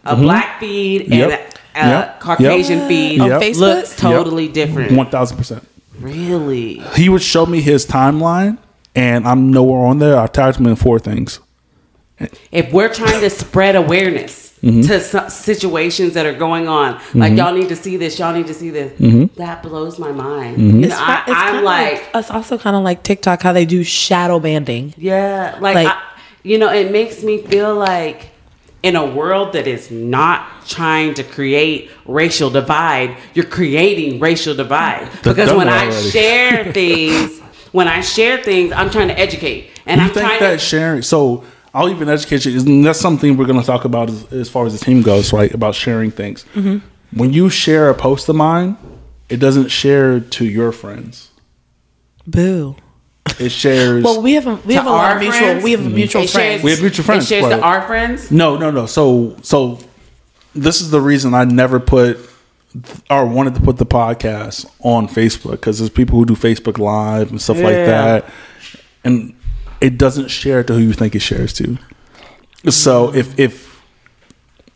Speaker 2: a mm-hmm. black feed and
Speaker 1: Yep.
Speaker 2: a, a
Speaker 1: Yep.
Speaker 2: Caucasian
Speaker 1: Yep.
Speaker 2: feed
Speaker 3: On Facebook?
Speaker 2: looks totally different.
Speaker 1: one thousand percent.
Speaker 2: Really?
Speaker 1: He would show me his timeline, and I'm nowhere on there. I tagged him in four things.
Speaker 2: If we're trying to spread awareness
Speaker 1: Mm-hmm.
Speaker 2: to situations that are going on, like y'all need to see this, y'all need to see this,
Speaker 1: Mm-hmm.
Speaker 2: that blows my mind. You know,
Speaker 3: It's,
Speaker 2: I,
Speaker 3: it's
Speaker 2: I'm
Speaker 3: kinda
Speaker 2: like,
Speaker 3: it's also kind of like TikTok how they do shadow banning.
Speaker 2: Yeah, like,
Speaker 3: Like-
Speaker 2: I, you know, it makes me feel like in a world that is not trying to create racial divide, you're creating racial divide. Because when I
Speaker 1: already.
Speaker 2: share things, when I share things, I'm trying to educate, and
Speaker 1: you
Speaker 2: I'm
Speaker 1: think
Speaker 2: trying
Speaker 1: that
Speaker 2: to.
Speaker 1: sharing? So I'll even educate you. And that's something we're going to talk about as, as far as the team goes, right? About sharing things.
Speaker 2: Mm-hmm.
Speaker 1: When you share a post of mine, it doesn't share to your friends.
Speaker 3: Boo.
Speaker 1: It shares.
Speaker 3: Well, we have a we have a lot of mutual
Speaker 2: friends,
Speaker 3: we have mutual
Speaker 2: it
Speaker 3: friends.
Speaker 2: shares-
Speaker 1: We have mutual friends,
Speaker 2: It shares
Speaker 1: right.
Speaker 2: to our friends.
Speaker 1: no, no, no. So, so this is the reason I never put or wanted to put the podcast on Facebook because there's people who do Facebook Live and stuff like that, and it doesn't share to who you think it shares to. So if if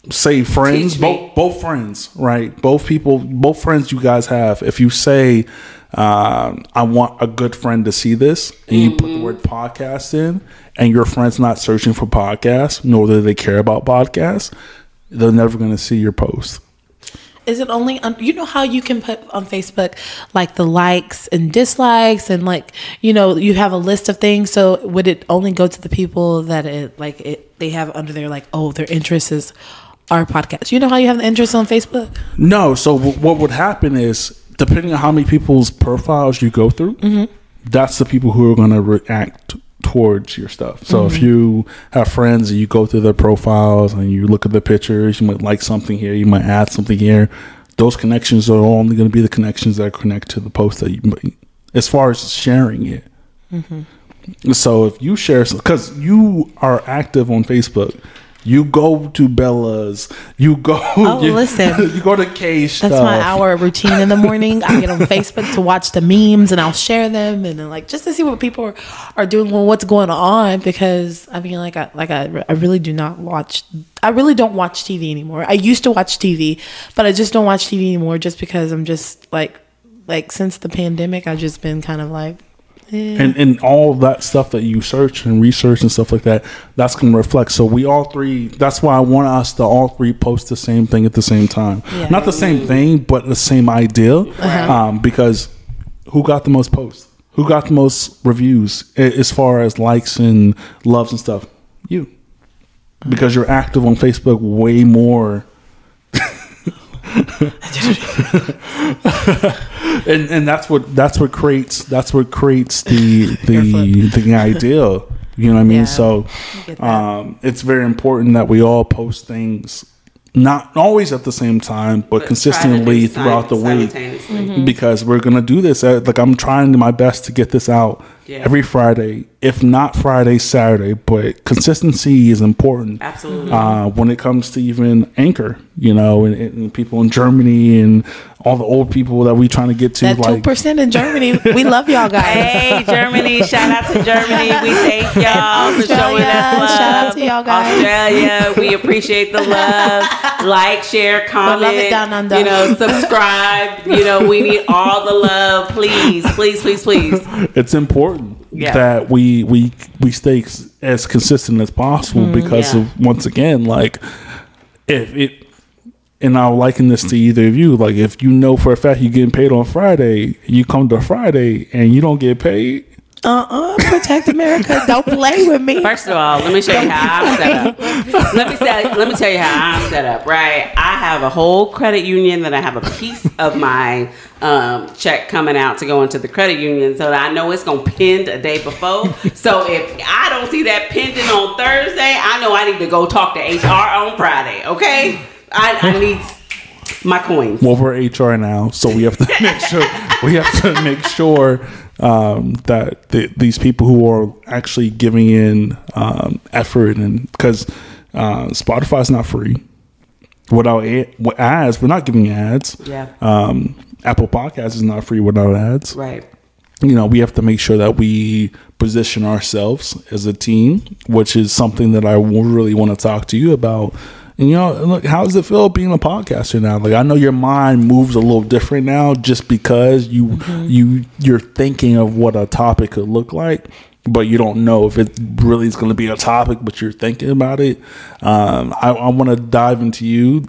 Speaker 1: say friends, both both friends, right? Both people, both friends you guys have. If you say, um, "I want a good friend to see this," and you put the
Speaker 2: Mm-hmm.
Speaker 1: word podcast in, and your friend's not searching for podcasts, nor do they care about podcasts, they're never going to see your post.
Speaker 3: Is it only on, you know how you can put on Facebook like the likes and dislikes and like you know you have a list of things so would it only go to the people that it like it they have under there like oh their interest is our podcast. You know how you have the interest on Facebook?
Speaker 1: No. So w- what would happen is, depending on how many people's profiles you go through, mm-hmm. that's the people who are going to react towards your stuff. So if mm-hmm. you have friends and you go through their profiles and you look at the pictures, you might like something here, you might add something here. Those connections are only going to be the connections that connect to the post that you make. As far as sharing it. Mm-hmm. So if you share, because you are active on Facebook, you go to Bella's, you go.
Speaker 3: Oh,
Speaker 1: you,
Speaker 3: listen.
Speaker 1: you go to K stuff.
Speaker 3: That's my hour routine in the morning. I get on Facebook to watch the memes and I'll share them and then like just to see what people are, are doing well, what's going on because I mean like I like I, I really do not watch I really don't watch TV anymore. I used to watch TV, but I just don't watch TV anymore just because I'm just like like since the pandemic I've just been kind of like eh.
Speaker 1: and and all that stuff that you search and research and stuff like that that's going to reflect so we all three that's why i want us to all three post the same thing at the same time
Speaker 3: Yeah.
Speaker 1: not the same thing but the same idea
Speaker 3: Uh-huh.
Speaker 1: um, because who got the most posts who got the most reviews as far as likes and loves and stuff you because you're active on facebook way more and and that's what that's what creates that's what creates the the the idea you know what i mean
Speaker 3: Yeah,
Speaker 1: so
Speaker 3: I get that.
Speaker 1: um it's very important that we all post things not always at the same time but,
Speaker 2: But
Speaker 1: consistently throughout the week.
Speaker 3: Mm-hmm.
Speaker 1: because we're gonna do this uh, like i'm trying my best to get this out
Speaker 2: Yeah.
Speaker 1: every friday if not friday saturday but consistency is important
Speaker 2: Absolutely.
Speaker 1: uh, when it comes to even anchor you know and, and people in germany and all the old people that we trying to get to
Speaker 3: that two
Speaker 1: like
Speaker 3: percent in Germany. We love y'all guys.
Speaker 2: Hey, Germany! Shout out to Germany. We thank y'all for showing us
Speaker 3: Australia,
Speaker 2: love.
Speaker 3: shout out to y'all guys.
Speaker 2: Australia, we appreciate the love. Like, share, comment.
Speaker 3: love it down under.
Speaker 2: You know, subscribe. You know, we need all the love. Please, please, please, please.
Speaker 1: it's important
Speaker 2: Yeah.
Speaker 1: that we we we stay as consistent as possible mm-hmm. because
Speaker 2: Yeah.
Speaker 1: of once again like if it and I'll liken this to either of you. Like, if you know for a fact you're getting paid on Friday, you come to Friday and you don't get paid,
Speaker 3: Uh-uh. Protect America. Don't play with me.
Speaker 2: First of all, let me show you how I'm set up. Let me say, let me tell you how I'm set up. Right, I have a whole credit union that I have a piece of my um, check coming out to go into the credit union, so that I know it's gonna pend a day before. So if I don't see that pending on Thursday, I know I need to go talk to HR on Friday. Okay, I, I need my coins.
Speaker 1: well, we're HR now, so we have to make sure we have to make sure um, that the, these people who are actually giving in um, effort and because uh, Spotify's not free without ad, with ads, we're not giving ads.
Speaker 2: Yeah.
Speaker 1: Um, Apple Podcast is not free without ads.
Speaker 2: Right.
Speaker 1: you know, we have to make sure that we position ourselves as a team, which is something that I really want to talk to you about. You know, look, how does it feel being a podcaster now? Like I know your mind moves a little different now, just because you you you're thinking of what a topic could look like, but you don't know if it really is going to be a topic. But you're thinking about it. Um, I, I want to dive into you.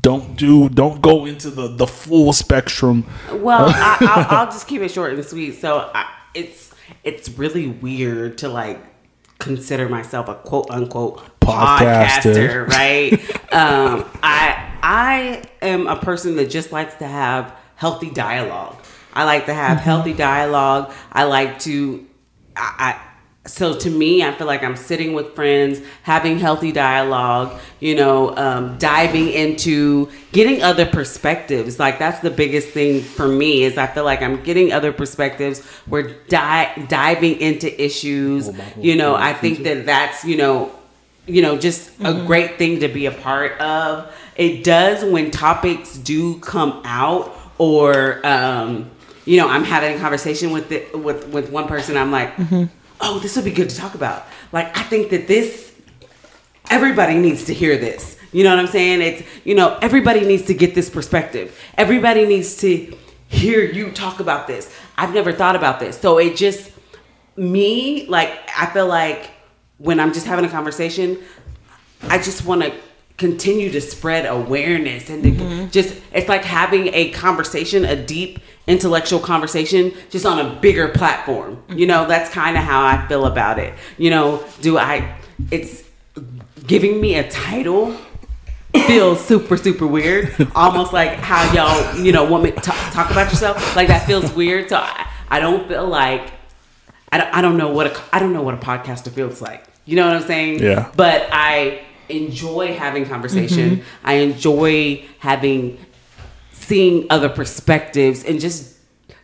Speaker 1: Don't do don't go into the the full spectrum.
Speaker 2: Well, I, I'll, I'll just keep it short and sweet. So I, it's it's really weird to like consider myself a quote unquote
Speaker 1: Podcaster.
Speaker 2: podcaster, right? um, I I am a person that just likes to have healthy dialogue. I like to have healthy dialogue. I like to I, I so to me, I feel like I'm sitting with friends, having healthy dialogue, you know, um, diving into getting other perspectives. Like that's the biggest thing for me is I feel like I'm getting other perspectives. We're di- diving into issues. You know, I think that that's you know, you know, just a great thing to be a part of. It does when topics do come out or. Um, you know, I'm having a conversation with the, with with one person. I'm like, oh, this would be good to talk about. Like, I think that this everybody needs to hear this. You know what I'm saying? It's you know, everybody needs to get this perspective. Everybody needs to hear you talk about this. I've never thought about this. So it just me, like I feel like when I'm just having a conversation, I just want to continue to spread awareness and to mm-hmm. just it's like having a conversation, a deep intellectual conversation just on a bigger platform. You know, that's kind of how I feel about it. You know, do I it's giving me a title feels super super weird almost like how y'all you know want me to talk, talk about yourself like that feels weird so I, I don't feel like I don't, I don't know what a I don't know what a podcaster feels like. You know what I'm saying?
Speaker 1: Yeah.
Speaker 2: But I enjoy having conversation. Mm-hmm. I enjoy having seeing other perspectives and just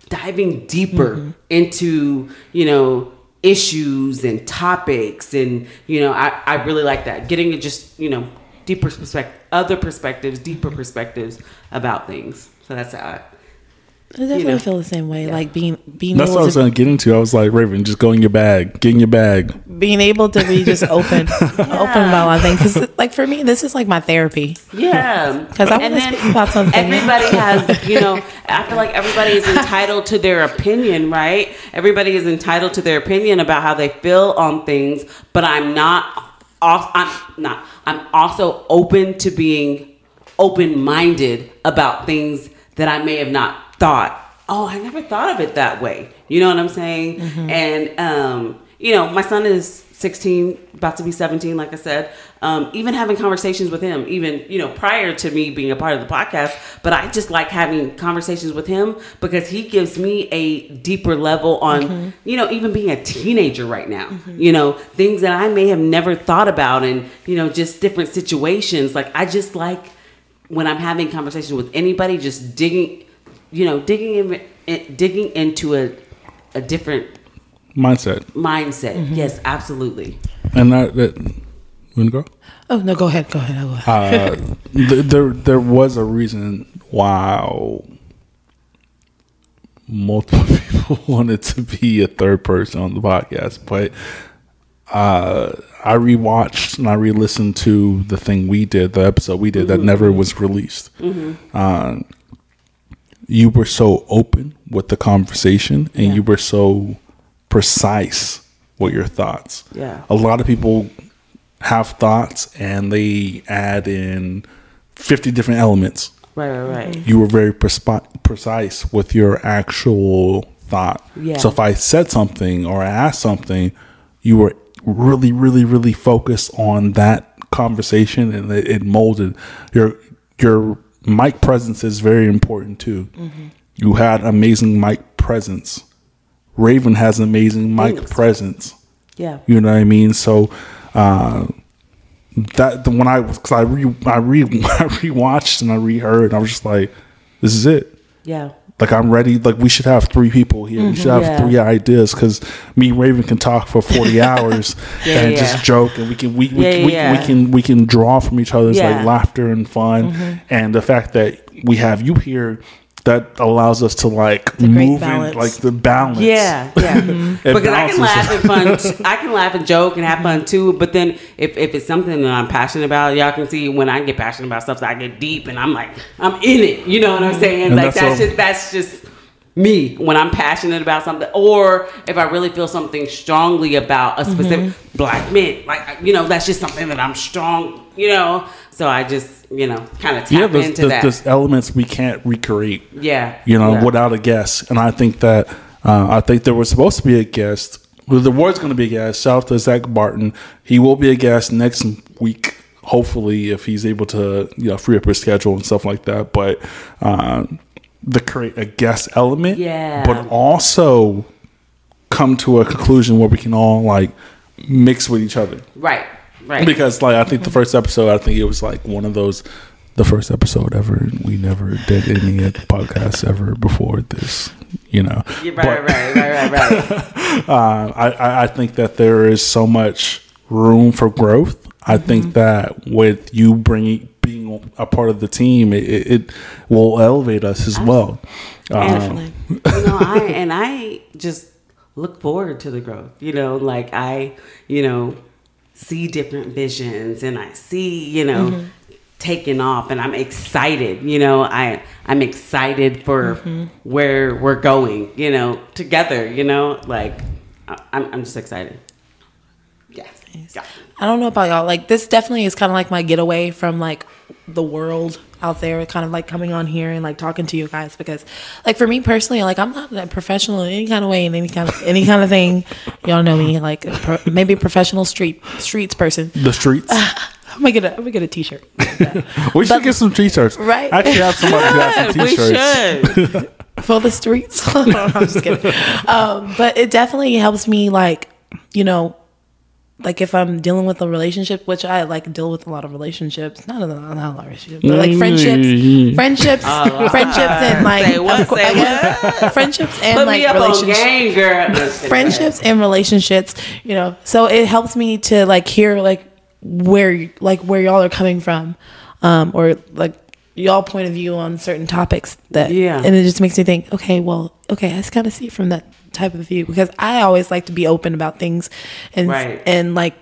Speaker 2: diving deeper mm-hmm. into, you know, issues and topics and you know, I, I really like that. Getting to just, you know, deeper perspective other perspectives, deeper perspectives about things. So that's how I
Speaker 3: I definitely
Speaker 2: know.
Speaker 3: feel the same way. Like being being
Speaker 1: That's what I was
Speaker 3: to
Speaker 1: going to get into. I was like, Raven, just go in your bag. Get in your bag.
Speaker 3: being able to be just open, open about one thing. Because like for me, this is like my therapy.
Speaker 2: Yeah.
Speaker 3: Because I wanna
Speaker 2: And then
Speaker 3: speak about something.
Speaker 2: Everybody has, you know, I feel like everybody is entitled to their opinion, right? Everybody is entitled to their opinion about how they feel on things, but I'm not. al- I'm not. I'm also open to being open-minded about things that I may have not thought. Oh, I never thought of it that way. You know what I'm saying? And um, you know, my son is 16, about to be 17, like I said. Um, even having conversations with him, even, you know, prior to me being a part of the podcast, but I just like having conversations with him because he gives me a deeper level on, you know, even being a teenager right now, you know, things that I may have never thought about and, you know, just different situations. Like, I just like when I'm having conversations with anybody, just digging, you know, digging in, in digging into a, a different
Speaker 1: Mindset.
Speaker 2: mindset. Yes, absolutely.
Speaker 1: And that, that you want to go?
Speaker 3: Oh no, go ahead, go ahead. I'll go ahead.
Speaker 1: Uh, th- there, there was a reason why multiple people wanted to be a third person on the podcast, but uh, I rewatched and I re-listened to the thing we did, the episode we did that never was released. Uh, you were so open with the conversation, and
Speaker 2: Yeah.
Speaker 1: you were so precise with your thoughts.
Speaker 2: Yeah.
Speaker 1: a lot of people have thoughts and they add in 50 different elements.
Speaker 2: Right, right, right. Mm-hmm.
Speaker 1: You were very prespi- precise with your actual thought.
Speaker 2: Yeah.
Speaker 1: So if I said something or I asked something, you were really, really, really focused on that conversation, and it, it molded your your mic presence is very important too. You had amazing mic presence. Raven has amazing mic presence.
Speaker 2: Yeah.
Speaker 1: You know what I mean? So uh, that the when I because I re I re I rewatched and I reheard, I was just like, this is it.
Speaker 2: Yeah.
Speaker 1: Like I'm ready. Like we should have three people here. We should have
Speaker 2: Yeah.
Speaker 1: three ideas because me and Raven can talk for 40 hours
Speaker 2: Yeah,
Speaker 1: and
Speaker 2: yeah.
Speaker 1: just joke and we can we we, we, we can we can draw from each other's.
Speaker 2: Mm-hmm.
Speaker 1: like laughter and fun and the fact that we have you here that allows us to like move in like the balance.
Speaker 2: Yeah, yeah. Because I can laugh and fun. I can laugh and joke and have fun too. But then if, if it's something that I'm passionate about, y'all can see when I get passionate about stuff, I get deep and I'm like I'm in it. You know what I'm saying?
Speaker 1: And
Speaker 2: like
Speaker 1: that's
Speaker 2: that's
Speaker 1: all-
Speaker 2: just that's just me when I'm passionate about something, or if I really feel something strongly about a specific black man. Like you know, that's just something that I'm strong. You know, so I just you know kind of tap
Speaker 1: Yeah, there's,
Speaker 2: into
Speaker 1: there's,
Speaker 2: that.
Speaker 1: there's elements we can't recreate.
Speaker 2: yeah,
Speaker 1: you know,
Speaker 2: yeah.
Speaker 1: without a guest. And I think that uh, I think there was supposed to be a guest. Well, there was going to be a guest. Shout out to Zach Barton. He will be a guest next week, hopefully, if he's able to, you know, free up his schedule and stuff like that. But uh, the create a guest element,
Speaker 2: Yeah.
Speaker 1: but also come to a conclusion where we can all like mix with each other
Speaker 2: right, right.
Speaker 1: because like I think the first episode, I think it was like one of those, the first episode ever. We never did any podcasts ever before this, you know.
Speaker 2: Yeah,
Speaker 1: But,
Speaker 2: right, right, right, right, right.
Speaker 1: Uh, I- I I think that there is so much room for growth. I
Speaker 2: Mm-hmm.
Speaker 1: think that with you bringing being a part of the team, it, it, it will elevate us as well. Um,
Speaker 3: Definitely.
Speaker 2: you know, I and I just look forward to the growth. You know, like I, you know, see different visions and I see, you know, taking off and I'm excited, you know, I I'm excited for where we're going, you know, together, you know, like I'm I'm just excited. Yeah. yeah.
Speaker 3: I don't know about y'all. Like this definitely is kind of like my getaway from like the world out there, kind of like coming on here and like talking to you guys because like for me personally, like I'm not a professional in any kind of way in any kind of any kind of thing. Y'all know me, like a pro, maybe a professional street streets person.
Speaker 1: the streets.
Speaker 3: I'm gonna get a I'm gonna get a t-shirt.
Speaker 1: we should get some t-shirts.
Speaker 3: Right.
Speaker 1: I actually have somebody who has some t-shirts.
Speaker 2: should.
Speaker 3: for the streets. I'm just kidding. Um, but it definitely helps me, like, you know, like if I'm dealing with a relationship, which I like deal with a lot of relationships, not a, not a lot of relationships, but like friendships, friendships, friendships, and like
Speaker 2: Say what?
Speaker 3: of
Speaker 2: Say
Speaker 3: I guess friendships and
Speaker 2: Put
Speaker 3: like
Speaker 2: me up on
Speaker 3: relationships
Speaker 2: game, girl.
Speaker 3: Friendships and relationships you know so it helps me to like hear like where like where y'all are coming from um or like y'all point of view on certain topics that
Speaker 2: Yeah.
Speaker 3: and it just makes me think okay well okay i just gotta see it from that type of view because i always like to be open about things and
Speaker 2: Right.
Speaker 3: and like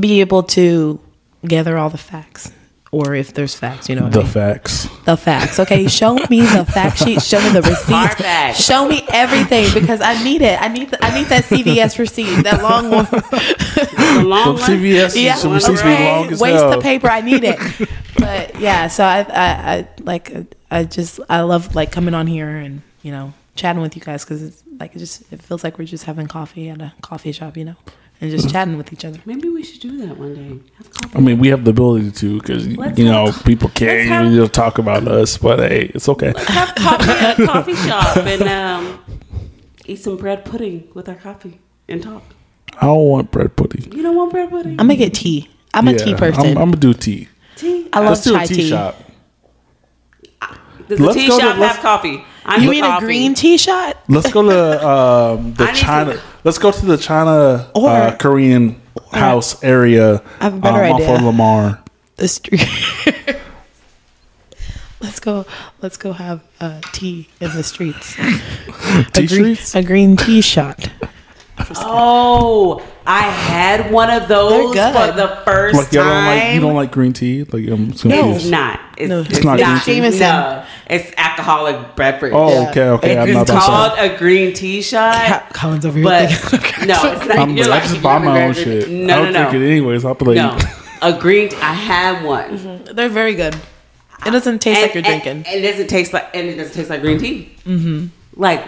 Speaker 3: be able to gather all the facts or if there's facts you know what I
Speaker 1: The
Speaker 3: mean?
Speaker 1: facts.
Speaker 3: the facts. Okay, show me the fact sheet. Show me the
Speaker 2: Hard
Speaker 3: receipts. Show me everything because I need it. I need. The, I need that CVS receipt. That long one.
Speaker 2: The long
Speaker 1: Some
Speaker 2: one?
Speaker 1: CVS
Speaker 3: Yeah,
Speaker 1: some receipts be long as
Speaker 3: Waste
Speaker 1: hell.
Speaker 3: the paper. I need it. But yeah, so I, I, I like. I just. I love like coming on here and you know chatting with you guys because it's like it just. It feels like we're just having coffee at a coffee shop, you know, and just chatting with each other.
Speaker 2: Maybe we should do that one day. Have coffee.
Speaker 1: I mean, we have the ability to because you know
Speaker 2: have-
Speaker 1: people can't
Speaker 2: let's have-
Speaker 1: you know, talk about us, but hey, it's okay.
Speaker 2: have coffee at a coffee shop and um, eat some bread pudding with our coffee and talk.
Speaker 1: I don't want bread pudding.
Speaker 2: You don't want bread pudding?
Speaker 3: I'm gonna get tea. I'm a tea person.
Speaker 1: I'm, I'm gonna do tea.
Speaker 2: tea.
Speaker 3: I love
Speaker 1: Let's do
Speaker 3: chai
Speaker 1: a tea,
Speaker 3: tea.
Speaker 1: shop.
Speaker 2: Does the
Speaker 1: let's
Speaker 2: tea
Speaker 1: go to-
Speaker 2: shop
Speaker 1: let's-
Speaker 2: have coffee? I
Speaker 3: You
Speaker 2: need
Speaker 3: mean a green tea shot?
Speaker 1: Let's go to um, the China.
Speaker 2: some-
Speaker 1: let's go to the China
Speaker 3: Or-
Speaker 1: uh, Korean house area.
Speaker 3: I have a better
Speaker 1: um, off
Speaker 3: idea.
Speaker 1: of Lamar.
Speaker 3: the street. let's go. Let's go have uh, tea in the streets. a, green,
Speaker 1: streets?
Speaker 3: a green tea shot.
Speaker 2: Oh, I had one of those
Speaker 3: They're
Speaker 2: for the first
Speaker 1: Like you don't like
Speaker 2: time.
Speaker 1: you don't like green tea? Like I'm
Speaker 2: It's not. It's,
Speaker 3: No.
Speaker 2: it's,
Speaker 3: It's
Speaker 1: not
Speaker 2: not.
Speaker 1: green
Speaker 3: tea?
Speaker 2: No, it's alcoholic beverage.
Speaker 1: Oh,
Speaker 3: Yeah.
Speaker 1: okay, okay. I'm
Speaker 2: It's,
Speaker 1: not
Speaker 2: it's
Speaker 1: about
Speaker 2: called
Speaker 1: to.
Speaker 2: a green tea shot.
Speaker 3: Colin's over here.
Speaker 2: But
Speaker 3: thinking-
Speaker 2: no, it's not.
Speaker 1: I'm,
Speaker 2: you're
Speaker 1: I
Speaker 2: like,
Speaker 1: just
Speaker 2: you
Speaker 1: buy my own
Speaker 2: never-
Speaker 1: shit.
Speaker 2: No,
Speaker 1: I don't
Speaker 2: no,
Speaker 1: drink
Speaker 2: no.
Speaker 1: it anyways. I'll be like,
Speaker 2: No, a green. I had one.
Speaker 3: They're very good. It doesn't taste like you're
Speaker 2: and-
Speaker 3: drinking.
Speaker 2: And, it doesn't taste like and it doesn't taste like green tea. Mm-hmm. Like,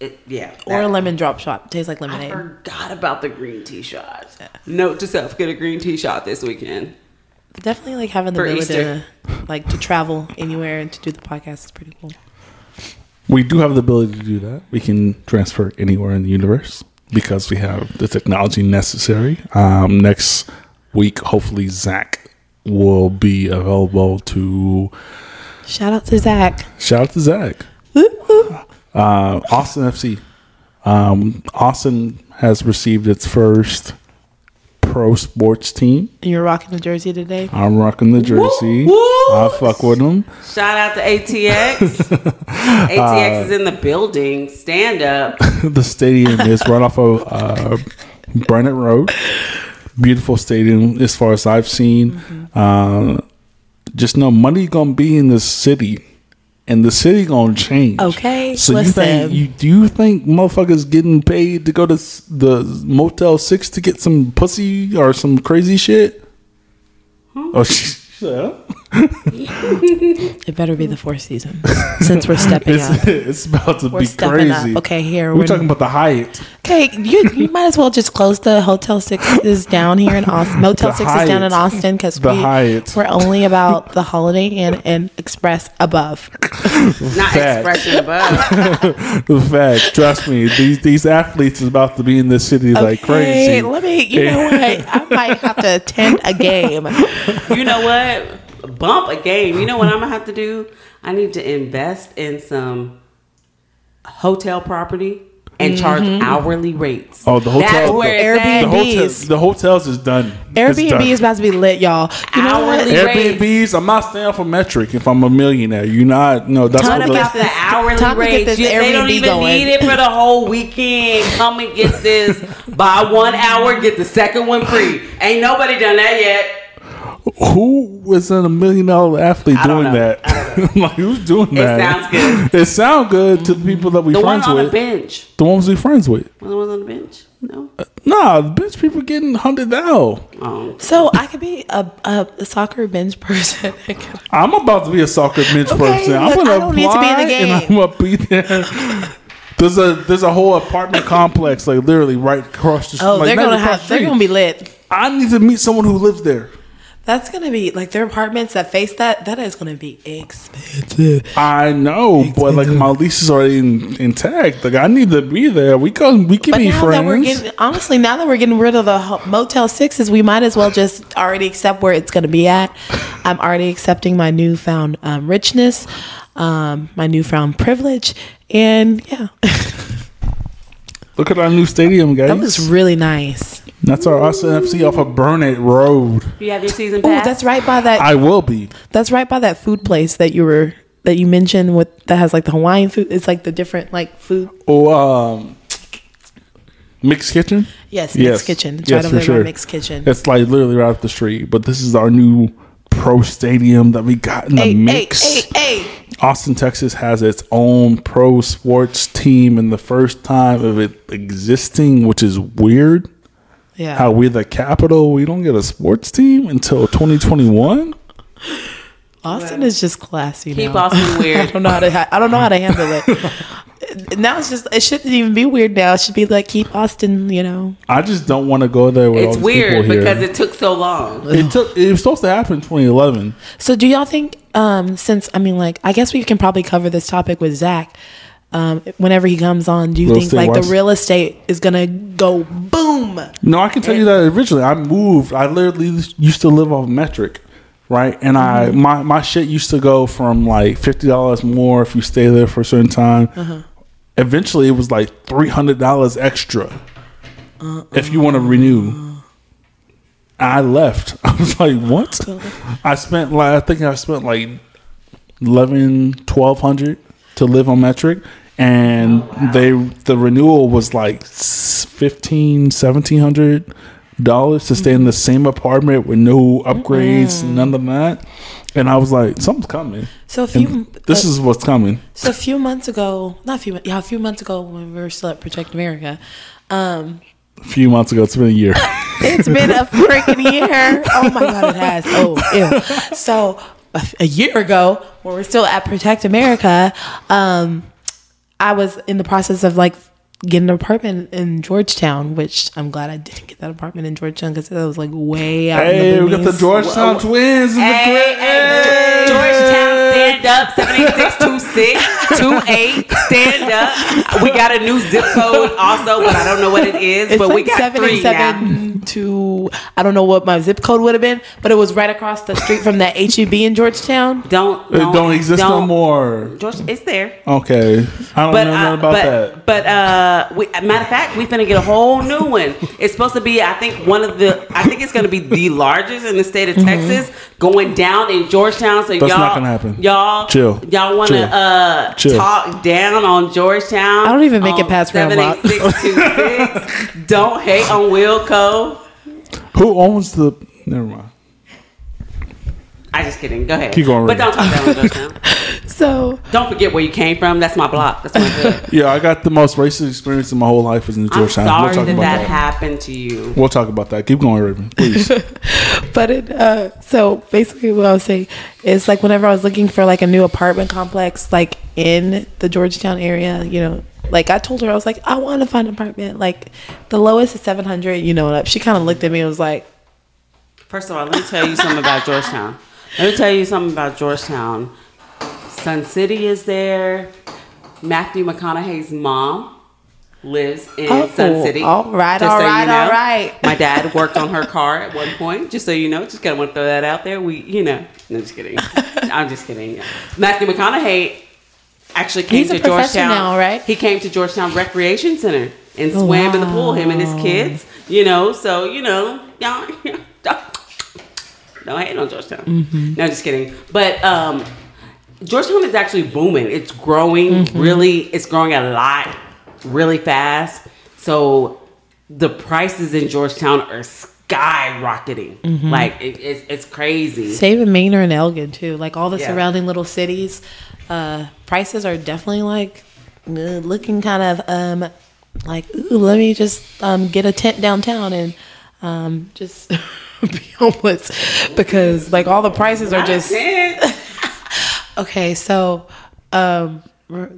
Speaker 2: it, yeah.
Speaker 3: or a
Speaker 2: that-
Speaker 3: lemon drop shot. Tastes like lemonade.
Speaker 2: I forgot about the green tea shot. Note to self: get a green tea shot this weekend.
Speaker 3: Definitely like having the ability to like to travel anywhere and to do the podcast is pretty cool.
Speaker 1: We do have the ability to do that. We can transfer anywhere in the universe because we have the technology necessary. Um, next week, hopefully, Zach will be available to
Speaker 3: Shout out to Zach.
Speaker 1: shout out to Zach. Uh, Austin FC. Um, Austin has received its first pro sports team.
Speaker 3: And you're rocking the jersey today.
Speaker 1: I'm rocking the jersey.
Speaker 2: woo.
Speaker 1: I fuck with them.
Speaker 2: Shout out to ATX. ATX is in the building. Stand up.
Speaker 1: the stadium is right off of uh, Burnet Road. Beautiful stadium as far as I've seen. Uh, just know money gonna be in the city, and the city gonna change.
Speaker 3: Okay,
Speaker 1: So you think you do you think motherfuckers getting paid to go to the Motel Six to get some pussy or some crazy shit? Oh, she, yeah.
Speaker 3: It better be the fourth season since we're stepping
Speaker 1: It's,
Speaker 3: up.
Speaker 1: it's about to
Speaker 3: We're
Speaker 1: be
Speaker 3: stepping up.
Speaker 1: crazy.
Speaker 3: Okay, here
Speaker 1: we're
Speaker 3: we're
Speaker 1: talking about the Hyatt.
Speaker 3: Okay, you you might as well just close the Hotel Six is down here in Austin. Motel
Speaker 1: The
Speaker 3: Six is down in Austin because we
Speaker 1: Hyatt.
Speaker 3: we're only about the Holiday Inn and Express above.
Speaker 2: Not
Speaker 1: Fact.
Speaker 2: expression above.
Speaker 1: The fact, trust me, these these athletes is about to be in this city like crazy.
Speaker 3: let me. You know what? I might have to attend a game.
Speaker 2: You know what? Bump a game. You know what I'm gonna have to do? I need to invest in some hotel property and charge mm-hmm. hourly rates.
Speaker 1: Oh, the hotel-
Speaker 2: That's where it's
Speaker 3: Airbnb.
Speaker 2: at.
Speaker 1: the hotel, the hotels is done.
Speaker 3: Airbnb
Speaker 1: done.
Speaker 3: is about to be lit, y'all. You know what?
Speaker 2: Hourly rates.
Speaker 1: Airbnbs. I'm not staying for metric. If I'm a millionaire, you're not. No, that's
Speaker 3: Time
Speaker 1: what the,
Speaker 2: About the hourly
Speaker 3: Time to get
Speaker 2: rates.
Speaker 3: this
Speaker 2: You- they don't even
Speaker 3: going.
Speaker 2: need it for the whole weekend. Come and get this. Buy one hour, get the second one free. Ain't nobody done that yet.
Speaker 1: Who was in a million dollar athlete
Speaker 2: I
Speaker 1: doing that? like who's doing
Speaker 2: It
Speaker 1: that?
Speaker 2: sounds good.
Speaker 1: It sounds good to the people that we
Speaker 2: The one
Speaker 1: friends
Speaker 2: on the bench.
Speaker 1: the ones we friends with.
Speaker 2: Was the ones on the bench? No.
Speaker 1: Uh, nah, the bitch people getting hundred thou.
Speaker 2: Oh.
Speaker 3: So I could be a, a, a soccer bench person.
Speaker 1: I'm about to be a soccer bench
Speaker 3: Okay,
Speaker 1: person. I'm
Speaker 3: look,
Speaker 1: gonna
Speaker 3: I don't need to be in the
Speaker 1: apply and
Speaker 3: game.
Speaker 1: I'm gonna be there. There's a there's a whole apartment complex like literally right across the oh, street.
Speaker 3: oh,
Speaker 1: like,
Speaker 3: they're gonna have.
Speaker 1: the
Speaker 3: They're gonna be lit.
Speaker 1: I need to meet someone who lives there.
Speaker 3: That's gonna be like their apartments that face that. That is gonna be expensive.
Speaker 1: I know, but like my lease is already in, intact. Like I need to be there. We can we can
Speaker 3: But
Speaker 1: be
Speaker 3: now
Speaker 1: friends.
Speaker 3: that we're getting, honestly, now that we're getting rid of the Motel Sixes, we might as well just already accept where it's to be at. I'm already accepting my newfound um, richness, um, my newfound privilege, and yeah,
Speaker 1: Look at our new stadium, guys.
Speaker 3: that was really nice.
Speaker 1: That's our Austin FC off of Burnet Road.
Speaker 2: You have your season
Speaker 3: Oh,
Speaker 2: pass?
Speaker 3: that's right by that.
Speaker 1: I will be.
Speaker 3: that's right by that food place that you were that you mentioned with that has like the Hawaiian food. It's like the different like food.
Speaker 1: Oh, um, Mixed Kitchen.
Speaker 3: Yes,
Speaker 1: Yes.
Speaker 3: Mixed Kitchen. It's
Speaker 1: Yes,
Speaker 3: right
Speaker 1: for
Speaker 3: over
Speaker 1: sure.
Speaker 3: Mixed Kitchen.
Speaker 1: It's like literally right up the street. But this is our new pro stadium that we got in the
Speaker 3: Hey, hey,
Speaker 1: mix.
Speaker 3: hey, hey!
Speaker 1: Austin, Texas has its own pro sports team in the first time of it existing, which is weird.
Speaker 3: Yeah.
Speaker 1: How we're the capital, we don't get a sports team until 2021.
Speaker 3: Austin is just classy.
Speaker 2: Keep
Speaker 3: now.
Speaker 2: Austin
Speaker 3: I
Speaker 2: weird.
Speaker 3: don't know how to. ha- I don't know how to handle it. now it's just. It shouldn't even be weird. Now it should be like keep Austin. You know.
Speaker 1: I just don't want to go there with
Speaker 2: It's
Speaker 1: these
Speaker 2: weird
Speaker 1: people here.
Speaker 2: because it took so long.
Speaker 1: it took. It was supposed to happen in 2011.
Speaker 3: So do y'all think? Um, since I mean, like, I guess we can probably cover this topic with Zach. Um, whenever he comes on, do you
Speaker 1: Real
Speaker 3: think like
Speaker 1: wise?
Speaker 3: the real estate is gonna go boom?
Speaker 1: No, I can tell you that originally I moved. I literally used to live off metric, right? And I my my shit used to go from like fifty dollars more if you stay there for a certain time. Eventually, it was like three hundred dollars extra if you want to renew. I left. I was like, what? I spent like I think I spent like 11 1200 to live on metric and they the renewal was like s- 15 1700 dollars to stay in the same apartment with no upgrades none of that and i was like something's coming
Speaker 3: So a few.
Speaker 1: and this
Speaker 3: uh,
Speaker 1: is what's coming
Speaker 3: So a few months ago, not a few, yeah, a few months ago when we were still at Protect America, um,
Speaker 1: a few months ago it's been a year
Speaker 3: it's been a freaking year. Oh my god, it has. Oh, ew. So a, a year ago when we're still at Protect America, um, I was in the process of like getting an apartment in Georgetown, which I'm glad I didn't get that apartment in Georgetown because that was like way out.
Speaker 1: Hey,
Speaker 3: in
Speaker 1: we got the. Georgetown
Speaker 2: Whoa.
Speaker 1: twins in the
Speaker 2: Hey, hey, Georgetown, stand up, 7862628, stand up. We got a new zip code also, but I don't know what it is,
Speaker 3: It's
Speaker 2: but
Speaker 3: like
Speaker 2: we got
Speaker 3: seven
Speaker 2: three
Speaker 3: and
Speaker 2: now.
Speaker 3: seven to I don't know what my zip code would have been, but it was right across the street from that HEB in Georgetown.
Speaker 2: Don't,
Speaker 1: It don't exist no
Speaker 2: don't-
Speaker 1: more.
Speaker 2: George, it's there.
Speaker 1: Okay, I don't
Speaker 2: But
Speaker 1: know
Speaker 2: uh,
Speaker 1: about
Speaker 2: but
Speaker 1: that.
Speaker 2: but uh, we, matter of fact, we're gonna get a whole new one. It's supposed to be, I think, one of the. I think it's gonna be the largest in the state of Texas, going down in Georgetown. So
Speaker 1: That's
Speaker 2: y'all,
Speaker 1: not gonna happen.
Speaker 2: Y'all,
Speaker 1: Chill.
Speaker 2: Y'all wanna uh
Speaker 1: Chill.
Speaker 2: talk down on Georgetown?
Speaker 3: I don't even make it past Round Rock.
Speaker 2: 78626. Don't hate on Wilco.
Speaker 1: Who owns the? Never mind.
Speaker 2: I just kidding. Go ahead.
Speaker 1: Keep going,
Speaker 2: But don't talk down on Georgetown.
Speaker 3: So
Speaker 2: Don't forget where you came from. That's my block. That's my hood.
Speaker 1: Yeah, I got the most racist experience in my whole life was in Georgetown.
Speaker 2: I'm
Speaker 1: Georgetown.
Speaker 2: sorry
Speaker 1: we'll talk
Speaker 2: that
Speaker 1: about
Speaker 2: that
Speaker 1: that.
Speaker 2: happened to you.
Speaker 1: We'll talk about that. Keep going, Raven, please.
Speaker 3: but it uh so basically what I was saying is like whenever I was looking for like a new apartment complex like in the Georgetown area, you know, like I told her I was like, I want to find an apartment. Like the lowest is seven hundred, you know, and up. she kind of looked at me and was like,
Speaker 2: First of all, let me tell you something about Georgetown. Let me tell you something about Georgetown. Sun City is there. Matthew McConaughey's mom lives in
Speaker 3: Oh,
Speaker 2: Sun City.
Speaker 3: all right, all right, all right.
Speaker 2: My dad worked on her car at one point, just so you know. Just kind of want to throw that out there. We, you know, no, just kidding. I'm just kidding. Matthew McConaughey actually came
Speaker 3: He's
Speaker 2: to Georgetown.
Speaker 3: professional, right?
Speaker 2: He came to Georgetown Recreation Center and
Speaker 3: Oh,
Speaker 2: swam in the pool. Him and his kids. You know, so you know, y'all. No, I hate on Georgetown.
Speaker 3: Mm-hmm.
Speaker 2: No, just kidding. But um, Georgetown is actually booming. It's growing
Speaker 3: Mm-hmm.
Speaker 2: really. It's growing a lot, really fast. So the prices in Georgetown are skyrocketing.
Speaker 3: Mm-hmm.
Speaker 2: Like it, it's it's crazy.
Speaker 3: save in Manor and Elgin too. Like all the
Speaker 2: Yeah.
Speaker 3: surrounding little cities, uh, prices are definitely like uh, looking kind of um like ooh, let me just um get a tent downtown and um just be homeless because like all the prices are just okay. So um.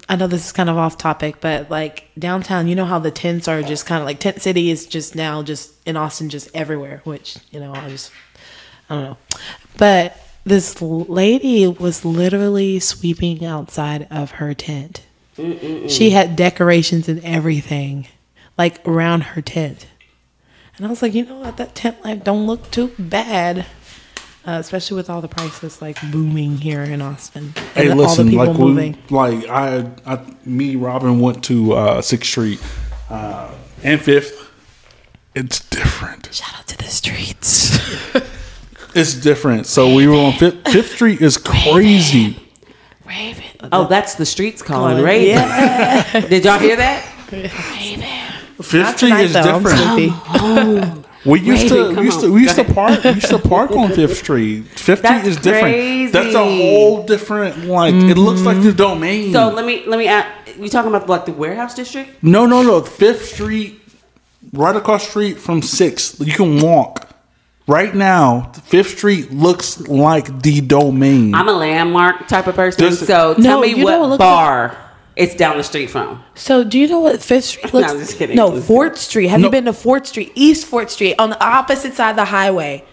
Speaker 3: I know this is kind of off topic, but like downtown, you know how the tents are just kind of like tent city is just now just in Austin, just everywhere, which, you know, I just, I don't know. But this lady was literally sweeping outside of her tent. She had decorations and everything, like around her tent. And I was like, you know what, that tent life don't look too bad, uh, especially with all the prices like booming here in Austin.
Speaker 1: hey,
Speaker 3: and all
Speaker 1: listen,
Speaker 3: the people
Speaker 1: like
Speaker 3: moving.
Speaker 1: we, like I, I, me, Robin went to uh, Sixth Street uh, and Fifth. It's different.
Speaker 3: Shout out to the streets.
Speaker 1: It's different. So we were on Fifth. Fifth Street is crazy.
Speaker 3: Raven.
Speaker 2: Oh, that's the streets calling.
Speaker 3: Calling,
Speaker 2: Raven.
Speaker 3: yeah.
Speaker 2: Did y'all hear that?
Speaker 1: Fifth Street is
Speaker 3: though,
Speaker 1: different.
Speaker 3: sleepy. Oh.
Speaker 1: We used
Speaker 2: Raven,
Speaker 1: to we used to we used
Speaker 2: Go
Speaker 1: to park we used to park on Fifth Street. Fifth Street is different.
Speaker 2: crazy.
Speaker 1: That's a whole different like it looks like the mm-hmm. domain.
Speaker 2: So let me let me ask. You talking about like the warehouse district?
Speaker 1: no no no Fifth Street right across street from Sixth. You can walk. Right now, Fifth Street looks like the domain.
Speaker 2: I'm a landmark type of person.
Speaker 1: There's-
Speaker 2: so
Speaker 3: No,
Speaker 2: tell me
Speaker 3: what
Speaker 2: what
Speaker 3: looks
Speaker 2: bar it's down the street from.
Speaker 3: So, do you know what Fifth Street looks?
Speaker 2: I'm just kidding.
Speaker 3: No, Fourth Street. Have
Speaker 1: No.
Speaker 3: you been to Fourth Street, East Fourth Street, on the opposite side of the highway?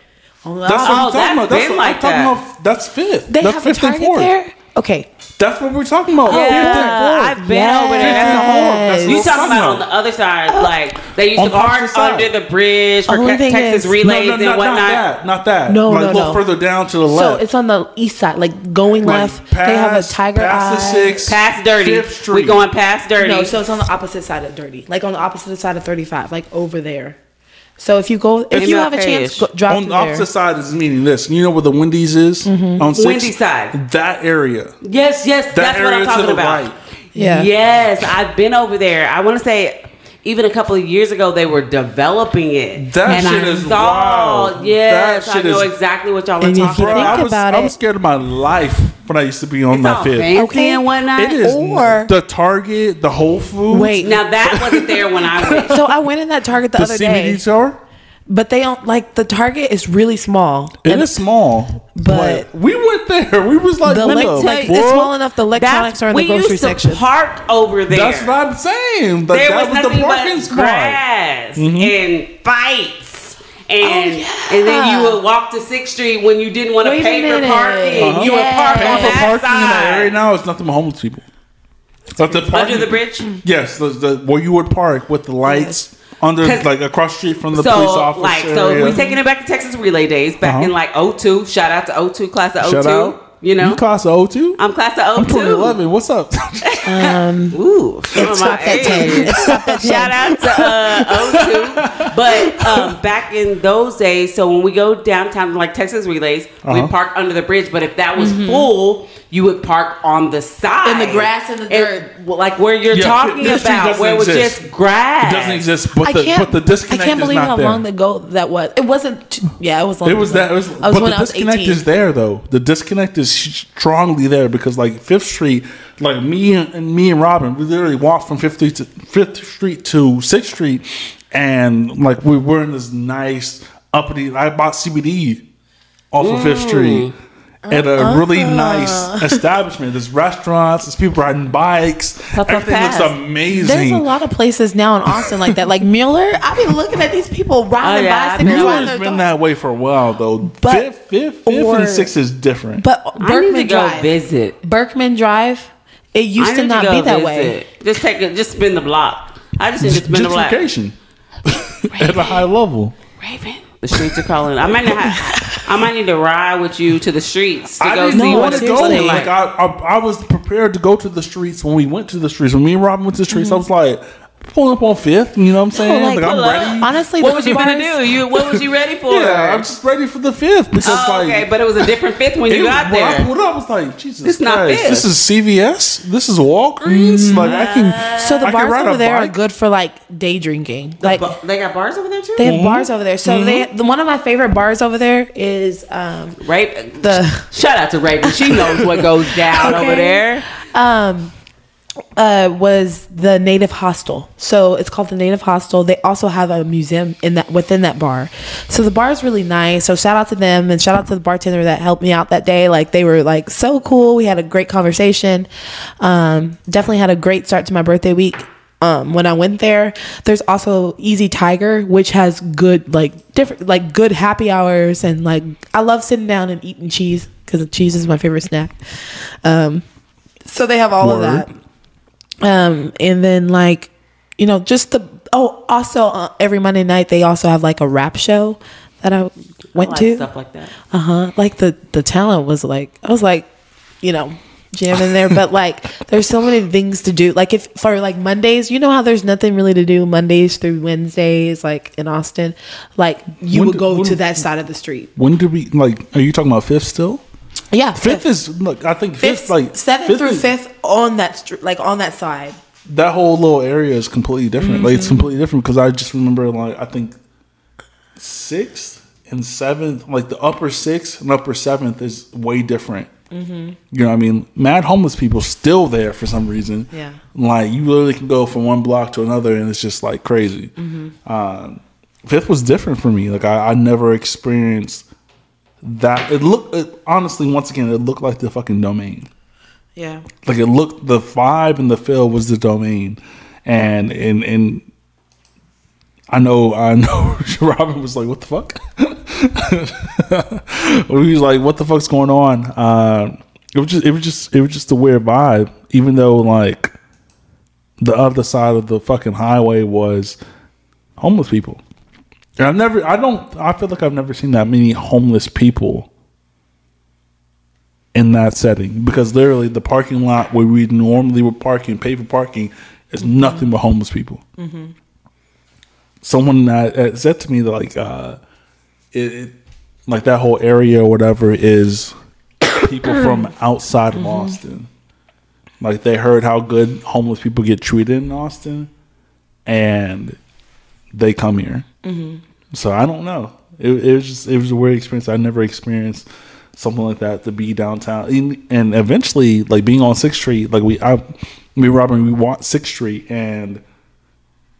Speaker 3: On the
Speaker 1: that's what I'm
Speaker 2: Oh,
Speaker 1: talking
Speaker 2: that's
Speaker 1: about. That's what
Speaker 2: like
Speaker 1: I'm talking
Speaker 2: that.
Speaker 1: about. That's Fifth.
Speaker 3: they
Speaker 1: that's
Speaker 3: have a
Speaker 1: Fifth and
Speaker 3: Target there. Okay,
Speaker 1: That's what we're talking about.
Speaker 2: Yeah,
Speaker 1: Fifth.
Speaker 2: I've been over there. That's the whole.
Speaker 1: That's
Speaker 2: You talking
Speaker 1: talking
Speaker 2: about on the other side? Oh. Like they used
Speaker 1: On
Speaker 2: to park under the bridge for
Speaker 3: Only
Speaker 2: Ca- Texas
Speaker 3: is-
Speaker 2: relays
Speaker 1: no, no,
Speaker 2: and whatnot.
Speaker 1: not that. Not that.
Speaker 3: No,
Speaker 1: like,
Speaker 3: no,
Speaker 1: look
Speaker 3: no.
Speaker 1: further down to the
Speaker 3: so
Speaker 1: left.
Speaker 3: it's on the east side, like going
Speaker 1: Like,
Speaker 3: left. they have a
Speaker 1: past-
Speaker 3: Tiger
Speaker 1: past
Speaker 3: Eye.
Speaker 1: the six,
Speaker 2: Past dirty.
Speaker 1: Fifth Street.
Speaker 2: We going past dirty.
Speaker 3: No, so it's on the opposite side of Dirty, like on the opposite side of Thirty Five, like over there. So if you go, if you have a chance,
Speaker 2: MLK-ish.
Speaker 3: go, drive
Speaker 1: on the opposite
Speaker 3: there.
Speaker 1: side is meaning this. You know where the Wendy's is mm-hmm. on six?
Speaker 2: Wendy's side.
Speaker 1: That area.
Speaker 2: yes, yes, that's what I'm
Speaker 1: to
Speaker 2: talking
Speaker 1: the
Speaker 2: about.
Speaker 1: right.
Speaker 3: Yeah.
Speaker 2: Yes, I've been over there. I want to say. Even a couple of years ago, they were developing it.
Speaker 1: That
Speaker 2: and
Speaker 1: shit
Speaker 2: I
Speaker 1: is
Speaker 2: saw,
Speaker 1: wild.
Speaker 2: Yes,
Speaker 1: That
Speaker 2: I know
Speaker 1: is-
Speaker 2: exactly what y'all are talking
Speaker 3: you
Speaker 1: Bro,
Speaker 2: about.
Speaker 1: I was,
Speaker 3: about
Speaker 1: I was
Speaker 3: it-
Speaker 1: scared of my life when I used to be on
Speaker 2: It's
Speaker 1: that
Speaker 2: all
Speaker 1: fifth.
Speaker 2: fancy
Speaker 3: Okay.
Speaker 2: and whatnot.
Speaker 1: It is
Speaker 3: Or-
Speaker 1: the Target, the Whole Foods,
Speaker 3: Wait,
Speaker 2: Now that wasn't there when I went.
Speaker 3: so I went in that Target the,
Speaker 1: the
Speaker 3: other
Speaker 1: CBD
Speaker 3: day.
Speaker 1: store.
Speaker 3: But they don't like the Target is really small.
Speaker 1: It
Speaker 3: And
Speaker 1: is small,
Speaker 3: but-
Speaker 1: but, we went there. We was like,
Speaker 3: The
Speaker 1: what
Speaker 3: elec- like,
Speaker 1: fuck?
Speaker 3: it's small enough. The electronics are in the
Speaker 2: we
Speaker 3: grocery
Speaker 2: used to
Speaker 3: section.
Speaker 2: park over there.
Speaker 1: That's what I'm saying. But
Speaker 2: there
Speaker 1: that
Speaker 2: was,
Speaker 1: was, the parking
Speaker 2: but
Speaker 1: spot.
Speaker 2: grass and fights. And
Speaker 3: Oh,
Speaker 2: and then you would walk to Sixth Street when you didn't want to pay for parking.
Speaker 1: Uh-huh.
Speaker 2: You would park
Speaker 3: Yeah.
Speaker 2: on
Speaker 1: for
Speaker 2: that
Speaker 1: parking in that area now It's nothing but homeless people. Like the
Speaker 2: Under the bridge.
Speaker 1: Yes, the, the where you would park with the lights under,
Speaker 2: 'Cause-
Speaker 1: like across the street from the
Speaker 2: so
Speaker 1: police officer.
Speaker 2: like so
Speaker 1: area.
Speaker 2: we taking it back to Texas Relay Days back
Speaker 1: Uh-huh.
Speaker 2: in like 02. Shout out to 02 class of 02.
Speaker 1: Shout out.
Speaker 2: You know,
Speaker 1: you class of 02?
Speaker 2: I'm class of 02.
Speaker 1: I'm 2011. What's up?
Speaker 2: Ooh, some of my
Speaker 3: stopped at 10.
Speaker 2: age.
Speaker 3: It stopped at 10.
Speaker 2: Shout out to uh, 02. But um, back in those days, so when we go downtown, like Texas Relays,
Speaker 1: Uh-huh.
Speaker 2: we park under the bridge. But if that was full, you would park on the side.
Speaker 3: Mm-hmm. In the grass and the dirt.
Speaker 2: well, like where you're
Speaker 1: Yeah,
Speaker 2: talking
Speaker 1: this street
Speaker 2: about,
Speaker 1: doesn't
Speaker 2: where it was just grass.
Speaker 1: It doesn't exist, but
Speaker 3: I
Speaker 1: the
Speaker 3: can't.
Speaker 1: but the disconnect
Speaker 3: I can't
Speaker 1: is
Speaker 3: believe how
Speaker 1: there.
Speaker 3: long ago that was. It wasn't. t- Yeah, it was. Long
Speaker 1: It was
Speaker 3: ago.
Speaker 1: that. It was,
Speaker 3: I was
Speaker 1: but
Speaker 3: when
Speaker 1: the
Speaker 3: I was
Speaker 1: disconnect
Speaker 3: 18.
Speaker 1: is there though. The disconnect is strongly there because like Fifth Street, like me and, me and Robin, we literally walked from Fifth Street to Fifth Street to Sixth Street, and like we were in this nice uppity. I bought CBD off of Fifth mm. Street. At a really
Speaker 3: Uh-uh.
Speaker 1: nice establishment. There's restaurants, there's people riding bikes.
Speaker 2: Puff, puff,
Speaker 1: Everything looks amazing.
Speaker 3: There's a lot of places now in Austin like that. Like Mueller, I've been looking at these people riding
Speaker 2: Oh, yeah, I've
Speaker 3: bicycles.
Speaker 2: been-
Speaker 3: riding
Speaker 1: been
Speaker 3: dog-
Speaker 1: that way for a while though.
Speaker 3: But-
Speaker 1: fifth, fifth, fifth,
Speaker 3: or-
Speaker 1: and sixth is different.
Speaker 3: But
Speaker 2: I need
Speaker 3: Berkman
Speaker 2: to go
Speaker 3: Drive,
Speaker 2: visit.
Speaker 3: Berkman Drive, it used
Speaker 2: I
Speaker 3: to not
Speaker 2: go
Speaker 3: be that way.
Speaker 2: Just take it. Just spin the block. I just need to spin the block.
Speaker 1: gentrification at a high level.
Speaker 2: Raven. The streets are calling. I might not. Have, I might need to ride with you to the streets to
Speaker 1: I
Speaker 2: go
Speaker 1: didn't
Speaker 2: see what
Speaker 1: want
Speaker 2: it's
Speaker 1: to go.
Speaker 3: seriously.
Speaker 1: Like I, I, I was prepared to go to the streets when we went to the streets. When me and Robin went to the streets, I mm-hmm. was like pulling up on Fifth. You know what I'm saying?
Speaker 3: like,
Speaker 1: like, I'm ready.
Speaker 3: Honestly,
Speaker 2: What
Speaker 3: the
Speaker 2: was you gonna do? You what was you ready for?
Speaker 1: yeah, I'm just ready for the Fifth because
Speaker 2: Oh,
Speaker 1: like.
Speaker 2: okay, but it was a different fifth when you
Speaker 1: it-
Speaker 2: got
Speaker 1: when I
Speaker 2: there.
Speaker 1: pulled up, I was like, Jesus
Speaker 2: It's not
Speaker 1: Christ,
Speaker 2: Fifth.
Speaker 1: this is CVS. This is Walgreens. Like I can.
Speaker 3: So the
Speaker 1: I
Speaker 3: bars over there are good for like day drinking. Like
Speaker 2: But they got bars over there too.
Speaker 3: they
Speaker 1: Mm-hmm.
Speaker 3: have bars over there. So they the, one of my favorite bars over there is um
Speaker 2: Raven.
Speaker 3: the
Speaker 2: shout out to Raven. She knows what goes down
Speaker 3: Okay.
Speaker 2: over there.
Speaker 3: um uh was the native hostel. So it's called the native hostel. They also have a museum in that within that bar. So the bar is really nice. So shout out to them and shout out to the bartender that helped me out that day. Like they were like so cool. We had a great conversation. Um definitely had a great start to my birthday week um when i went there. There's also easy tiger which has good like different like good happy hours and like i love sitting down and eating cheese because cheese is my favorite snack. Um so they have all of that um and then like you know just the oh also uh, every monday night they also have like a rap show that i
Speaker 2: I
Speaker 3: went
Speaker 2: like
Speaker 3: to
Speaker 2: stuff like that.
Speaker 3: uh-huh like the the talent was like i was like you know jamming there but like there's so many things to do like if for like mondays you know how there's nothing really to do mondays through wednesdays like in austin like you
Speaker 1: When
Speaker 3: would
Speaker 1: do-
Speaker 3: go
Speaker 1: when-
Speaker 3: to that side of the street
Speaker 1: When do we like? Are you talking about Fifth still?
Speaker 3: Yeah
Speaker 1: Fifth is look. I think fifth,
Speaker 3: fifth
Speaker 1: like
Speaker 3: seventh through
Speaker 1: is-
Speaker 3: fifth on that street like on that side
Speaker 1: that whole little area is completely different. Like it's
Speaker 3: Mm-hmm.
Speaker 1: completely different because I just remember like I think sixth and seventh, like the upper sixth and upper seventh is way different.
Speaker 3: Mm-hmm.
Speaker 1: You know what I mean? Mad homeless people still there for some reason.
Speaker 3: Yeah.
Speaker 1: like you literally can go from one block to another and it's just like crazy.
Speaker 3: Mm-hmm.
Speaker 1: Um, fifth was different for me. Like I, I never experienced that. It looked it, honestly once again it looked like the fucking domain.
Speaker 3: Yeah.
Speaker 1: Like it looked the vibe and the feel was the domain. And and and I know I know Robin was like what the fuck? He was like what the fuck's going on? Uh it was just it was just it was just a weird vibe even though like the other side of the fucking highway was homeless people I've never I don't I feel like I've never seen that many homeless people in that setting because literally the parking lot where we normally would parking, pay for parking, is nothing but homeless people. Mm-hmm. Someone that, that said to me that like uh, it, it like that whole area or whatever is people from outside of mm-hmm. Austin. Like they heard how good homeless people get treated in Austin, and they come here. Mm-hmm. So I don't know. It, it was just it was a weird experience. I never experienced something like that to be downtown, and, and eventually like being on Sixth Street. Like we, I, me, and Robin, we walked Sixth Street, and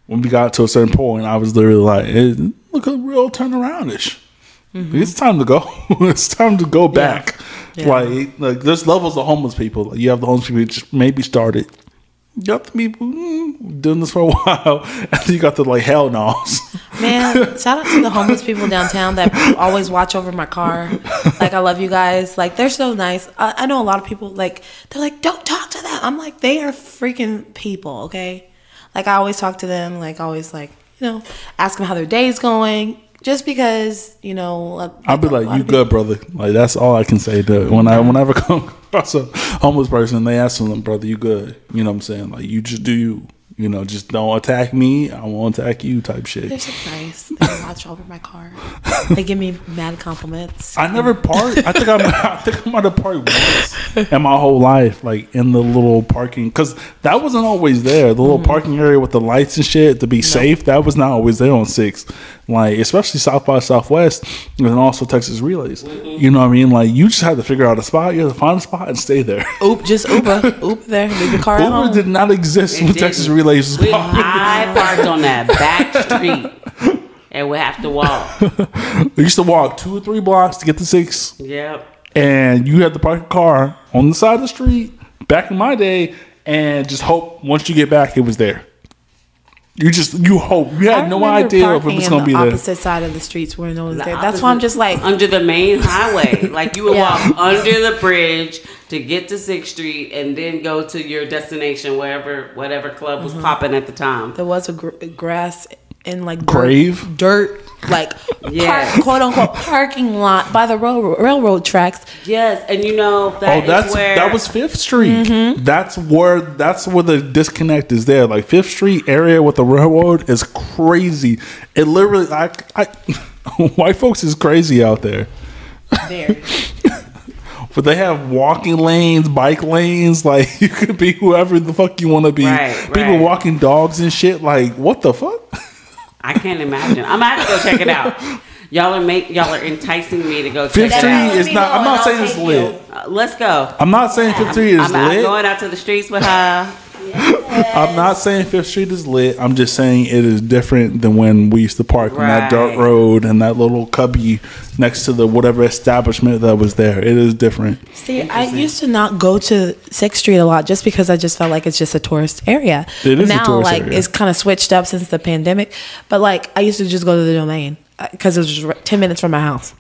Speaker 1: when we got to a certain point, I was literally like, it looks looking real turnaroundish. It's time to go. it's time to go back.
Speaker 3: Yeah.
Speaker 1: Like, like there's levels of homeless people. Like, you have the homeless people who just maybe started. You got the people mm, doing this for a while, and then you got the like hell no's.
Speaker 3: Man, shout out to the homeless people downtown that always watch over my car. Like, I love you guys. Like, they're so nice. I, I know a lot of people, like, they're like, don't talk to them. I'm like, they are freaking people, okay? Like, I always talk to them, like, always, like, you know, ask them how their day's going. Just because, you know, a-
Speaker 1: I'll be like, "You
Speaker 3: people-
Speaker 1: good, brother?" Like that's all I can say. To when I whenever I come across a homeless person, they ask them, "Brother, you good?" You know what I'm saying? Like you just do you. You know, just don't attack me. I won't attack you. Type shit.
Speaker 3: They're so nice. They watch over my car. They give me mad compliments.
Speaker 1: I never parked. I think I'm. I think I might have parked once in my whole life, like in the little parking, because that wasn't always there. The little mm-hmm. parking area with the lights and shit to be safe, that was not always there on Six. Like especially South by Southwest, and then also Texas Relays. You know what I mean? Like you just had to figure out a spot. You had to find a spot and stay there.
Speaker 3: Oop, just Uber. Uber there. Leave your car at home.
Speaker 1: did not exist
Speaker 2: It
Speaker 1: when Texas
Speaker 2: didn't.
Speaker 1: Relays was
Speaker 2: We. I parked on that back street and we have to walk.
Speaker 1: We used to walk two or three blocks to get to Six.
Speaker 2: Yep.
Speaker 1: and you had to park a car on the side of the street back in my day and just hope once you get back it was there. You just you hope you
Speaker 3: I
Speaker 1: had no idea if it was going to
Speaker 3: the
Speaker 1: be there.
Speaker 3: opposite side of the streets where no one's
Speaker 2: The
Speaker 3: there. That's why I'm just like,
Speaker 2: under the main highway. Like you would
Speaker 3: Yeah.
Speaker 2: walk under the bridge to get to Sixth Street and then go to your destination wherever whatever club
Speaker 3: Mm-hmm.
Speaker 2: was popping at the time.
Speaker 3: there was a gr- grass in like dirt,
Speaker 1: Grave?
Speaker 3: dirt, like
Speaker 2: Yes.
Speaker 3: park, quote unquote parking lot by the railroad, railroad tracks.
Speaker 2: Yes, and you know that
Speaker 1: Oh,
Speaker 2: is
Speaker 1: that's
Speaker 2: where
Speaker 1: that was Fifth Street.
Speaker 3: Mm-hmm.
Speaker 1: That's where that's where the disconnect is. There, like Fifth Street area with the railroad is crazy. It literally, I, I, white folks is crazy out there.
Speaker 3: There,
Speaker 1: But they have walking lanes, bike lanes. Like you could be whoever the fuck you want to be.
Speaker 2: Right,
Speaker 1: People
Speaker 2: right.
Speaker 1: walking dogs and shit. Like what the fuck?
Speaker 2: I can't imagine. I'm gonna have to go check it out. Y'all are make y'all are enticing me to go check
Speaker 1: Fifth
Speaker 2: it out.
Speaker 1: is not. I'm not saying it's lit.
Speaker 2: Uh, let's go.
Speaker 1: I'm not saying Fifth Street is
Speaker 2: I'm, I'm
Speaker 1: lit.
Speaker 2: going out to the streets with her.
Speaker 1: I'm not saying Fifth Street is lit. I'm just saying it is different than when we used to park on that dirt road and that little cubby next to the whatever establishment that was there. It is different.
Speaker 3: see, I used to not go to Sixth Street a lot just because I just felt like it's just a tourist area.
Speaker 1: It is a
Speaker 3: now,
Speaker 1: tourist
Speaker 3: like
Speaker 1: area.
Speaker 3: it's kind of switched up since the pandemic. But like I used to just go to the domain uh, because it was just ten minutes from my house.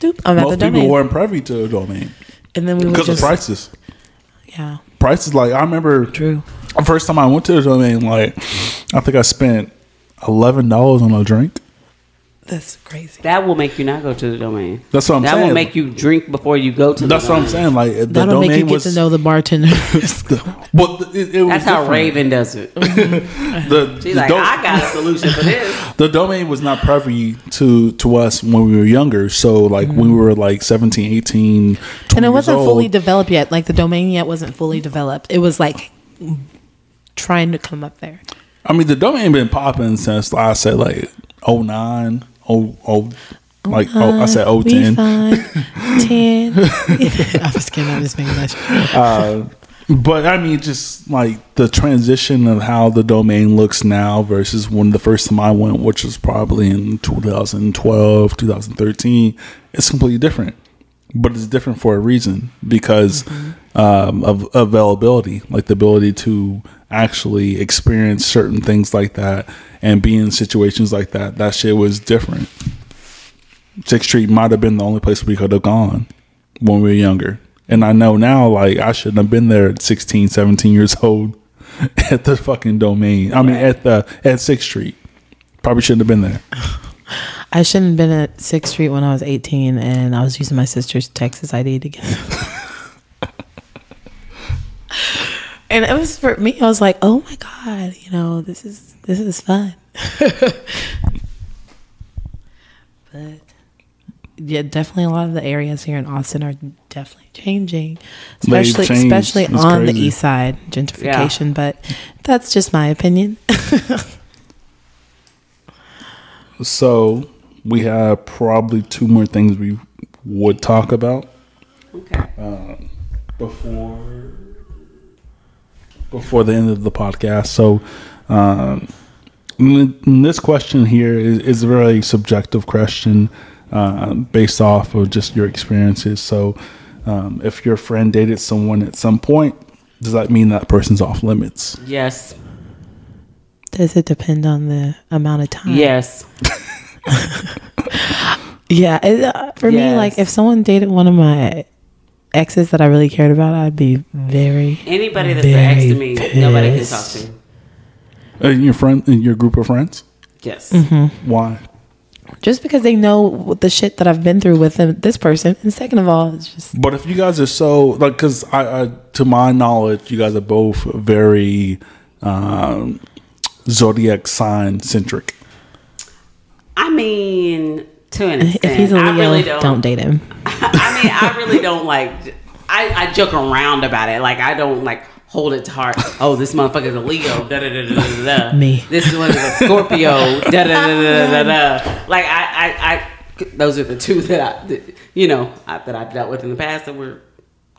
Speaker 3: Doop, I'm at
Speaker 1: Most
Speaker 3: the
Speaker 1: people
Speaker 3: domain,
Speaker 1: weren't privy to the domain
Speaker 3: and then we would
Speaker 1: because of prices.
Speaker 3: yeah,
Speaker 1: Prices like I remember
Speaker 3: true.
Speaker 1: The first time I went to the domain, like I think I spent eleven dollars on a drink.
Speaker 3: That's crazy.
Speaker 2: That will make you not go to the domain.
Speaker 1: That's what I'm
Speaker 2: that
Speaker 1: saying.
Speaker 2: That will make you drink before you go to the domain.
Speaker 1: That's what
Speaker 2: domain.
Speaker 1: I'm saying. Like the
Speaker 3: That'll
Speaker 1: domain
Speaker 3: make you get
Speaker 1: was.
Speaker 3: to know the bartender.
Speaker 1: well, it, it was
Speaker 2: That's how
Speaker 1: different.
Speaker 2: Raven does it.
Speaker 1: The,
Speaker 2: She's
Speaker 1: the
Speaker 2: like,
Speaker 1: do-
Speaker 2: I got a solution for this.
Speaker 1: the domain was not privy to to us when we were younger so like when we mm-hmm. were like 17 18 20
Speaker 3: and it wasn't
Speaker 1: years
Speaker 3: fully developed yet. Like the domain yet wasn't fully developed. It was like trying to come up there.
Speaker 1: i mean the domain been popping since i said like 09 oh, oh like oh, i said oh
Speaker 3: We
Speaker 1: 010
Speaker 3: fine. Ten. I was kidding. I'm just making that. shit.
Speaker 1: but i mean just like the transition of how the domain looks now versus when the first time i went which was probably in 2012 2013 it's completely different but it's different for a reason because um, of availability, like the ability to actually experience certain things like that and be in situations like that. That shit was different. Sixth Street might have been the only place we could have gone when we were younger. And I know now, like, I shouldn't have been there at 16, 17 years old at the fucking domain. I mean, at the at Sixth Street. Probably shouldn't have been there.
Speaker 3: I shouldn't have been at Sixth Street when I was 18, and I was using my sister's Texas ID to get. and it was for me. I was like, "Oh my god, you know, this is this is fun." but yeah, definitely a lot of the areas here in Austin are definitely changing, especially
Speaker 1: changed.
Speaker 3: especially
Speaker 1: It's
Speaker 3: on the east side gentrification. But that's just my opinion.
Speaker 1: So we have probably two more things we would talk about
Speaker 2: Okay.
Speaker 1: before before the end of the podcast. So um, this question here is, is a very subjective question uh, based off of just your experiences. So, um, if your friend dated someone at some point, does that mean that person's off limits?
Speaker 2: Yes.
Speaker 3: Does it depend on the amount of time?
Speaker 2: Yes.
Speaker 3: Yeah. It, uh, for me, like if someone dated one of my exes that I really cared about, I'd be very.
Speaker 2: Anybody that's next to me,
Speaker 3: Very
Speaker 2: nobody can talk
Speaker 3: pissed.
Speaker 2: to.
Speaker 1: Uh, your friend, in your group of friends,
Speaker 2: Yes.
Speaker 3: Mm-hmm.
Speaker 1: why?
Speaker 3: Just because they know the shit that I've been through with them, this person, and second of all, it's just
Speaker 1: But if you guys are so like, because I, I, to my knowledge, you guys are both very um, zodiac sign centric.
Speaker 2: I mean, to an extent,
Speaker 3: if he's a
Speaker 2: I
Speaker 3: Leo,
Speaker 2: really
Speaker 3: don't.
Speaker 2: don't.
Speaker 3: date him.
Speaker 2: I mean, I really don't like. I, I joke around about it. Like I don't like hold it to heart. Oh, this motherfucker's a Leo. Da da da da da da.
Speaker 3: Me.
Speaker 2: This one is a Scorpio. Da da da da da da. Like I, I, I. Those are the two that I, that, you know, I, that I've dealt with in the past that were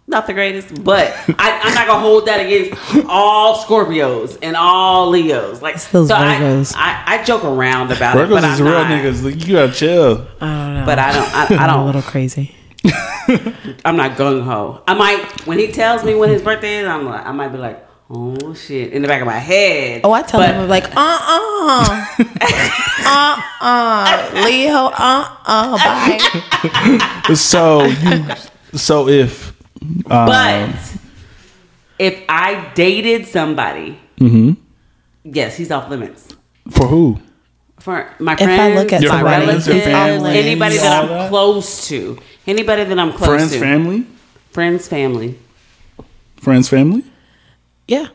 Speaker 2: not the greatest. But I, I'm not gonna hold that against all Scorpios and all Leos. Like
Speaker 3: It's those
Speaker 2: so I,
Speaker 3: Virgos.
Speaker 2: I, I joke around about it,
Speaker 1: Virgos is
Speaker 2: I'm
Speaker 1: real
Speaker 2: not.
Speaker 1: niggas. Like, you gotta chill.
Speaker 3: I don't know.
Speaker 2: But I don't. I, I
Speaker 3: I'm a
Speaker 2: don't.
Speaker 3: little crazy.
Speaker 2: I'm not gung ho. I might when he tells me when his birthday is, I'm like, I might be like, oh shit, in the back of my head.
Speaker 3: Oh, I tell
Speaker 2: But-
Speaker 3: him I'm like, uh uh, uh uh, Leo, uh uh, bye.
Speaker 1: So you, so if, um,
Speaker 2: But if I dated somebody,
Speaker 1: Mm-hmm.
Speaker 2: yes, he's off limits.
Speaker 1: for who?
Speaker 2: For my
Speaker 3: I
Speaker 2: friends,
Speaker 3: look at
Speaker 2: my
Speaker 1: somebody,
Speaker 2: relatives,
Speaker 1: your family,
Speaker 2: anybody that I'm
Speaker 1: that?
Speaker 2: close to, anybody that I'm close to.
Speaker 1: Friends,
Speaker 2: to,
Speaker 1: family,
Speaker 2: friends, family.
Speaker 1: friends, family.
Speaker 3: Yeah.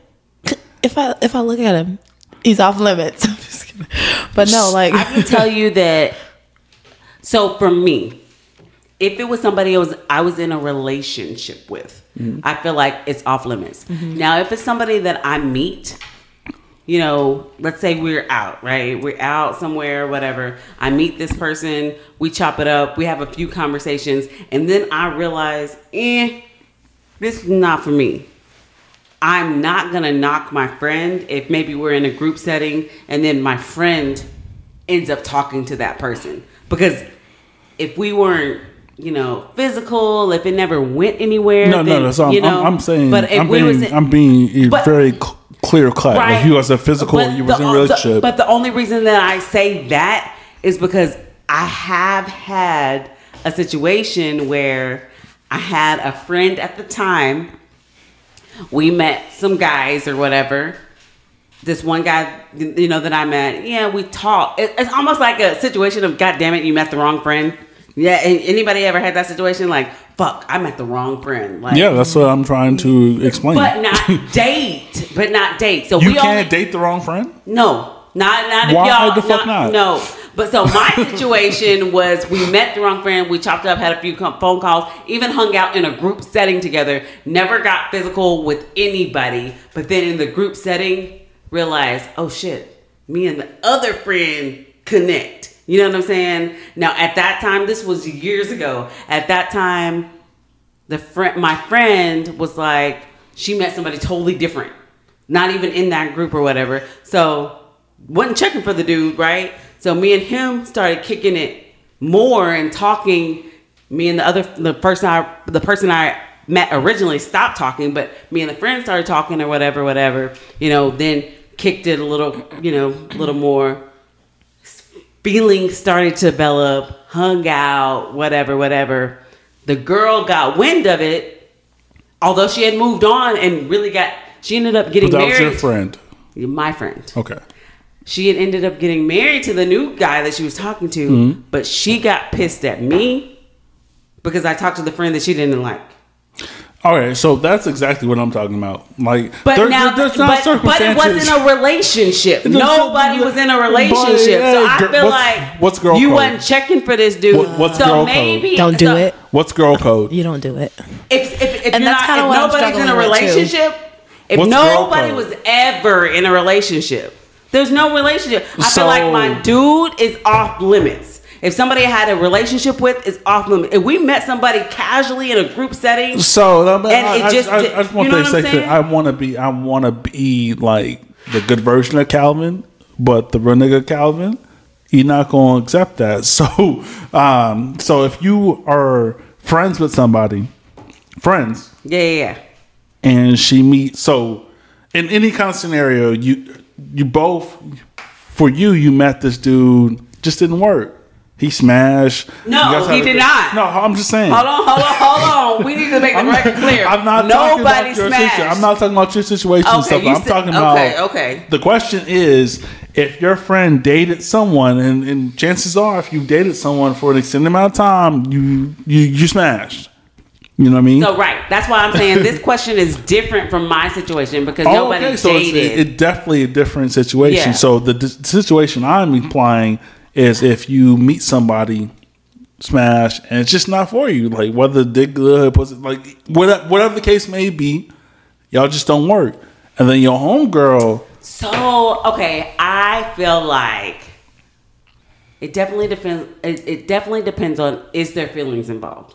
Speaker 3: If I if I look at him, he's off limits. I'm just kidding. But no, like
Speaker 2: I can tell you that. So for me, if it was somebody I was I was in a relationship with, I feel like it's off limits. Now, if it's somebody that I meet, you know, let's say we're out, right? We're out somewhere, whatever. I meet this person, we chop it up, we have a few conversations, and then I realize, eh, this is not for me. I'm not gonna knock my friend if maybe we're in a group setting and then my friend ends up talking to that person. Because if we weren't, you know, physical, if it never went anywhere,
Speaker 1: No,
Speaker 2: then,
Speaker 1: no, no. So I'm,
Speaker 2: you know,
Speaker 1: I'm, I'm saying,
Speaker 2: but
Speaker 1: I'm being,
Speaker 2: was in-
Speaker 1: I'm being
Speaker 2: But-
Speaker 1: very clear cut. Like you guys are physical,
Speaker 2: But
Speaker 1: you was
Speaker 2: the-
Speaker 1: in a
Speaker 2: the-
Speaker 1: relationship.
Speaker 2: but the only reason that I say that is because I have had a situation where I had a friend at the time. We met some guys or whatever. This one guy, you know, that I met, yeah, we talked. It- It's almost like a situation of, God damn it, you met the wrong friend. Yeah, anybody ever had that situation? Like, fuck, I met the wrong friend. Like,
Speaker 1: yeah, that's what I'm trying to explain.
Speaker 2: but not date, but not date. So
Speaker 1: you
Speaker 2: we
Speaker 1: can't
Speaker 2: only,
Speaker 1: date the wrong friend.
Speaker 2: no, not not if y'all.
Speaker 1: the fuck not?
Speaker 2: No, but so my situation was we met the wrong friend. We chopped up, had a few phone calls, even hung out in a group setting together. Never got physical with anybody, but then in the group setting, realized, oh shit, me and the other friend connect. You know what I'm saying? Now at that time, this was years ago. At that time, the friend my friend was like she met somebody totally different. Not even in that group or whatever. So wasn't checking for the dude right? So me and him started kicking it more and talking. Me and the other the person i the person i met originally stopped talking but me and the friend started talking or whatever whatever you know then kicked it a little you know a little more feelings started to develop, hung out, whatever, whatever. The girl got wind of it, although she had moved on and really got. She ended up getting
Speaker 1: But that was
Speaker 2: married.
Speaker 1: your friend.
Speaker 2: My friend.
Speaker 1: Okay.
Speaker 2: She had ended up getting married to the new guy that she was talking to,
Speaker 1: Mm-hmm.
Speaker 2: but she got pissed at me because I talked to the friend that she didn't like.
Speaker 1: All right, so that's exactly what I'm talking about. Like,
Speaker 2: But
Speaker 1: there-
Speaker 2: now,
Speaker 1: there- there's not
Speaker 2: but, but it wasn't a relationship. Nobody was in a
Speaker 1: but,
Speaker 2: relationship. so I
Speaker 1: gir-
Speaker 2: feel
Speaker 1: what's-
Speaker 2: like
Speaker 1: what's girl
Speaker 2: you
Speaker 1: code?
Speaker 2: wasn't checking for this dude.
Speaker 1: What- what's
Speaker 2: so
Speaker 1: girl code?
Speaker 2: maybe
Speaker 3: don't do
Speaker 2: so
Speaker 3: it.
Speaker 1: What's girl code?
Speaker 3: You don't do it.
Speaker 2: If, if, if,
Speaker 3: And that's
Speaker 2: not,
Speaker 3: kinda
Speaker 2: if
Speaker 3: what I'm
Speaker 2: nobody's in a
Speaker 3: with, too.
Speaker 2: relationship, if
Speaker 1: What's girl
Speaker 2: nobody was ever in a relationship, there's no relationship. I
Speaker 1: So-
Speaker 2: feel like my dude is off limits. If somebody I had a relationship with is off limits. If we met somebody casually in a group setting,
Speaker 1: So I, mean,
Speaker 2: And
Speaker 1: I,
Speaker 2: it
Speaker 1: I-
Speaker 2: just
Speaker 1: I,
Speaker 2: did-
Speaker 1: I just want
Speaker 2: you know
Speaker 1: to say that? I want to be I want to be like the good version of Calvin, but the real nigga Calvin, he not gonna accept that. So, um, so if you are friends with somebody, friends,
Speaker 2: Yeah, yeah, yeah.
Speaker 1: and she meets so in any kind of scenario you you both for you you met this dude just didn't work he smashed
Speaker 2: No, he did not.
Speaker 1: no i'm just saying
Speaker 2: Hold on, hold on, hold on. We need to make the record clear.
Speaker 1: I'm not
Speaker 2: Nobody
Speaker 1: talking about your
Speaker 2: smashed.
Speaker 1: situation. I'm not talking about your situation and stuff. I'm
Speaker 2: said-
Speaker 1: talking about
Speaker 2: okay, okay.
Speaker 1: The question is, if your friend dated someone, and, and chances are, if you dated someone for an extended amount of time, you you you smashed. You know what I mean?
Speaker 2: So right, that's why I'm saying this question is different from my situation because
Speaker 1: Oh,
Speaker 2: nobody
Speaker 1: okay. So it's it, it definitely a different situation.
Speaker 2: Yeah.
Speaker 1: So the, d situation I'm implying is if you meet somebody, smash, and it's just not for you. Like whether dick good, pussy, like whatever, whatever the case may be, y'all just don't work. And then your homegirl,
Speaker 2: So okay, I feel like it definitely depends. It, it definitely depends on is there feelings involved.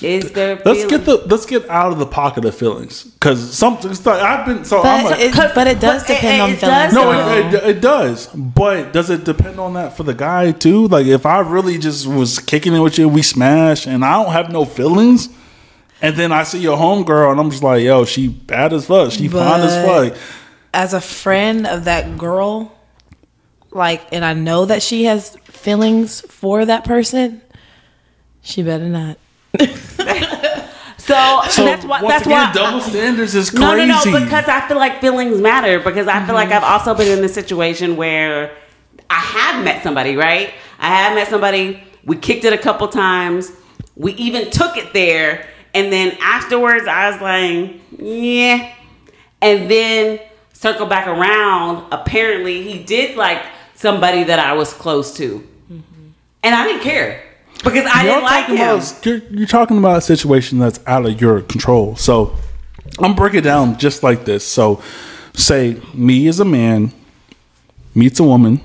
Speaker 2: Is there?
Speaker 1: let's
Speaker 2: feelings?
Speaker 1: get the let's get out of the pocket of feelings because something. like, I've been so.
Speaker 3: But
Speaker 1: I'm a,
Speaker 3: it, but it does
Speaker 2: but it-
Speaker 3: depend on
Speaker 2: it
Speaker 3: feelings.
Speaker 2: does
Speaker 1: No, it, it, it does. But does it depend on that for the guy too? Like, if I really just was kicking it with you, we smash, and I don't have no feelings, and then I see your homegirl, and I'm just like, yo, she bad as fuck, she fine as fuck.
Speaker 3: as a friend of that girl, like, and I know that she has feelings for that person, she better not.
Speaker 2: So,
Speaker 1: So
Speaker 2: that's why.
Speaker 1: once
Speaker 2: That's
Speaker 1: again,
Speaker 2: why.
Speaker 1: double standards is crazy.
Speaker 2: No, no, no. Because I feel like feelings matter. Because I feel like mm-hmm. I've also been in a situation where I have met somebody, right? I have met somebody. We kicked it a couple times. We even took it there, and then afterwards, I was like, yeah. And then circle back around. Apparently, he did like somebody that I was close to, mm-hmm. and I didn't care because I didn't like him.
Speaker 1: about you're, you're talking about a situation that's out of your control. So I'm breaking it down just like this. So say me as a man meets a woman.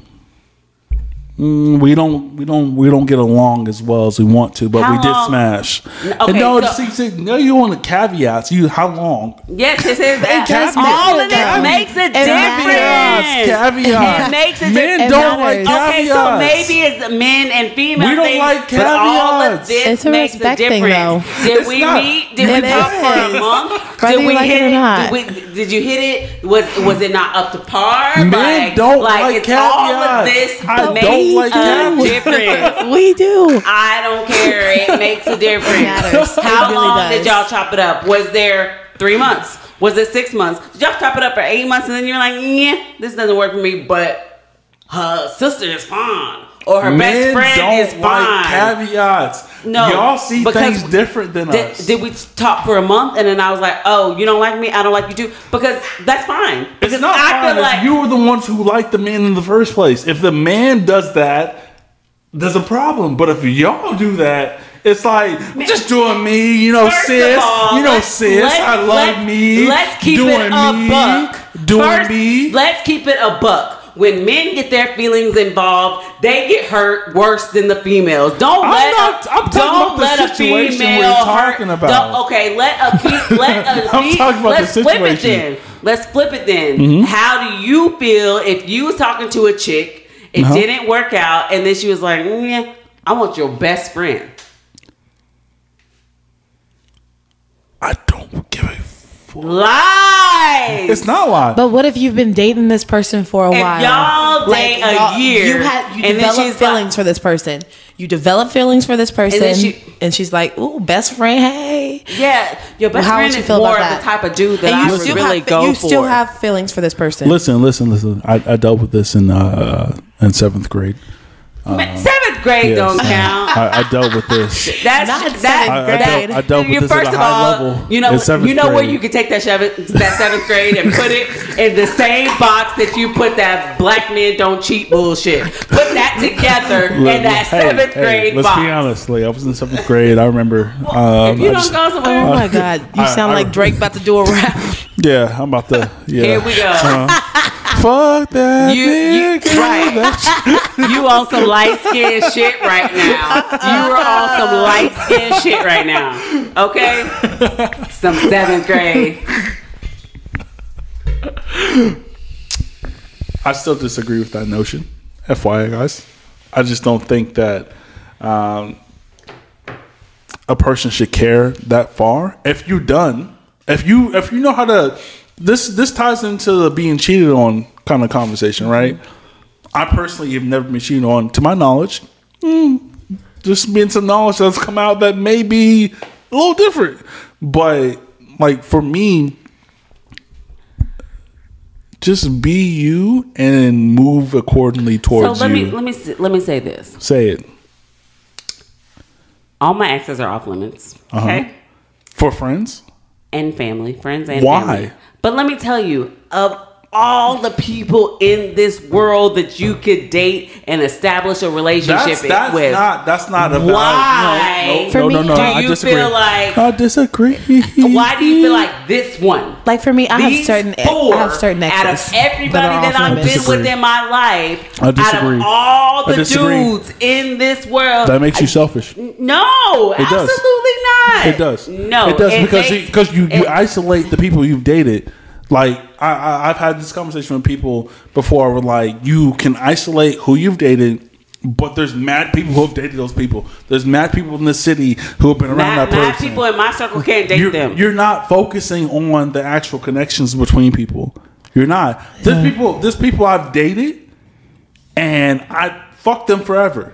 Speaker 1: Mm, we don't we don't we don't get along as well as we want to, but
Speaker 2: How
Speaker 1: we did
Speaker 2: long-
Speaker 1: smash.
Speaker 2: okay,
Speaker 1: and no,
Speaker 2: so-
Speaker 1: see, see, no, you want the caveats. You how long?
Speaker 2: Yes, this is
Speaker 3: does
Speaker 2: all of
Speaker 3: matter,
Speaker 2: this makes a difference.
Speaker 1: Caveats.
Speaker 2: It makes a
Speaker 1: Men
Speaker 2: difference.
Speaker 1: don't like
Speaker 3: matters.
Speaker 1: caveats.
Speaker 2: Okay, so maybe it's men and females.
Speaker 1: We don't
Speaker 2: things,
Speaker 1: like
Speaker 2: but all of
Speaker 1: caveats.
Speaker 2: this
Speaker 3: It's a
Speaker 2: makes
Speaker 3: respect
Speaker 2: a difference.
Speaker 3: though.
Speaker 2: Did
Speaker 1: It's
Speaker 2: we
Speaker 1: not.
Speaker 2: meet? Did we
Speaker 3: It
Speaker 2: talk for a month?
Speaker 3: Whether
Speaker 2: did we
Speaker 3: like
Speaker 2: hit
Speaker 3: it or not.
Speaker 2: Did, we, did you hit it? Was was it not up to par?
Speaker 1: Men
Speaker 2: like,
Speaker 1: don't like
Speaker 2: it's all of this
Speaker 1: I
Speaker 2: makes
Speaker 1: don't like
Speaker 2: a
Speaker 1: caveats.
Speaker 2: Uh, difference.
Speaker 3: we do.
Speaker 2: I don't care. It makes a difference.
Speaker 3: matters. It
Speaker 2: How
Speaker 3: really
Speaker 2: long did y'all chop it up? Was there three months? Was it six months? Did y'all chop it up for eight months and then you're like, yeah, this doesn't work for me, but her sister is fine. Or her best
Speaker 1: Men
Speaker 2: friend
Speaker 1: don't
Speaker 2: is
Speaker 1: like caveats.
Speaker 2: No,
Speaker 1: y'all see
Speaker 2: because
Speaker 1: things different than
Speaker 2: Did,
Speaker 1: us.
Speaker 2: did we talk for a month and then I was like, oh, you don't like me? I don't like you too. Because that's fine. Because
Speaker 1: It's not
Speaker 2: I
Speaker 1: fine
Speaker 2: feel like
Speaker 1: you were the ones who liked the man in the first place. If the man does that, there's a problem. But if y'all do that, it's like I'm just doing me, you know, sis.
Speaker 2: all,
Speaker 1: you know, sis. I love
Speaker 2: let's-
Speaker 1: me.
Speaker 2: Let's keep
Speaker 1: doing
Speaker 2: it a
Speaker 1: me,
Speaker 2: buck.
Speaker 1: Doing
Speaker 2: First,
Speaker 1: me.
Speaker 2: Let's keep it a buck. When men get their feelings involved, they get hurt worse than the females. Don't
Speaker 1: I'm
Speaker 2: let
Speaker 1: not-
Speaker 2: a,
Speaker 1: I'm talking
Speaker 2: don't
Speaker 1: about the
Speaker 2: let a
Speaker 1: situation
Speaker 2: female
Speaker 1: we're
Speaker 2: hurt-
Speaker 1: about.
Speaker 2: okay, let a let a
Speaker 1: I'm talking about
Speaker 2: let's flip it.
Speaker 1: Mm-hmm.
Speaker 2: then. Let's flip it then. How do you feel if you was talking to a chick, it
Speaker 1: Uh-huh.
Speaker 2: didn't work out, and then she was like, "Yeah, I want your best friend."
Speaker 1: I don't give a. F-
Speaker 2: Lies.
Speaker 1: it's not a lie.
Speaker 3: But what if you've been dating this person for a
Speaker 2: If
Speaker 3: while?
Speaker 2: y'all date a
Speaker 3: y'all-
Speaker 2: year,
Speaker 3: you had you
Speaker 2: and then
Speaker 3: develop
Speaker 2: she's
Speaker 3: feelings
Speaker 2: like-
Speaker 3: for this person. You develop feelings for this person,
Speaker 2: then
Speaker 3: and,
Speaker 2: she-
Speaker 3: she's like, "Ooh, best friend, hey."
Speaker 2: Yeah, your best
Speaker 3: How would
Speaker 2: friend
Speaker 3: you
Speaker 2: is
Speaker 3: feel
Speaker 2: more of the type of dude that
Speaker 3: And
Speaker 2: I
Speaker 3: you
Speaker 2: would
Speaker 3: still
Speaker 2: really
Speaker 3: have
Speaker 2: go
Speaker 3: you
Speaker 2: for.
Speaker 3: still have feelings for this person.
Speaker 1: listen, listen, listen. I, I dealt with this in uh, in seventh grade.
Speaker 2: Man, Seventh grade
Speaker 1: Yes.
Speaker 2: don't count.
Speaker 1: I, I dealt with this.
Speaker 2: That's
Speaker 3: Not
Speaker 2: that,
Speaker 3: seventh
Speaker 1: I- I dealt- I dealt with
Speaker 2: you-
Speaker 1: this at
Speaker 2: first
Speaker 1: a
Speaker 2: of
Speaker 1: high
Speaker 2: all,
Speaker 1: level
Speaker 2: You know, you know where you could take that seventh, that seventh grade and put it in the same box that you put that black men don't cheat bullshit. Put that together in
Speaker 1: Look,
Speaker 2: that
Speaker 1: hey,
Speaker 2: seventh
Speaker 1: hey,
Speaker 2: grade
Speaker 1: let's
Speaker 2: box.
Speaker 1: be honest. Like, I was in seventh grade. I remember. Um,
Speaker 2: if you
Speaker 1: I
Speaker 2: don't
Speaker 1: just-
Speaker 2: go somewhere,
Speaker 3: Oh my god, you
Speaker 1: I-
Speaker 3: sound
Speaker 1: I-
Speaker 3: like Drake about to do a rap.
Speaker 1: Yeah, I'm about to. Yeah.
Speaker 2: here we go.
Speaker 1: Fuck that.
Speaker 2: You, you
Speaker 1: nigga.
Speaker 2: right. you on some light skin shit right now. You are on some light skin shit right now. Okay? Some seventh grade.
Speaker 1: I still disagree with that notion. FYI, guys. I just don't think that um, a person should care that far. If you're done, if you if you know how to, this this ties into the being cheated on kind of conversation, right? I personally have never been cheated on, to my knowledge. Mm, just been some knowledge that's come out that may be a little different, but like for me, just be you and move accordingly towards.
Speaker 2: So let
Speaker 1: you.
Speaker 2: me let me let me say this.
Speaker 1: Say it
Speaker 2: All my exes are off limits.
Speaker 1: Uh-huh.
Speaker 2: Okay.
Speaker 1: for friends.
Speaker 2: And family, friends and
Speaker 1: Why?
Speaker 2: family. But let me tell you, of all the people in this world that you could date and establish a relationship
Speaker 1: That's, that's
Speaker 2: with,
Speaker 1: not that's not a
Speaker 2: Why?
Speaker 1: valid, no, no,
Speaker 3: For
Speaker 1: no,
Speaker 3: me,
Speaker 1: no, no,
Speaker 2: do
Speaker 1: I
Speaker 2: you
Speaker 1: disagree.
Speaker 2: feel like-
Speaker 1: I disagree.
Speaker 2: why do you feel like this one?
Speaker 3: Like for me, I have certain
Speaker 2: four,
Speaker 3: I have certain
Speaker 2: out
Speaker 3: exes
Speaker 2: of everybody
Speaker 3: that,
Speaker 2: that, I've been
Speaker 3: limits.
Speaker 2: with in my life,
Speaker 1: I disagree.
Speaker 2: out of all the dudes in this world,
Speaker 1: that makes you selfish.
Speaker 2: no,
Speaker 1: It does.
Speaker 2: absolutely not.
Speaker 1: It does.
Speaker 2: No,
Speaker 1: it does because
Speaker 2: makes-
Speaker 1: you, because you, you
Speaker 2: it-
Speaker 1: isolate the people you've dated. Like I, I, I've had this conversation with people before. Where like you can isolate who you've dated, but there's mad people who have dated those people. There's mad people in the city who have been around
Speaker 2: mad,
Speaker 1: that
Speaker 2: mad people in my circle can't date
Speaker 1: you're,
Speaker 2: them.
Speaker 1: you're not focusing on the actual connections between people. You're not. There's people. There's people I've dated, and I fuck them forever.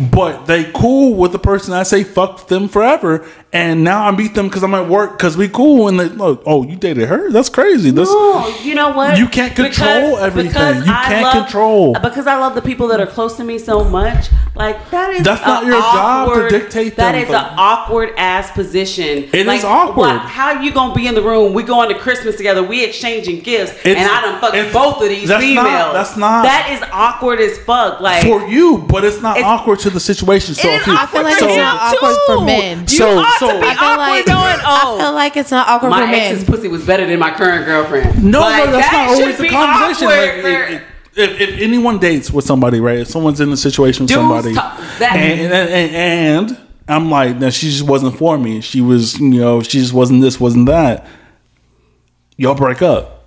Speaker 1: But they cool with the person I say fuck them forever, and now I meet them because I'm at work because we cool. And they look, oh, you dated her? That's crazy. That's,
Speaker 2: No, you know what?
Speaker 1: You can't control everything.
Speaker 2: because
Speaker 1: You can't
Speaker 2: love-
Speaker 1: control.
Speaker 2: Uh, because I love the people that are close to me so much. Like that is
Speaker 1: That's not your job to
Speaker 2: awkward-
Speaker 1: dictate
Speaker 2: That
Speaker 1: them,
Speaker 2: is an awkward ass position.
Speaker 1: It
Speaker 2: like,
Speaker 1: is awkward.
Speaker 2: why- how are you gonna be in the room? We going to Christmas together. We exchanging gifts,
Speaker 1: It's-
Speaker 2: and I done fucked
Speaker 1: it's-
Speaker 2: both of these
Speaker 1: that's
Speaker 2: females.
Speaker 1: not- that's not-
Speaker 2: That is awkward as fuck. Like
Speaker 1: for you, but it's not
Speaker 2: It's-
Speaker 1: awkward to the situation. So
Speaker 2: it
Speaker 1: if
Speaker 2: is
Speaker 1: you,
Speaker 3: I feel like
Speaker 2: awkward
Speaker 3: it's not
Speaker 2: you,
Speaker 3: awkward for men.
Speaker 2: You
Speaker 1: So-
Speaker 2: ought
Speaker 1: so-
Speaker 2: to be
Speaker 1: I
Speaker 3: I feel
Speaker 2: awkward
Speaker 3: like
Speaker 2: going. Oh,
Speaker 3: I feel like it's not awkward
Speaker 2: my
Speaker 3: for men.
Speaker 2: My ex's pussy was better than my current girlfriend.
Speaker 1: No,
Speaker 2: Like,
Speaker 1: no, that's
Speaker 2: that
Speaker 1: not always the conversation. Like,
Speaker 2: for-
Speaker 1: if, if, if anyone dates with somebody, right? If someone's in a situation with
Speaker 2: Dudes
Speaker 1: somebody,
Speaker 2: talk-
Speaker 1: and, and, and, and I'm like, no, she just wasn't for me. She was, you know, she just wasn't this, wasn't that. Y'all break up.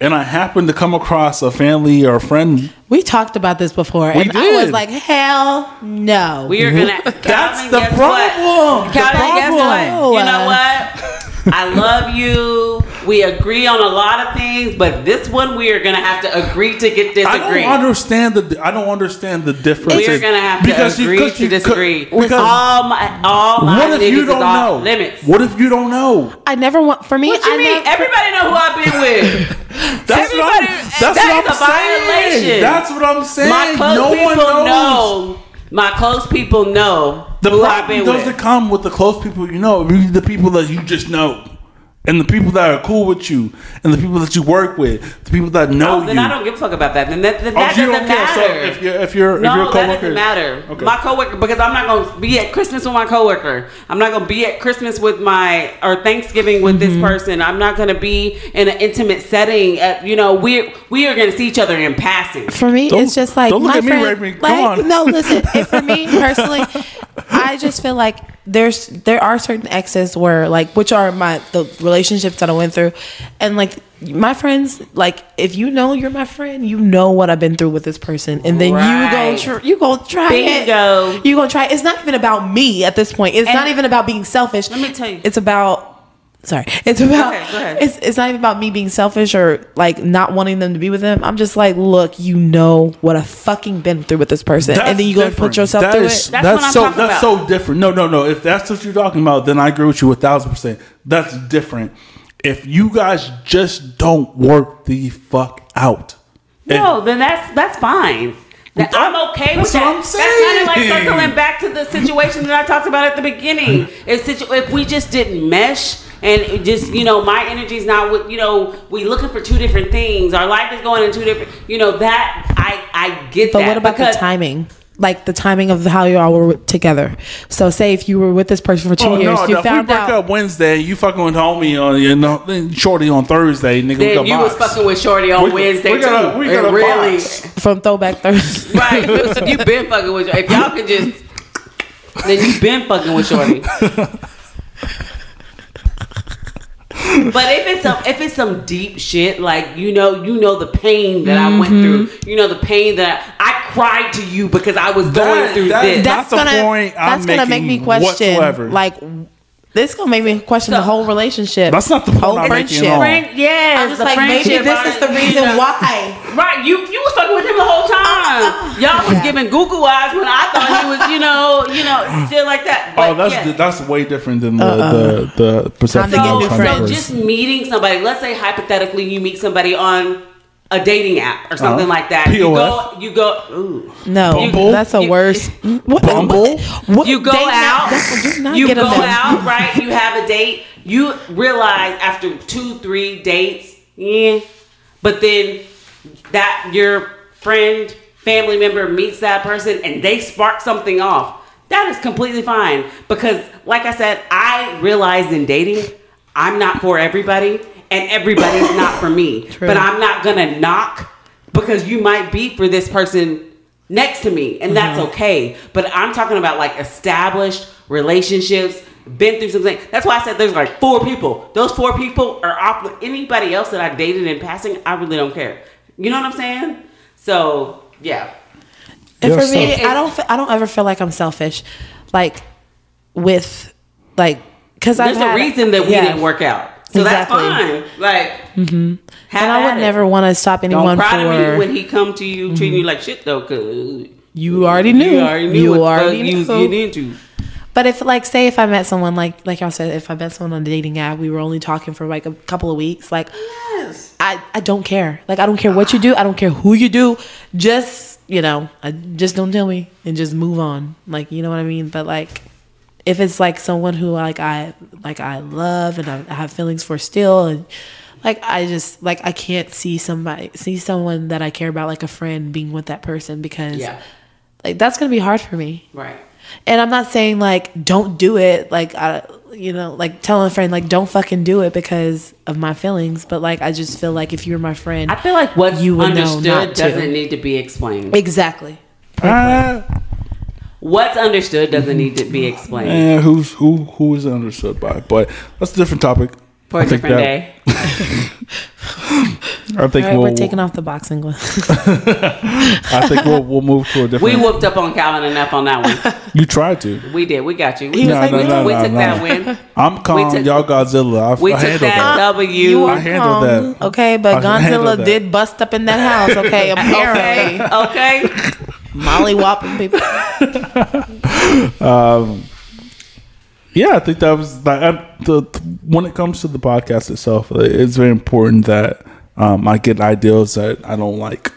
Speaker 1: And I happened to come across a family or a friend.
Speaker 3: we talked about this before,
Speaker 1: We
Speaker 3: and I was like, "Hell no."
Speaker 2: We are gonna.
Speaker 1: That's the
Speaker 2: guess
Speaker 1: problem.
Speaker 2: What?
Speaker 1: The
Speaker 2: Calvin, guess
Speaker 3: problem.
Speaker 2: what? You know what? I love you. We agree on a lot of things, but this one we are gonna have to agree to get
Speaker 1: I don't understand the. I don't understand the difference.
Speaker 2: we are gonna have to
Speaker 1: because you-
Speaker 2: agree
Speaker 1: because
Speaker 2: to disagree.
Speaker 1: Because
Speaker 2: all my all my
Speaker 1: what if you don't
Speaker 2: off
Speaker 1: know?
Speaker 2: limits.
Speaker 1: What if you don't know?
Speaker 3: I never want for me.
Speaker 2: What you
Speaker 3: I
Speaker 2: mean?
Speaker 3: never-
Speaker 2: Everybody know who I've been with.
Speaker 1: That's what I'm,
Speaker 2: Everybody-
Speaker 1: that's
Speaker 2: that
Speaker 1: what
Speaker 2: is
Speaker 1: I'm
Speaker 2: a
Speaker 1: saying.
Speaker 2: violation.
Speaker 1: That's what I'm saying.
Speaker 2: my close
Speaker 1: no
Speaker 2: people
Speaker 1: one knows.
Speaker 2: know. My close people know
Speaker 1: The
Speaker 2: who I've
Speaker 1: problem
Speaker 2: been
Speaker 1: doesn't
Speaker 2: with.
Speaker 1: come with the close people you know. It the people that you just know, and the people that are cool with you, and the people that you work with, the people that know
Speaker 2: Oh, then
Speaker 1: you.
Speaker 2: I don't give a fuck about that. Then that, then
Speaker 1: Oh,
Speaker 2: that
Speaker 1: you
Speaker 2: doesn't
Speaker 1: don't care.
Speaker 2: matter.
Speaker 1: So if you're if you're if you're a
Speaker 2: that
Speaker 1: coworker,
Speaker 2: doesn't matter.
Speaker 1: Okay.
Speaker 2: My coworker, because I'm not gonna be at Christmas with my coworker. I'm not gonna be at Christmas with my or Thanksgiving with
Speaker 1: Mm-hmm.
Speaker 2: this person. I'm not gonna be in an intimate setting. At, you know, we we are gonna see each other in passing.
Speaker 3: For me,
Speaker 1: Don't-
Speaker 3: it's just like
Speaker 1: don't look
Speaker 3: my
Speaker 1: at me,
Speaker 3: friend.
Speaker 1: Raven. Come
Speaker 3: like,
Speaker 1: on.
Speaker 3: no, listen. If for me personally, I just feel like there's there are certain exes where like which are my the relationships that I went through, and like my friends, like if you know you're my friend, you know what I've been through with this person, and then
Speaker 2: Right.
Speaker 3: you go tr- you go try
Speaker 2: Bingo.
Speaker 3: it. You gonna try. it. It's not even about me at this point. It's
Speaker 2: And-
Speaker 3: not even about being selfish.
Speaker 2: Let me tell you.
Speaker 3: it's about. Sorry, it's about.
Speaker 2: ahead, go ahead.
Speaker 3: It's it's not even about me being selfish or like not wanting them to be with them. I'm just like, look, you know what I fucking been through with this person, and then you go and put yourself
Speaker 1: That
Speaker 3: through
Speaker 1: is-
Speaker 3: it.
Speaker 2: That's what I'm
Speaker 1: so
Speaker 2: talking
Speaker 1: that's
Speaker 2: about.
Speaker 1: so different. No, no, no. If that's what you're talking about, then I agree with you a thousand percent. That's different. If you guys just don't work the fuck out.
Speaker 2: No, then that's that's fine. That-
Speaker 1: That-
Speaker 2: I'm okay
Speaker 1: that's
Speaker 2: with that.
Speaker 1: what I'm
Speaker 2: That's kind of like circling back to the situation that I talked about at the beginning. If, situ- if we just didn't mesh and it just, you know, my energy is not what, you know, we looking for two different things. Our life is going in two different, you know, that I I get
Speaker 3: But
Speaker 2: that.
Speaker 3: what about the timing? Like the timing of how you all were together. So, say if you were with this person for two
Speaker 1: Oh
Speaker 3: years,
Speaker 1: no,
Speaker 3: you
Speaker 1: no, if we
Speaker 3: found
Speaker 1: break
Speaker 3: out.
Speaker 1: up Wednesday, you fucking with homie on you know, shorty on Thursday, nigga. we
Speaker 2: Then
Speaker 1: got
Speaker 2: you was fucking with Shorty on
Speaker 1: We-
Speaker 2: Wednesday
Speaker 1: we got a-
Speaker 2: too.
Speaker 1: we got
Speaker 2: And
Speaker 1: a
Speaker 2: really,
Speaker 1: box.
Speaker 3: from Throwback Thursday.
Speaker 2: right? Listen, you been fucking with. If y'all could just, then you've been fucking with Shorty. But if it's some if it's some deep shit, like you know, you know the pain that I went through. Mm-hmm. You know the pain that I cried to you because I was going through
Speaker 1: that-
Speaker 2: this.
Speaker 1: That's the point I'm
Speaker 3: that's gonna make me question.
Speaker 1: whatsoever.
Speaker 3: Like, this gonna make me question
Speaker 2: So-
Speaker 3: the whole relationship.
Speaker 1: That's not the point
Speaker 3: whole
Speaker 1: I'm
Speaker 3: friendship.
Speaker 1: at all.
Speaker 2: Friend, yes,
Speaker 3: I'm just like maybe this
Speaker 2: on
Speaker 3: is the reason why.
Speaker 2: Right, you you was fucking with him the whole time. Uh, uh, Y'all was
Speaker 3: Yeah.
Speaker 2: giving Google eyes when I thought he was, you know, you know, still like that. Oh, but
Speaker 1: Oh, that's
Speaker 2: yeah.
Speaker 1: that's way different than the uh-uh. the, the perception.
Speaker 3: So, to get
Speaker 1: I'm
Speaker 3: new
Speaker 1: trying to
Speaker 3: friends.
Speaker 1: put.
Speaker 2: just meeting somebody. Let's say hypothetically, you meet somebody on a dating app or something
Speaker 1: Uh-huh.
Speaker 2: like that. You go, you go. Ooh.
Speaker 3: No,
Speaker 1: Bumble?
Speaker 3: that's a
Speaker 2: You-
Speaker 3: worse. What,
Speaker 1: Bumble?
Speaker 3: what-
Speaker 2: You go out.
Speaker 3: app, that's- not
Speaker 2: You
Speaker 3: get
Speaker 2: go
Speaker 3: them.
Speaker 2: out, right? You have a date. You realize after two, three dates, yeah. But then that your friend, family member meets that person and they spark something off. That is completely fine because, like I said, I realized in dating, I'm not for everybody, and everybody's not for me.
Speaker 3: True.
Speaker 2: But I'm not gonna knock because you might be for this person next to me, and that's uh-huh. okay. But I'm talking about like established relationships, been through something. That's why I said there's like four people. Those four people are off. With anybody else that I dated in passing, I really don't care. You know what I'm saying? So yeah,
Speaker 3: And
Speaker 1: You're
Speaker 3: for me, I don't. I don't ever feel like I'm selfish, like with like because
Speaker 2: there's
Speaker 3: I've
Speaker 2: a
Speaker 3: had-
Speaker 2: reason that we
Speaker 3: yeah.
Speaker 2: didn't work out. So
Speaker 3: Exactly.
Speaker 2: that's fine. Like, mm-hmm.
Speaker 3: And I would never want to stop
Speaker 2: Don't
Speaker 3: anyone
Speaker 2: to me
Speaker 3: for.
Speaker 2: when he come to you treating you like shit though, cause
Speaker 3: you already knew.
Speaker 2: you already knew
Speaker 3: You
Speaker 2: what
Speaker 3: already
Speaker 2: fuck you was
Speaker 3: knew.
Speaker 2: into.
Speaker 3: But if like say if I met someone like like y'all said, if I met someone on a dating app, we were only talking for like a couple of weeks, like
Speaker 2: Yes.
Speaker 3: I, I don't care. Like I don't care what you do, I don't care who you do. Just, you know, I, just don't tell me and just move on. Like, you know what I mean? But like if it's like someone who like I like I love and I, I have feelings for still and like I just like I can't see somebody see someone that I care about like a friend being with that person because
Speaker 2: Yeah.
Speaker 3: like that's going to be hard for me.
Speaker 2: Right.
Speaker 3: And I'm not saying like don't do it, like I, you know, like telling a friend like don't fucking do it because of my feelings. But like I just feel like if you're my friend,
Speaker 2: I feel like what's
Speaker 3: You would know not
Speaker 2: doesn't need to be explained.
Speaker 3: exactly.
Speaker 1: Ah,
Speaker 2: What's understood doesn't need to be explained.
Speaker 1: eh, who's who who is understood by? But that's a different topic.
Speaker 2: For a
Speaker 1: I think
Speaker 2: different
Speaker 1: that-
Speaker 2: day.
Speaker 1: I think
Speaker 3: All right,
Speaker 1: we'll,
Speaker 3: we're taking off the boxing gloves.
Speaker 1: I think we'll we'll move to a different.
Speaker 2: We whooped up on Calvin enough on that one.
Speaker 1: you tried to.
Speaker 2: We did. We got you. We,
Speaker 3: He was
Speaker 1: No,
Speaker 3: like,
Speaker 1: no,
Speaker 3: we,
Speaker 1: no,
Speaker 2: we
Speaker 1: no,
Speaker 2: took
Speaker 1: no.
Speaker 2: that win.
Speaker 1: I'm calm.
Speaker 2: took-
Speaker 1: y'all Godzilla. I,
Speaker 2: We
Speaker 1: I
Speaker 2: took
Speaker 1: handled
Speaker 2: that
Speaker 1: that.
Speaker 2: W.
Speaker 3: you
Speaker 1: I
Speaker 3: were
Speaker 1: handled
Speaker 3: wrong,
Speaker 1: that.
Speaker 3: Okay, but
Speaker 1: I
Speaker 3: Godzilla
Speaker 1: that.
Speaker 3: did bust up in that house. Okay, apparently
Speaker 2: okay. Okay.
Speaker 3: Molly whopping people.
Speaker 1: Yeah, I think that was like I, the when it comes to the podcast itself, uh, it's very important that um, I get ideas that I don't like,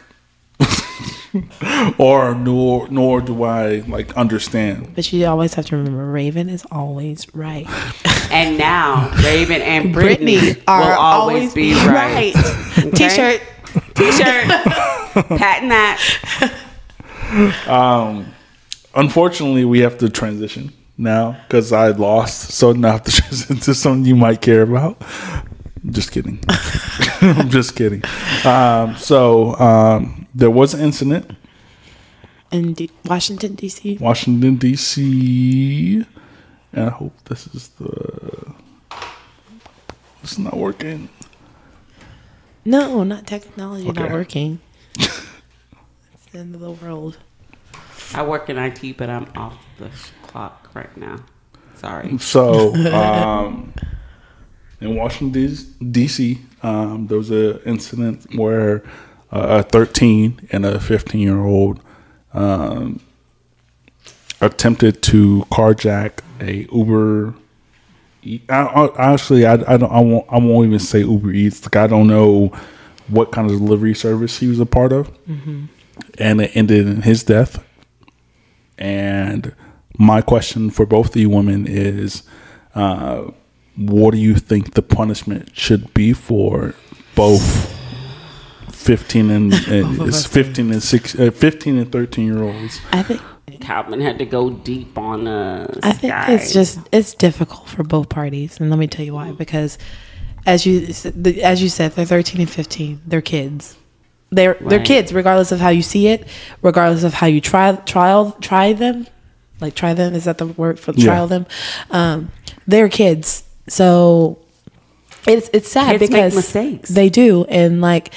Speaker 1: or nor nor do I like understand.
Speaker 3: But you always have to remember, Raven is always right.
Speaker 2: And now Raven and Brittany,
Speaker 3: Brittany
Speaker 2: will
Speaker 3: are
Speaker 2: always, be right. Okay?
Speaker 3: T-shirt.
Speaker 2: T-shirt. Patent that.
Speaker 1: Unfortunately, we have to transition now because I lost, so now I have to transition to something you might care about. Just kidding. I'm just kidding. Um, so um, there was an incident
Speaker 3: in D- Washington D.C.
Speaker 1: Washington D.C. And I hope this is the. It's not working.
Speaker 3: No, not technology not working. it's the end of the world.
Speaker 2: I work in IT, but I'm off the clock right now. Sorry.
Speaker 1: So, um, in Washington D.C., um, there was an incident where uh, a 13 and a 15 year old um, attempted to carjack a Uber. E- I, I, actually, I, I don't. I won't. I won't even say Uber Eats. Like I don't know what kind of delivery service he was a part of, and it ended in his death. And my question for both of you women is, uh, what do you think the punishment should be for both fifteen and, and it's fifteen and six, uh, fifteen and thirteen year olds?
Speaker 3: I think
Speaker 2: Calvin had to go deep on us.
Speaker 3: I think it's just it's difficult for both parties, and let me tell you why. Because as you as you said, they're thirteen and fifteen. They're kids. They're they're kids, regardless of how you see it, regardless of how you try trial try them. Like try them is that the word for
Speaker 1: Yeah.
Speaker 3: trial them? Um, they're kids, so it's it's sad
Speaker 2: Kids make
Speaker 3: because
Speaker 2: mistakes.
Speaker 3: they do, and like,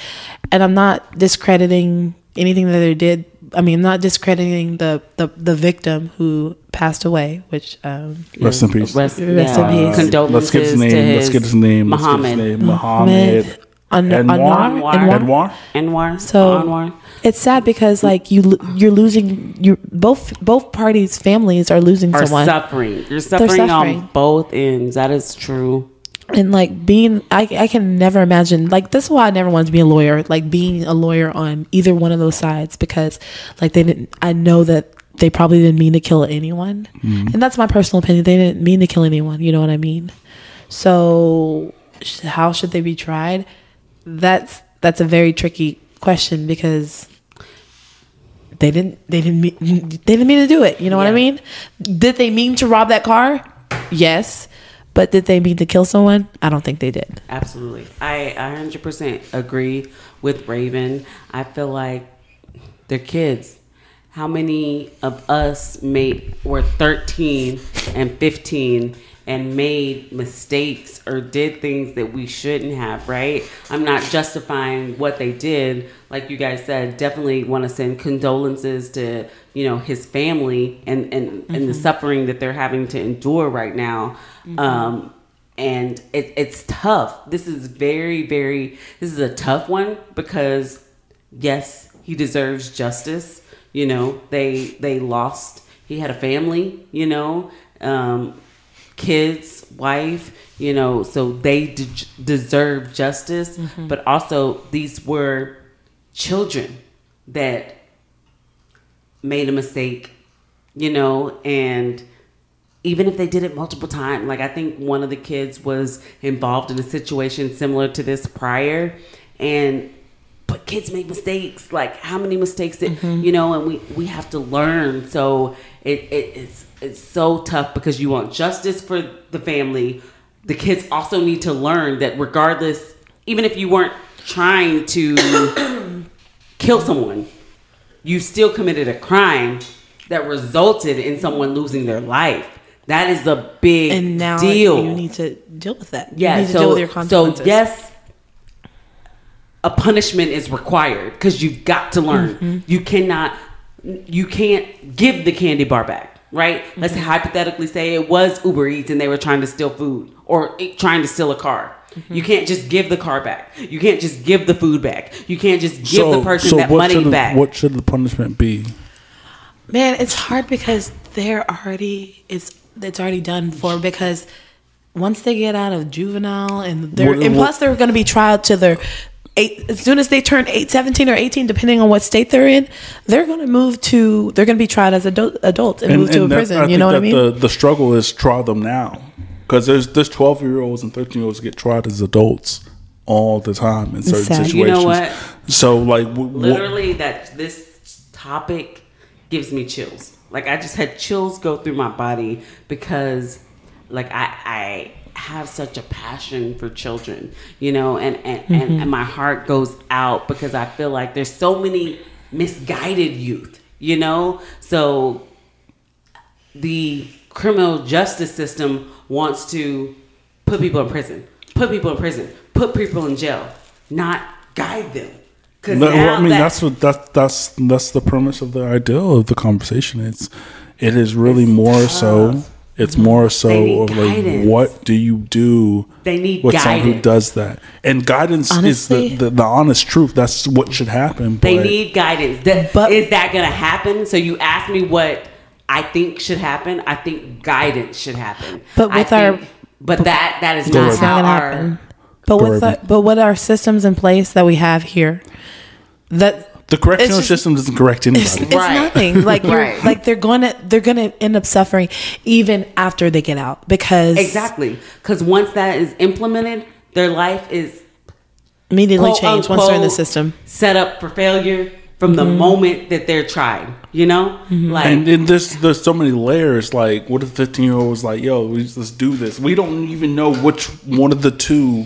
Speaker 3: and I'm not discrediting anything that they did. I mean, I'm not discrediting the the, the victim who passed away, which um,
Speaker 1: Rest in peace.
Speaker 2: Rest,
Speaker 3: Rest
Speaker 2: yeah.
Speaker 3: in peace.
Speaker 2: Condolences
Speaker 1: Let's get his name. Let's get his name. Let's get his
Speaker 2: Muhammad.
Speaker 1: name. Muhammad.
Speaker 3: An-
Speaker 1: Anwar.
Speaker 3: Anwar?
Speaker 1: Anwar.
Speaker 2: Anwar.
Speaker 3: So
Speaker 2: Anwar.
Speaker 3: it's sad because like you, you're losing you both both parties families are losing
Speaker 2: Are
Speaker 3: someone
Speaker 2: suffering. You're suffering,
Speaker 3: suffering.
Speaker 2: on both ends. That is true.
Speaker 3: and like being I, I can never imagine like this is why I never wanted to be a lawyer like being a lawyer on either one of those sides because like they didn't I know that they probably didn't mean to kill anyone and that's my personal opinion they didn't mean to kill anyone you know what I mean so sh- how should they be tried that's that's a very tricky question because they didn't they didn't mean they didn't mean to do it. You know what I mean? Did they mean to rob that car? Yes. But did they mean to kill someone? I don't think they did.
Speaker 2: Absolutely. I, I 100% agree with Raven. I feel like they're kids. How many of us made were 13 and 15 and made mistakes or did things that we shouldn't have, right? I'm not justifying what they did. Like you guys said, definitely want to send condolences to, you know, his family and and, and the suffering that they're having to endure right now. Um and it, it's tough. This is very, very. This is a tough one because yes, he deserves justice. You know, they they lost. He had a family. You know, um, kids, wife. You know, so they de- deserve justice. Mm-hmm. But also, these were children that made a mistake. You know, and even if they did it multiple times like i think one of the kids was involved in a situation similar to this prior and but kids make mistakes like how many mistakes that mm-hmm. you know and we we have to learn so it, it it's it's so tough because you want justice for the family the kids also need to learn that regardless even if you weren't trying to kill someone you still committed a crime that resulted in someone losing their life. That is a big
Speaker 3: and now
Speaker 2: deal.
Speaker 3: you need to deal with that
Speaker 2: yeah,
Speaker 3: you need to
Speaker 2: so
Speaker 3: deal with your
Speaker 2: so yes, a punishment is required because you've got to learn.
Speaker 3: Mm-hmm.
Speaker 2: You cannot, you can't give the candy bar back, right? Let's
Speaker 3: Mm-hmm.
Speaker 2: hypothetically say it was Uber Eats and they were trying to steal food or trying to steal a car.
Speaker 3: Mm-hmm.
Speaker 2: You can't just give the car back. You can't just give the food back. You can't just give the person that
Speaker 1: what
Speaker 2: money
Speaker 1: should the-
Speaker 2: back.
Speaker 1: What should the punishment be?
Speaker 3: Man, it's hard because they're already it's it's already done for because once they get out of juvenile and they're
Speaker 1: What-
Speaker 3: and
Speaker 1: what-
Speaker 3: plus they're going to be tried to their eight as soon as they turn eight, 17 or 18 depending on what state they're in they're going to move to they're going to be tried as adult, adults and, move to a
Speaker 1: that-
Speaker 3: prison you
Speaker 1: think
Speaker 3: know what i mean
Speaker 1: The, the struggle is try them now, because there's there's twelve year olds and thirteen year olds get tried as adults all the time in certain
Speaker 3: sad.
Speaker 1: situations.
Speaker 2: You know what?
Speaker 1: So like, w- w-
Speaker 2: literally that this topic gives me chills like i just had chills go through my body because like i i have such a passion for children you know and and, and, and mm-hmm. my heart goes out because i feel like there's so many misguided youth you know so the criminal justice system wants to put people in prison, put people in prison, put people in jail, not guide them. Because
Speaker 1: No, well, I mean that's what that's that's that's the premise of the ideal of the conversation. It's it is really more so. It's more so of like
Speaker 2: guidance.
Speaker 1: what do you do
Speaker 2: They need
Speaker 1: with someone who
Speaker 2: guidance.
Speaker 1: does that? And guidance
Speaker 3: Honestly-
Speaker 1: is the, the the honest truth. That's what should happen.
Speaker 2: they
Speaker 1: but-
Speaker 2: need guidance. That,
Speaker 3: But-
Speaker 2: is that going to happen? So you ask me what I think should happen. I think guidance should happen.
Speaker 3: But
Speaker 2: I
Speaker 3: with our-
Speaker 2: think- but that that is not
Speaker 3: it's not
Speaker 2: how
Speaker 3: going to
Speaker 2: our
Speaker 3: happen but
Speaker 1: Go
Speaker 3: with
Speaker 1: ahead.
Speaker 3: the, but with our systems in place that we have here that
Speaker 1: the correctional
Speaker 3: just-
Speaker 1: system doesn't correct anybody.
Speaker 3: it's, it's
Speaker 2: Right.
Speaker 3: nothing like you're,
Speaker 2: Right.
Speaker 3: like they're gonna they're gonna end up suffering even after they get out because
Speaker 2: exactly because once that is implemented, their life is
Speaker 3: immediately
Speaker 2: quote,
Speaker 3: change once they're in the system
Speaker 2: set up for failure from
Speaker 3: Mm-hmm.
Speaker 2: the moment that they're tried. You know, like
Speaker 1: And then there's there's so many layers. Like, what if 15 year old was like, "Yo, let's do this." We don't even know which one of the two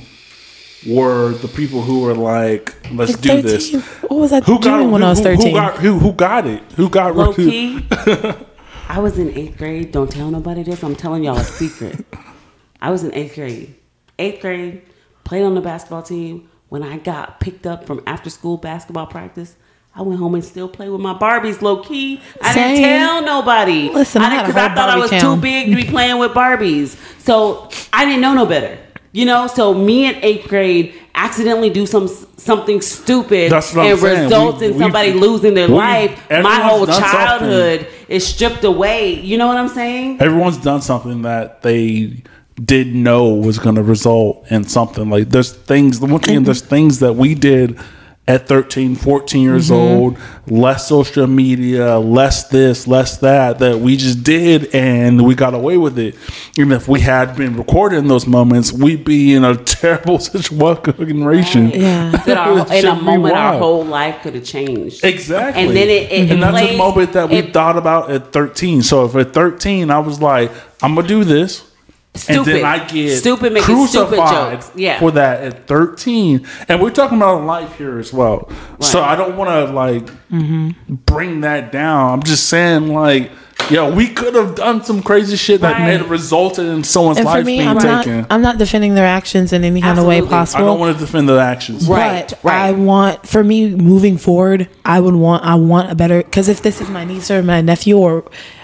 Speaker 1: were the people who were like, "Let's
Speaker 3: Like
Speaker 1: do this."
Speaker 3: what was I
Speaker 1: Who got
Speaker 3: doing when
Speaker 1: who,
Speaker 3: I was 13
Speaker 1: Who got who, who got it? Who got
Speaker 2: low key. I was in eighth grade. Don't tell nobody this. I'm telling y'all a secret. I was in eighth grade. Eighth grade, played on the basketball team. When I got picked up from after school basketball practice, I went home and still played with my Barbies low key. I
Speaker 3: Same.
Speaker 2: didn't tell nobody.
Speaker 3: Listen, I
Speaker 2: I
Speaker 3: had
Speaker 2: because I
Speaker 3: whole
Speaker 2: thought I was
Speaker 3: town.
Speaker 2: too big to be playing with Barbies. So I didn't know no better. You know, so me in eighth grade accidentally do some something stupid
Speaker 1: That's what I'm
Speaker 2: and
Speaker 1: saying.
Speaker 2: results
Speaker 1: We-
Speaker 2: in
Speaker 1: we-
Speaker 2: somebody losing their
Speaker 1: we-
Speaker 2: life. My whole
Speaker 1: done something.
Speaker 2: childhood is stripped away. You know what I'm saying?
Speaker 1: Everyone's done something that they didn't know was going to result in something. Like there's things. The one thing mm-hmm. there's things that we did at 13, 14 years mm-hmm. old, less social media, less this, less that, that we just did and we got away with it. Even if we had been recording those moments, we'd be in a terrible situation.
Speaker 3: Yeah.
Speaker 2: Our, in a moment, our whole life could have changed.
Speaker 1: Exactly.
Speaker 2: And then it- it
Speaker 1: and that's
Speaker 2: plays-
Speaker 1: a moment that we
Speaker 2: it-
Speaker 1: thought about at 13. So if at 13 I was like, I'm gonna do this. And
Speaker 2: Stupid.
Speaker 1: then I get
Speaker 2: Stupid making stupid
Speaker 1: crucified
Speaker 2: jokes. Yeah.
Speaker 1: for that at 13. And we're talking about life here as well. So I don't want to like
Speaker 2: Mm-hmm.
Speaker 1: bring that down. I'm just saying like, yo, we could have done some crazy shit that
Speaker 2: Right.
Speaker 1: may have resulted in someone's
Speaker 3: And
Speaker 1: life
Speaker 3: me,
Speaker 1: being
Speaker 3: I'm not.
Speaker 1: taken.
Speaker 3: I'm not defending their actions in any kind of way
Speaker 2: possible. I
Speaker 1: I don't want to defend their actions.
Speaker 2: Right.
Speaker 3: But I want for me moving forward, I would want I want a better because if this is my niece or my nephew or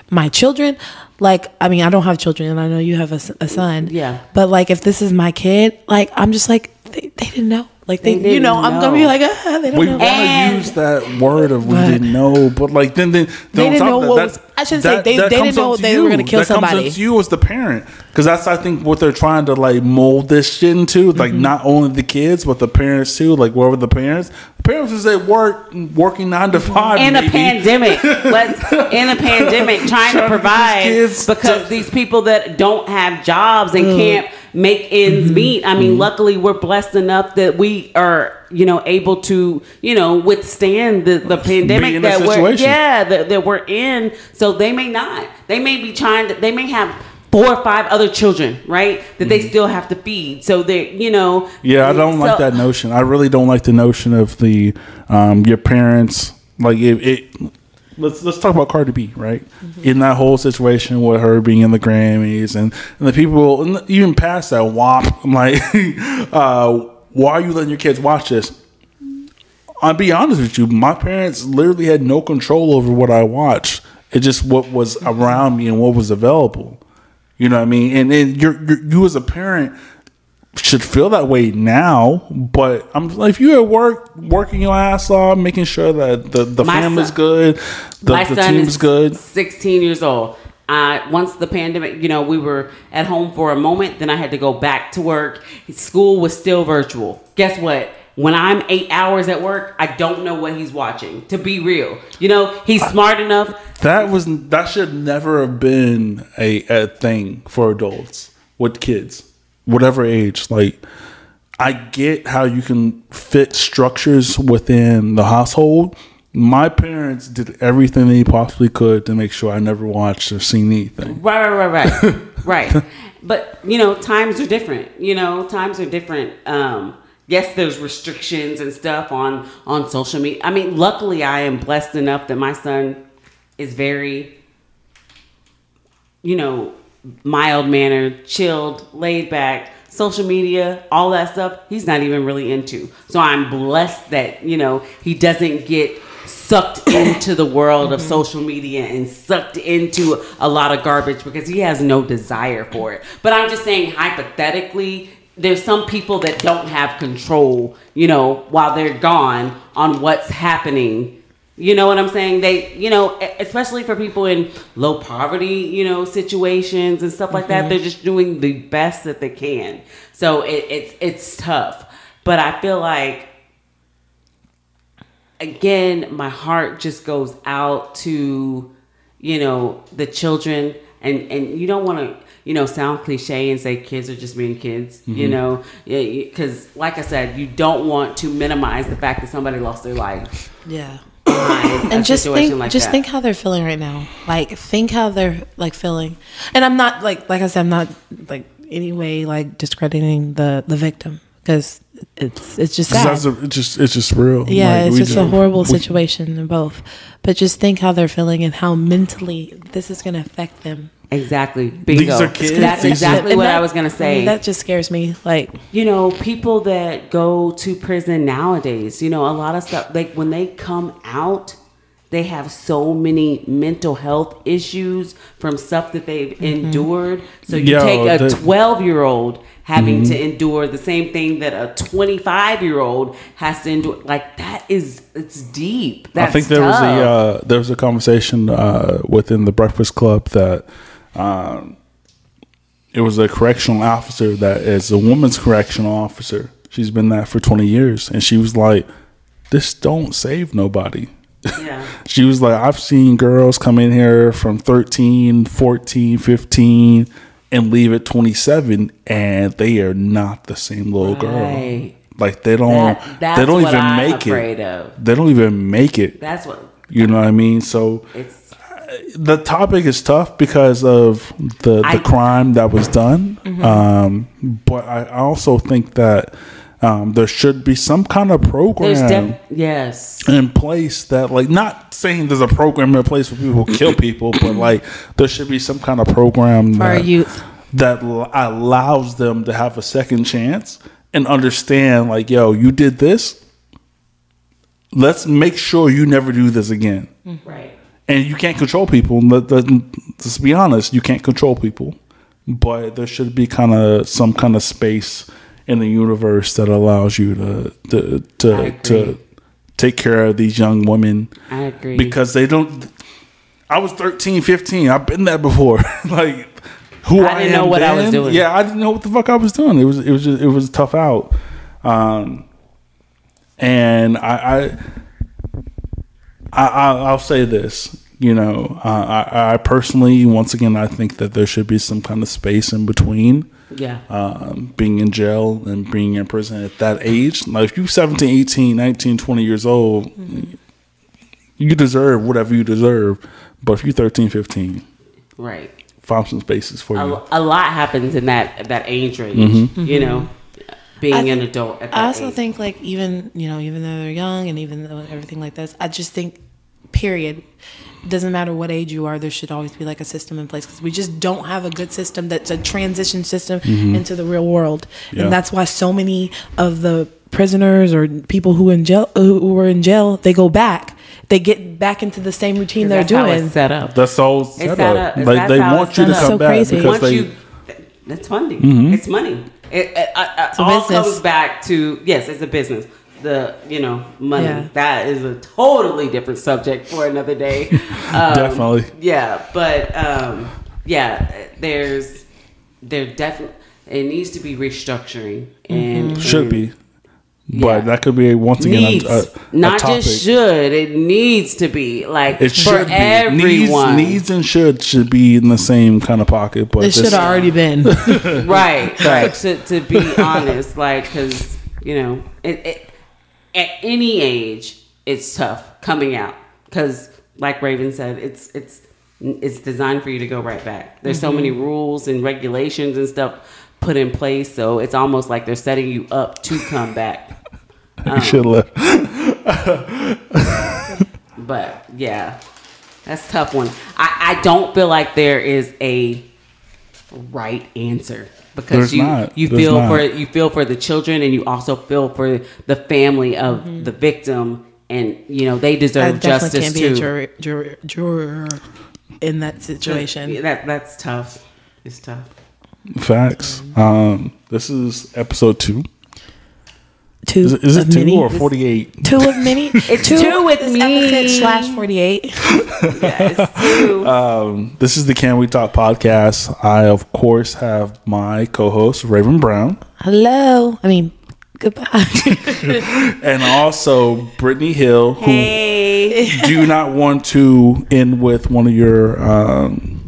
Speaker 3: my children, like I mean I don't have children and I know you have a son.
Speaker 2: Yeah.
Speaker 3: But like if this is my kid, like I'm just like they, they didn't know. Like they,
Speaker 2: They
Speaker 3: you know,
Speaker 2: didn't
Speaker 3: I'm gonna be like ah, they don't know.
Speaker 1: We
Speaker 3: know.
Speaker 1: want to use that word of we didn't know, but like then then, then
Speaker 3: They didn't
Speaker 1: top
Speaker 3: know
Speaker 1: of
Speaker 3: what
Speaker 1: that,
Speaker 3: was- I shouldn't say they-
Speaker 1: that
Speaker 3: they didn't know
Speaker 1: up to
Speaker 3: they were gonna kill
Speaker 1: that Comes
Speaker 3: somebody.
Speaker 1: up to you as the parent, because that's I think what they're trying to like mold this shit into, like
Speaker 3: Mm-hmm.
Speaker 1: not only the kids but the parents too. Like where were the parents? The parents is at work working nine to five
Speaker 2: in a pandemic. Let's in a pandemic trying
Speaker 1: Trying to
Speaker 2: to provide
Speaker 1: these kids
Speaker 2: because
Speaker 1: to-
Speaker 2: these people that don't have jobs and can't make ends
Speaker 1: Mm-hmm.
Speaker 2: meet. I mean, luckily we're blessed enough that we are, you know, able to, you know, withstand the, the pandemic that we're yeah, that, that we're in. So they may not. They may be trying to they may have four or five other children, right? That they still have to feed. So they you know
Speaker 1: Mm-hmm. Yeah, I don't like that notion. I really don't like the notion of the um, your parents like it. it let's let's talk about Cardi B, right? In that whole situation with her being in the Grammys and, and the people and even past that WAP, I'm like, uh, why are you letting your kids watch this? I'll be honest with you, my parents literally had no control over what I watched. It's just what was around me and what was available. You know what I mean? And then you're, you're you as a parent should feel that way now, but I'm like, if you're at work, working your ass off, making sure that the, the
Speaker 2: My
Speaker 1: family's
Speaker 2: son-
Speaker 1: good, the,
Speaker 2: my
Speaker 1: the
Speaker 2: son
Speaker 1: team's
Speaker 2: is
Speaker 1: good.
Speaker 2: 16 years old. Uh, once the pandemic, you know, we were at home for a moment. Then I had to go back to work. School was still virtual. Guess what? When I'm eight hours at work, I don't know what he's watching. To be real, you know, he's smart enough.
Speaker 1: That was that should never have been a, a thing for adults with kids, whatever age. Like, I get how you can fit structures within the household. My parents did everything they possibly could to make sure I never watched or seen anything.
Speaker 2: Right, right, right, right, right. But you know, times are different. You know, times are different. Um, yes, there's restrictions and stuff on on social media. I mean, luckily, I am blessed enough that my son is very, you know, mild mannered, chilled, laid back. Social media, all that stuff, he's not even really into. So I'm blessed that you know he doesn't get sucked into the world of mm-hmm. social media and sucked into a lot of garbage because he has no desire for it. But I'm just saying, hypothetically, there's some people that don't have control, you know, while they're gone on what's happening. You know what I'm saying? They, you know, especially for people in low poverty, you know, situations and stuff like that, they're mm-hmm. just doing the best that they can. So it, it's it's tough, but I feel like again, my heart just goes out to, you know, the children and and you don't want to, you know, sound cliche and say kids are just being kids, you mm-hmm. know, because like I said, you don't want to minimize the fact that somebody lost their life.
Speaker 3: Yeah.
Speaker 2: Behind a
Speaker 3: and just
Speaker 2: situation
Speaker 3: think
Speaker 2: like
Speaker 3: just
Speaker 2: that.
Speaker 3: think how they're feeling right now like think how they're like feeling and i'm not like like i said i'm not like anyway like discrediting the the victim because it's it's just sad.
Speaker 1: That's a, it's just it's just real.
Speaker 3: yeah
Speaker 1: Like,
Speaker 3: it's
Speaker 1: we
Speaker 3: just a horrible
Speaker 1: we-
Speaker 3: situation in both but just think how they're feeling and how mentally this is going to affect them
Speaker 2: Exactly. Bingo.
Speaker 1: are kids.
Speaker 2: That's
Speaker 1: These
Speaker 2: exactly what
Speaker 3: that-
Speaker 2: I was gonna say.
Speaker 3: I mean, that just scares me. Like,
Speaker 2: you know, people that go to prison nowadays, you know, a lot of stuff, like when they come out, they have so many mental health issues from stuff that they've endured. So you
Speaker 1: Yo,
Speaker 2: take a 12 year old having to endure the same thing that a 25 year old has to endure. Like, that is, it's deep. That's
Speaker 1: I think there was a uh, there was a conversation uh, within the Breakfast Club that um, it was a correctional officer that is a woman's correctional officer. She's been that for twenty years, and she was like, "This don't save nobody."
Speaker 2: yeah.
Speaker 1: She was like, I've seen girls come in here from 13, 14, 15 and leave at 27 and they are not the same little girl. Like they don't
Speaker 2: That- that's
Speaker 1: they don't even
Speaker 2: I'm
Speaker 1: make it.
Speaker 2: of.
Speaker 1: They don't even make it.
Speaker 2: That's what
Speaker 1: You know what I mean? So
Speaker 2: it's.
Speaker 1: The topic is tough because of the, the
Speaker 2: I- Mm-hmm.
Speaker 1: crime that was done. Um, but I also think that um, there should be some kind of program
Speaker 2: def- yes.
Speaker 1: in place that like not saying there's a program in place where people kill people but like there should be some kind of program
Speaker 3: for
Speaker 1: that,
Speaker 3: youth.
Speaker 1: that allows them to have a second chance and understand like yo you did this let's make sure you never do this again
Speaker 2: Right.
Speaker 1: And you can't control people. Let, let, let's be honest you can't control people. But there should be kind of some kind of space in the universe that allows you to to to, to take care of these young women.
Speaker 2: I agree.
Speaker 1: because they don't I was 13 15 I've been there before. Like who
Speaker 2: I
Speaker 1: I,
Speaker 2: didn't
Speaker 1: am
Speaker 2: know what I was doing.
Speaker 1: yeah I didn't know what the fuck I was doing. It was it was just, it was tough out. Um and I, I, I I'll say this. You know, uh, I, I personally, once again, I think that there should be some kind of space in between
Speaker 2: yeah.
Speaker 1: um, being in jail and being in prison at that age. Like, if you're 17, 18, 19, 20 years old, you deserve whatever you deserve. But if you're 13, 15,
Speaker 2: right.
Speaker 1: find some spaces for
Speaker 2: A,
Speaker 1: you.
Speaker 2: a lot happens in that that age range.
Speaker 1: Mm-hmm.
Speaker 2: You know, being
Speaker 3: I
Speaker 2: an adult. At that
Speaker 3: I also
Speaker 2: age.
Speaker 3: think like even you know even though they're young and even though everything like this, I just think period doesn't matter what age you are there should always be like a system in place because we just don't have a good system that's a transition system into the real world
Speaker 1: Yeah.
Speaker 3: and that's why so many of the prisoners or people who in jail who were in jail they go back they get back into the same routine they're
Speaker 2: that's how
Speaker 3: doing
Speaker 2: it's set up.
Speaker 1: That's all
Speaker 2: It's
Speaker 1: set
Speaker 2: set
Speaker 1: up.
Speaker 2: up.
Speaker 1: Like
Speaker 2: That's
Speaker 1: they want you to
Speaker 2: set
Speaker 1: come
Speaker 3: up. So
Speaker 1: back
Speaker 3: crazy.
Speaker 1: because
Speaker 2: Once
Speaker 1: they.
Speaker 2: you, that's funding. It's money. It, it, uh, uh,
Speaker 3: a
Speaker 2: all
Speaker 3: business.
Speaker 2: comes back to yes, it's a business. The you know money
Speaker 3: Yeah.
Speaker 2: that is a totally different subject for another day. Um,
Speaker 1: Definitely.
Speaker 2: Yeah, but um, yeah, there's there definitely it needs to be restructuring and
Speaker 1: should
Speaker 2: and
Speaker 1: be,
Speaker 2: Yeah.
Speaker 1: but that could be once again
Speaker 2: needs
Speaker 1: a, a, a
Speaker 2: not
Speaker 1: topic.
Speaker 2: just should it needs to be like
Speaker 1: It
Speaker 2: for
Speaker 1: should be.
Speaker 2: everyone
Speaker 1: Needs, needs and should should be in the same kind of pocket. But
Speaker 3: it should have already been
Speaker 2: right right to, to be honest like because you know it, it, at any age it's tough coming out. Because like raven said it's it's it's designed for you to go right back. There's so mm-hmm. many rules and regulations and stuff put in place so it's almost like they're setting you up to come back.
Speaker 1: You should um, left.
Speaker 2: but yeah that's a tough one. I, I don't feel like there is a right answer because
Speaker 1: There's
Speaker 2: you
Speaker 1: not.
Speaker 2: you
Speaker 1: There's
Speaker 2: feel
Speaker 1: not.
Speaker 2: for you feel for the children and you also feel for the family of the victim and you know they deserve
Speaker 3: definitely
Speaker 2: justice
Speaker 3: can't be
Speaker 2: too
Speaker 3: a juror, juror, juror in that situation
Speaker 2: that that's tough it's tough
Speaker 1: Facts. Um, this is episode two.
Speaker 3: Two
Speaker 1: Is it, is
Speaker 3: of
Speaker 1: it two
Speaker 3: many.
Speaker 1: or forty eight?
Speaker 3: Two of many. it's
Speaker 2: two with
Speaker 3: this
Speaker 2: me.
Speaker 3: episode slash forty eight.
Speaker 2: yes too.
Speaker 1: Um, this is the Can We Talk podcast. I of course have my co-host Raven Brown
Speaker 3: Hello. I mean, goodbye.
Speaker 1: and also Brittany Hill, who
Speaker 2: hey
Speaker 1: do not want to end with one of your um,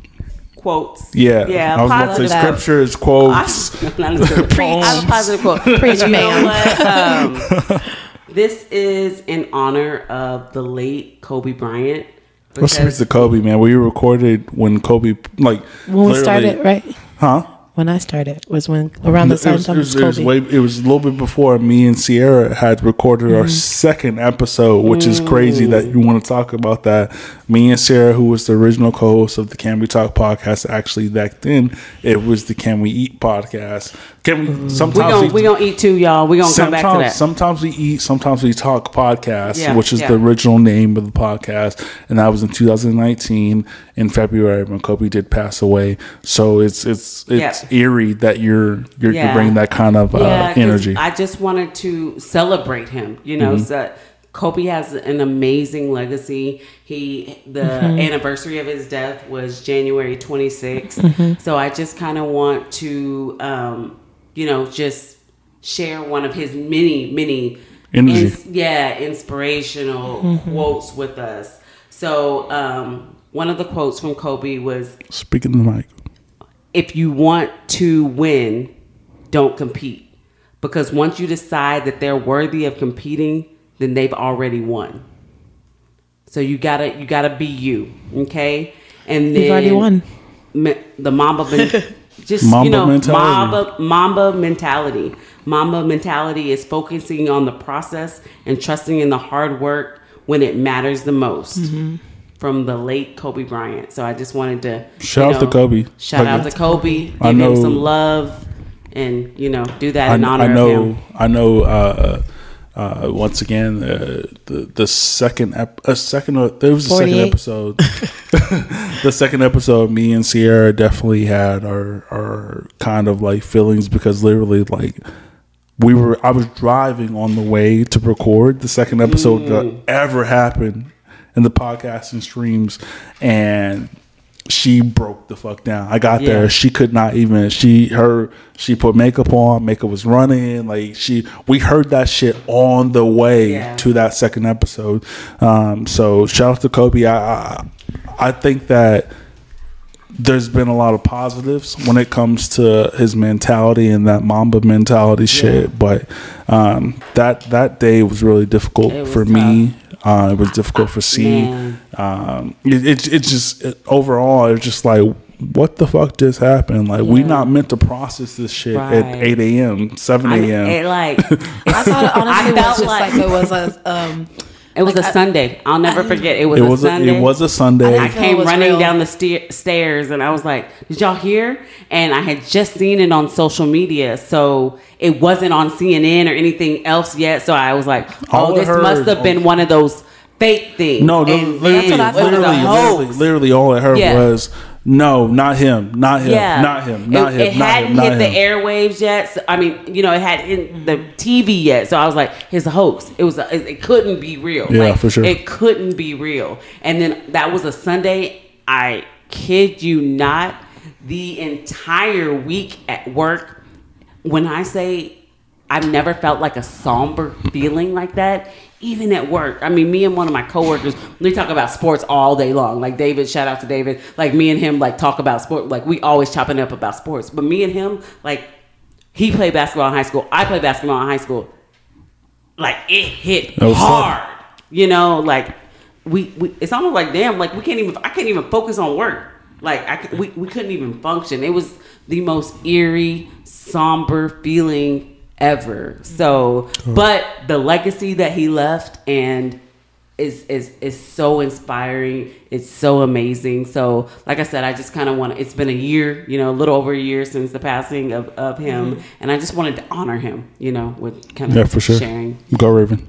Speaker 2: quotes
Speaker 1: yeah.
Speaker 2: yeah
Speaker 1: I was about to
Speaker 2: positive
Speaker 1: say scriptures, quotes.
Speaker 2: Not a good
Speaker 3: Preach.
Speaker 2: I have a positive quote.
Speaker 3: Preach,
Speaker 2: you know Um, this is in honor of the late Kobe Bryant.
Speaker 1: Let's speak Kobe, man. We recorded when Kobe like
Speaker 3: when we started, right?
Speaker 1: huh?
Speaker 3: When I started was when around the same
Speaker 1: was, it,
Speaker 3: time
Speaker 1: was,
Speaker 3: as
Speaker 1: it, was way, it was a little bit before me and Sierra had recorded
Speaker 3: Mm-hmm.
Speaker 1: our second episode, which is crazy that you want to talk about that. Me and Sierra, who was the original co-host of the Can We Talk podcast, actually back then it was the Can We Eat podcast. Can we?
Speaker 3: Mm-hmm.
Speaker 1: Sometimes
Speaker 2: We gonna we gonna eat too, y'all. We gonna come back to
Speaker 1: sometimes,
Speaker 2: that.
Speaker 1: sometimes we eat, sometimes we talk podcast,
Speaker 2: Yeah,
Speaker 1: which is
Speaker 2: yeah.
Speaker 1: the original name of the podcast, and that was in 2019 in February when Kobe did pass away. So it's it's it's
Speaker 2: Yeah.
Speaker 1: eerie that you're you're,
Speaker 2: Yeah.
Speaker 1: you're bringing that kind of uh, energy.
Speaker 2: I just wanted to celebrate him. You know,
Speaker 1: Mm-hmm.
Speaker 2: so Kobe has an amazing legacy. He the
Speaker 1: Mm-hmm.
Speaker 2: anniversary of his death was January 26th.
Speaker 1: Mm-hmm.
Speaker 2: So I just kind of want to, um, you know, just share one of his many, many, ins- yeah, inspirational quotes with us. So um, one of the quotes from Kobe was,
Speaker 1: Speaking to the mic.
Speaker 2: if you want to win, don't compete. Because once you decide that they're worthy of competing, then they've already won. So you gotta you gotta be you, okay? And then
Speaker 3: You've already won.
Speaker 2: the Mamba, men- just
Speaker 1: Mamba
Speaker 2: you know,
Speaker 1: mentality.
Speaker 2: Mamba Mamba mentality. Mamba mentality is focusing on the process and trusting in the hard work when it matters the most.
Speaker 3: Mm-hmm.
Speaker 2: From the late Kobe Bryant. So I just wanted to
Speaker 1: Shout
Speaker 2: you
Speaker 1: out to Kobe.
Speaker 2: Shout
Speaker 1: Like-
Speaker 2: out to Kobe. Give
Speaker 1: I know-
Speaker 2: him some love, and you know, do that
Speaker 1: I,
Speaker 2: in honor
Speaker 1: I know.
Speaker 2: of him.
Speaker 1: I know. Uh, uh, once again, uh, the the second ep- uh, second uh, there was a second episode. the second episode, me and Sierra definitely had our our kind of like feelings because literally like we were. I was driving on the way to record the second episode that ever happened in the podcasting streams, and she broke the fuck down. I got
Speaker 2: Yeah.
Speaker 1: there. She could not even. She her she put makeup on. Makeup was running. Like she, we heard that shit on the way
Speaker 2: Yeah.
Speaker 1: to that second episode. Um, so shout out to Kobe. I, I I think that there's been a lot of positives when it comes to his mentality and that Mamba mentality shit. But um, that that day was really difficult
Speaker 2: was
Speaker 1: for me. Uh, it was difficult for C.
Speaker 2: Man.
Speaker 1: Um, it, it, it just it, overall, it's just like, what the fuck just happened? Like, we not meant to process this shit
Speaker 2: Right.
Speaker 1: at 8 a.m., 7
Speaker 2: I,
Speaker 1: a.m.
Speaker 2: it like
Speaker 3: I thought it honestly
Speaker 2: I
Speaker 3: was just
Speaker 2: like-
Speaker 3: like, it was a um
Speaker 2: it was
Speaker 3: Like,
Speaker 2: a
Speaker 3: I-
Speaker 2: Sunday. I'll never forget. It was,
Speaker 1: it
Speaker 2: a
Speaker 1: was a,
Speaker 2: Sunday.
Speaker 1: it was a Sunday.
Speaker 3: I
Speaker 2: I came running
Speaker 3: real.
Speaker 2: down the stair, stairs and I was like, "Did y'all hear?" And I had just seen it on social media, so it wasn't on CNN or anything else yet. So I was like, "Oh,
Speaker 1: I
Speaker 2: this must have been one of those fake things."
Speaker 1: No, no,
Speaker 2: And
Speaker 1: literally,
Speaker 2: then
Speaker 3: what I
Speaker 2: it was
Speaker 3: thought.
Speaker 2: a
Speaker 1: literally, literally, literally, all I heard
Speaker 2: Yeah.
Speaker 1: was, "No, not him, not him,
Speaker 2: Yeah,
Speaker 1: not him, not
Speaker 2: it,
Speaker 1: him,
Speaker 2: It
Speaker 1: not
Speaker 2: hadn't
Speaker 1: him,
Speaker 2: hit
Speaker 1: him."
Speaker 2: the airwaves yet. So, I mean, you know, it hadn't hit the TV yet. So I was like, "His hoax. It was. A, it, it couldn't be real.
Speaker 1: Yeah,
Speaker 2: like,
Speaker 1: for sure.
Speaker 2: It couldn't be real." And then that was a Sunday. I kid you not. The entire week at work, when I say I've never felt like a somber feeling like that, even at work. I mean, me and one of my coworkers, we talk about sports all day long. Like David, shout out to David. Like me and him, like talk about sport. Like we always chopping up about sports. But me and him, like he played basketball in high school. I played basketball in high school. Like it hit
Speaker 1: was fun.
Speaker 2: hard. You know, like we, we it's almost like damn, like we can't even I can't even focus on work. Like I, we, we couldn't even function. It was the most eerie, somber feeling ever. So, but the legacy that he left and is is is so inspiring. It's so amazing. So, like I said, I just kind of want. to It's been a year, you know, a little over a year since the passing of of him, and I just wanted to honor him, you know, with kind of
Speaker 1: Yeah, for sure.
Speaker 2: sharing.
Speaker 1: Go Raven.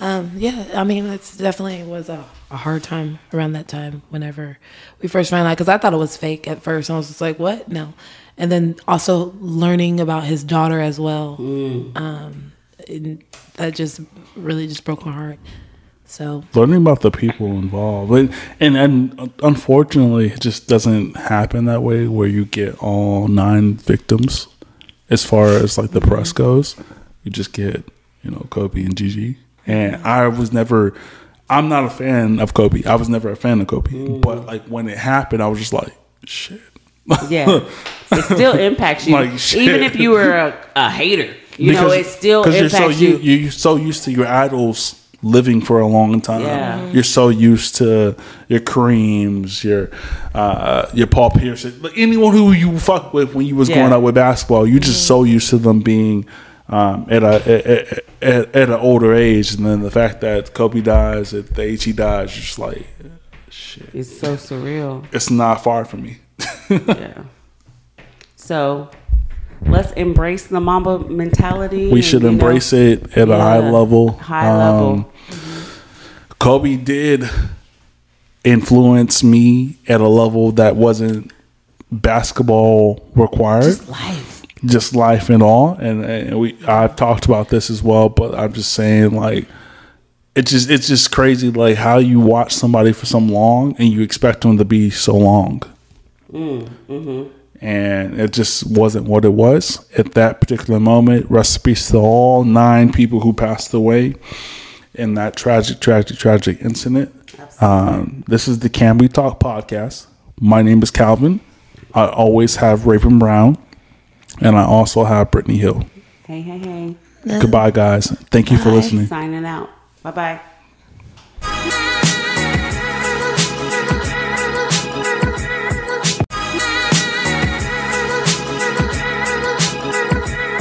Speaker 3: Um, yeah, I mean, it's definitely was a, a hard time around that time whenever we first found out because I thought it was fake at first. I was just like, what? No. And then also learning about his daughter as well. Mm. Um, that just really just broke my heart. So,
Speaker 1: learning about the people involved. And, and and unfortunately it just doesn't happen that way where you get all nine victims as far as like the mm-hmm. press goes. You just get you know kobe and gigi. And i was never i'm not a fan of kobe. I was never a fan of kobe. Mm. But like when it happened i was just like shit
Speaker 2: Yeah, it still impacts you,
Speaker 1: Like,
Speaker 2: even if you were a, a hater. You know, it still
Speaker 1: you're
Speaker 2: impacts
Speaker 1: so
Speaker 2: you.
Speaker 1: you, you're so used to your idols living for a long time.
Speaker 2: Yeah.
Speaker 1: You're so used to your Kareems, your uh, your Paul Pierce, like anyone who you fuck with when you was
Speaker 2: Yeah.
Speaker 1: growing up with basketball. You're just so used to them being um, at a at, at, at an older age, and then the fact that Kobe dies at the age he dies, you're just like, shit.
Speaker 2: It's so surreal.
Speaker 1: It's not far from me.
Speaker 2: Yeah. So let's embrace the Mamba mentality.
Speaker 1: we should embrace it at a high level.
Speaker 2: High level.
Speaker 1: Um, Kobe did influence me at a level that wasn't basketball required,
Speaker 2: Life.
Speaker 1: just life and all. And, and we I've talked about this as well, but I'm just saying like it's just it's just crazy like how you watch somebody for so long and you expect them to be so long. And it just wasn't what it was at that particular moment. Recipes to all nine people who passed away in that tragic, tragic, tragic incident. Um, this is the Can We Talk podcast. My name is Calvin. I always have Raven Brown, and I also have Brittany Hill.
Speaker 2: Hey, hey, hey.
Speaker 1: Goodbye, guys. Thank you for listening.
Speaker 2: Signing out. Bye bye.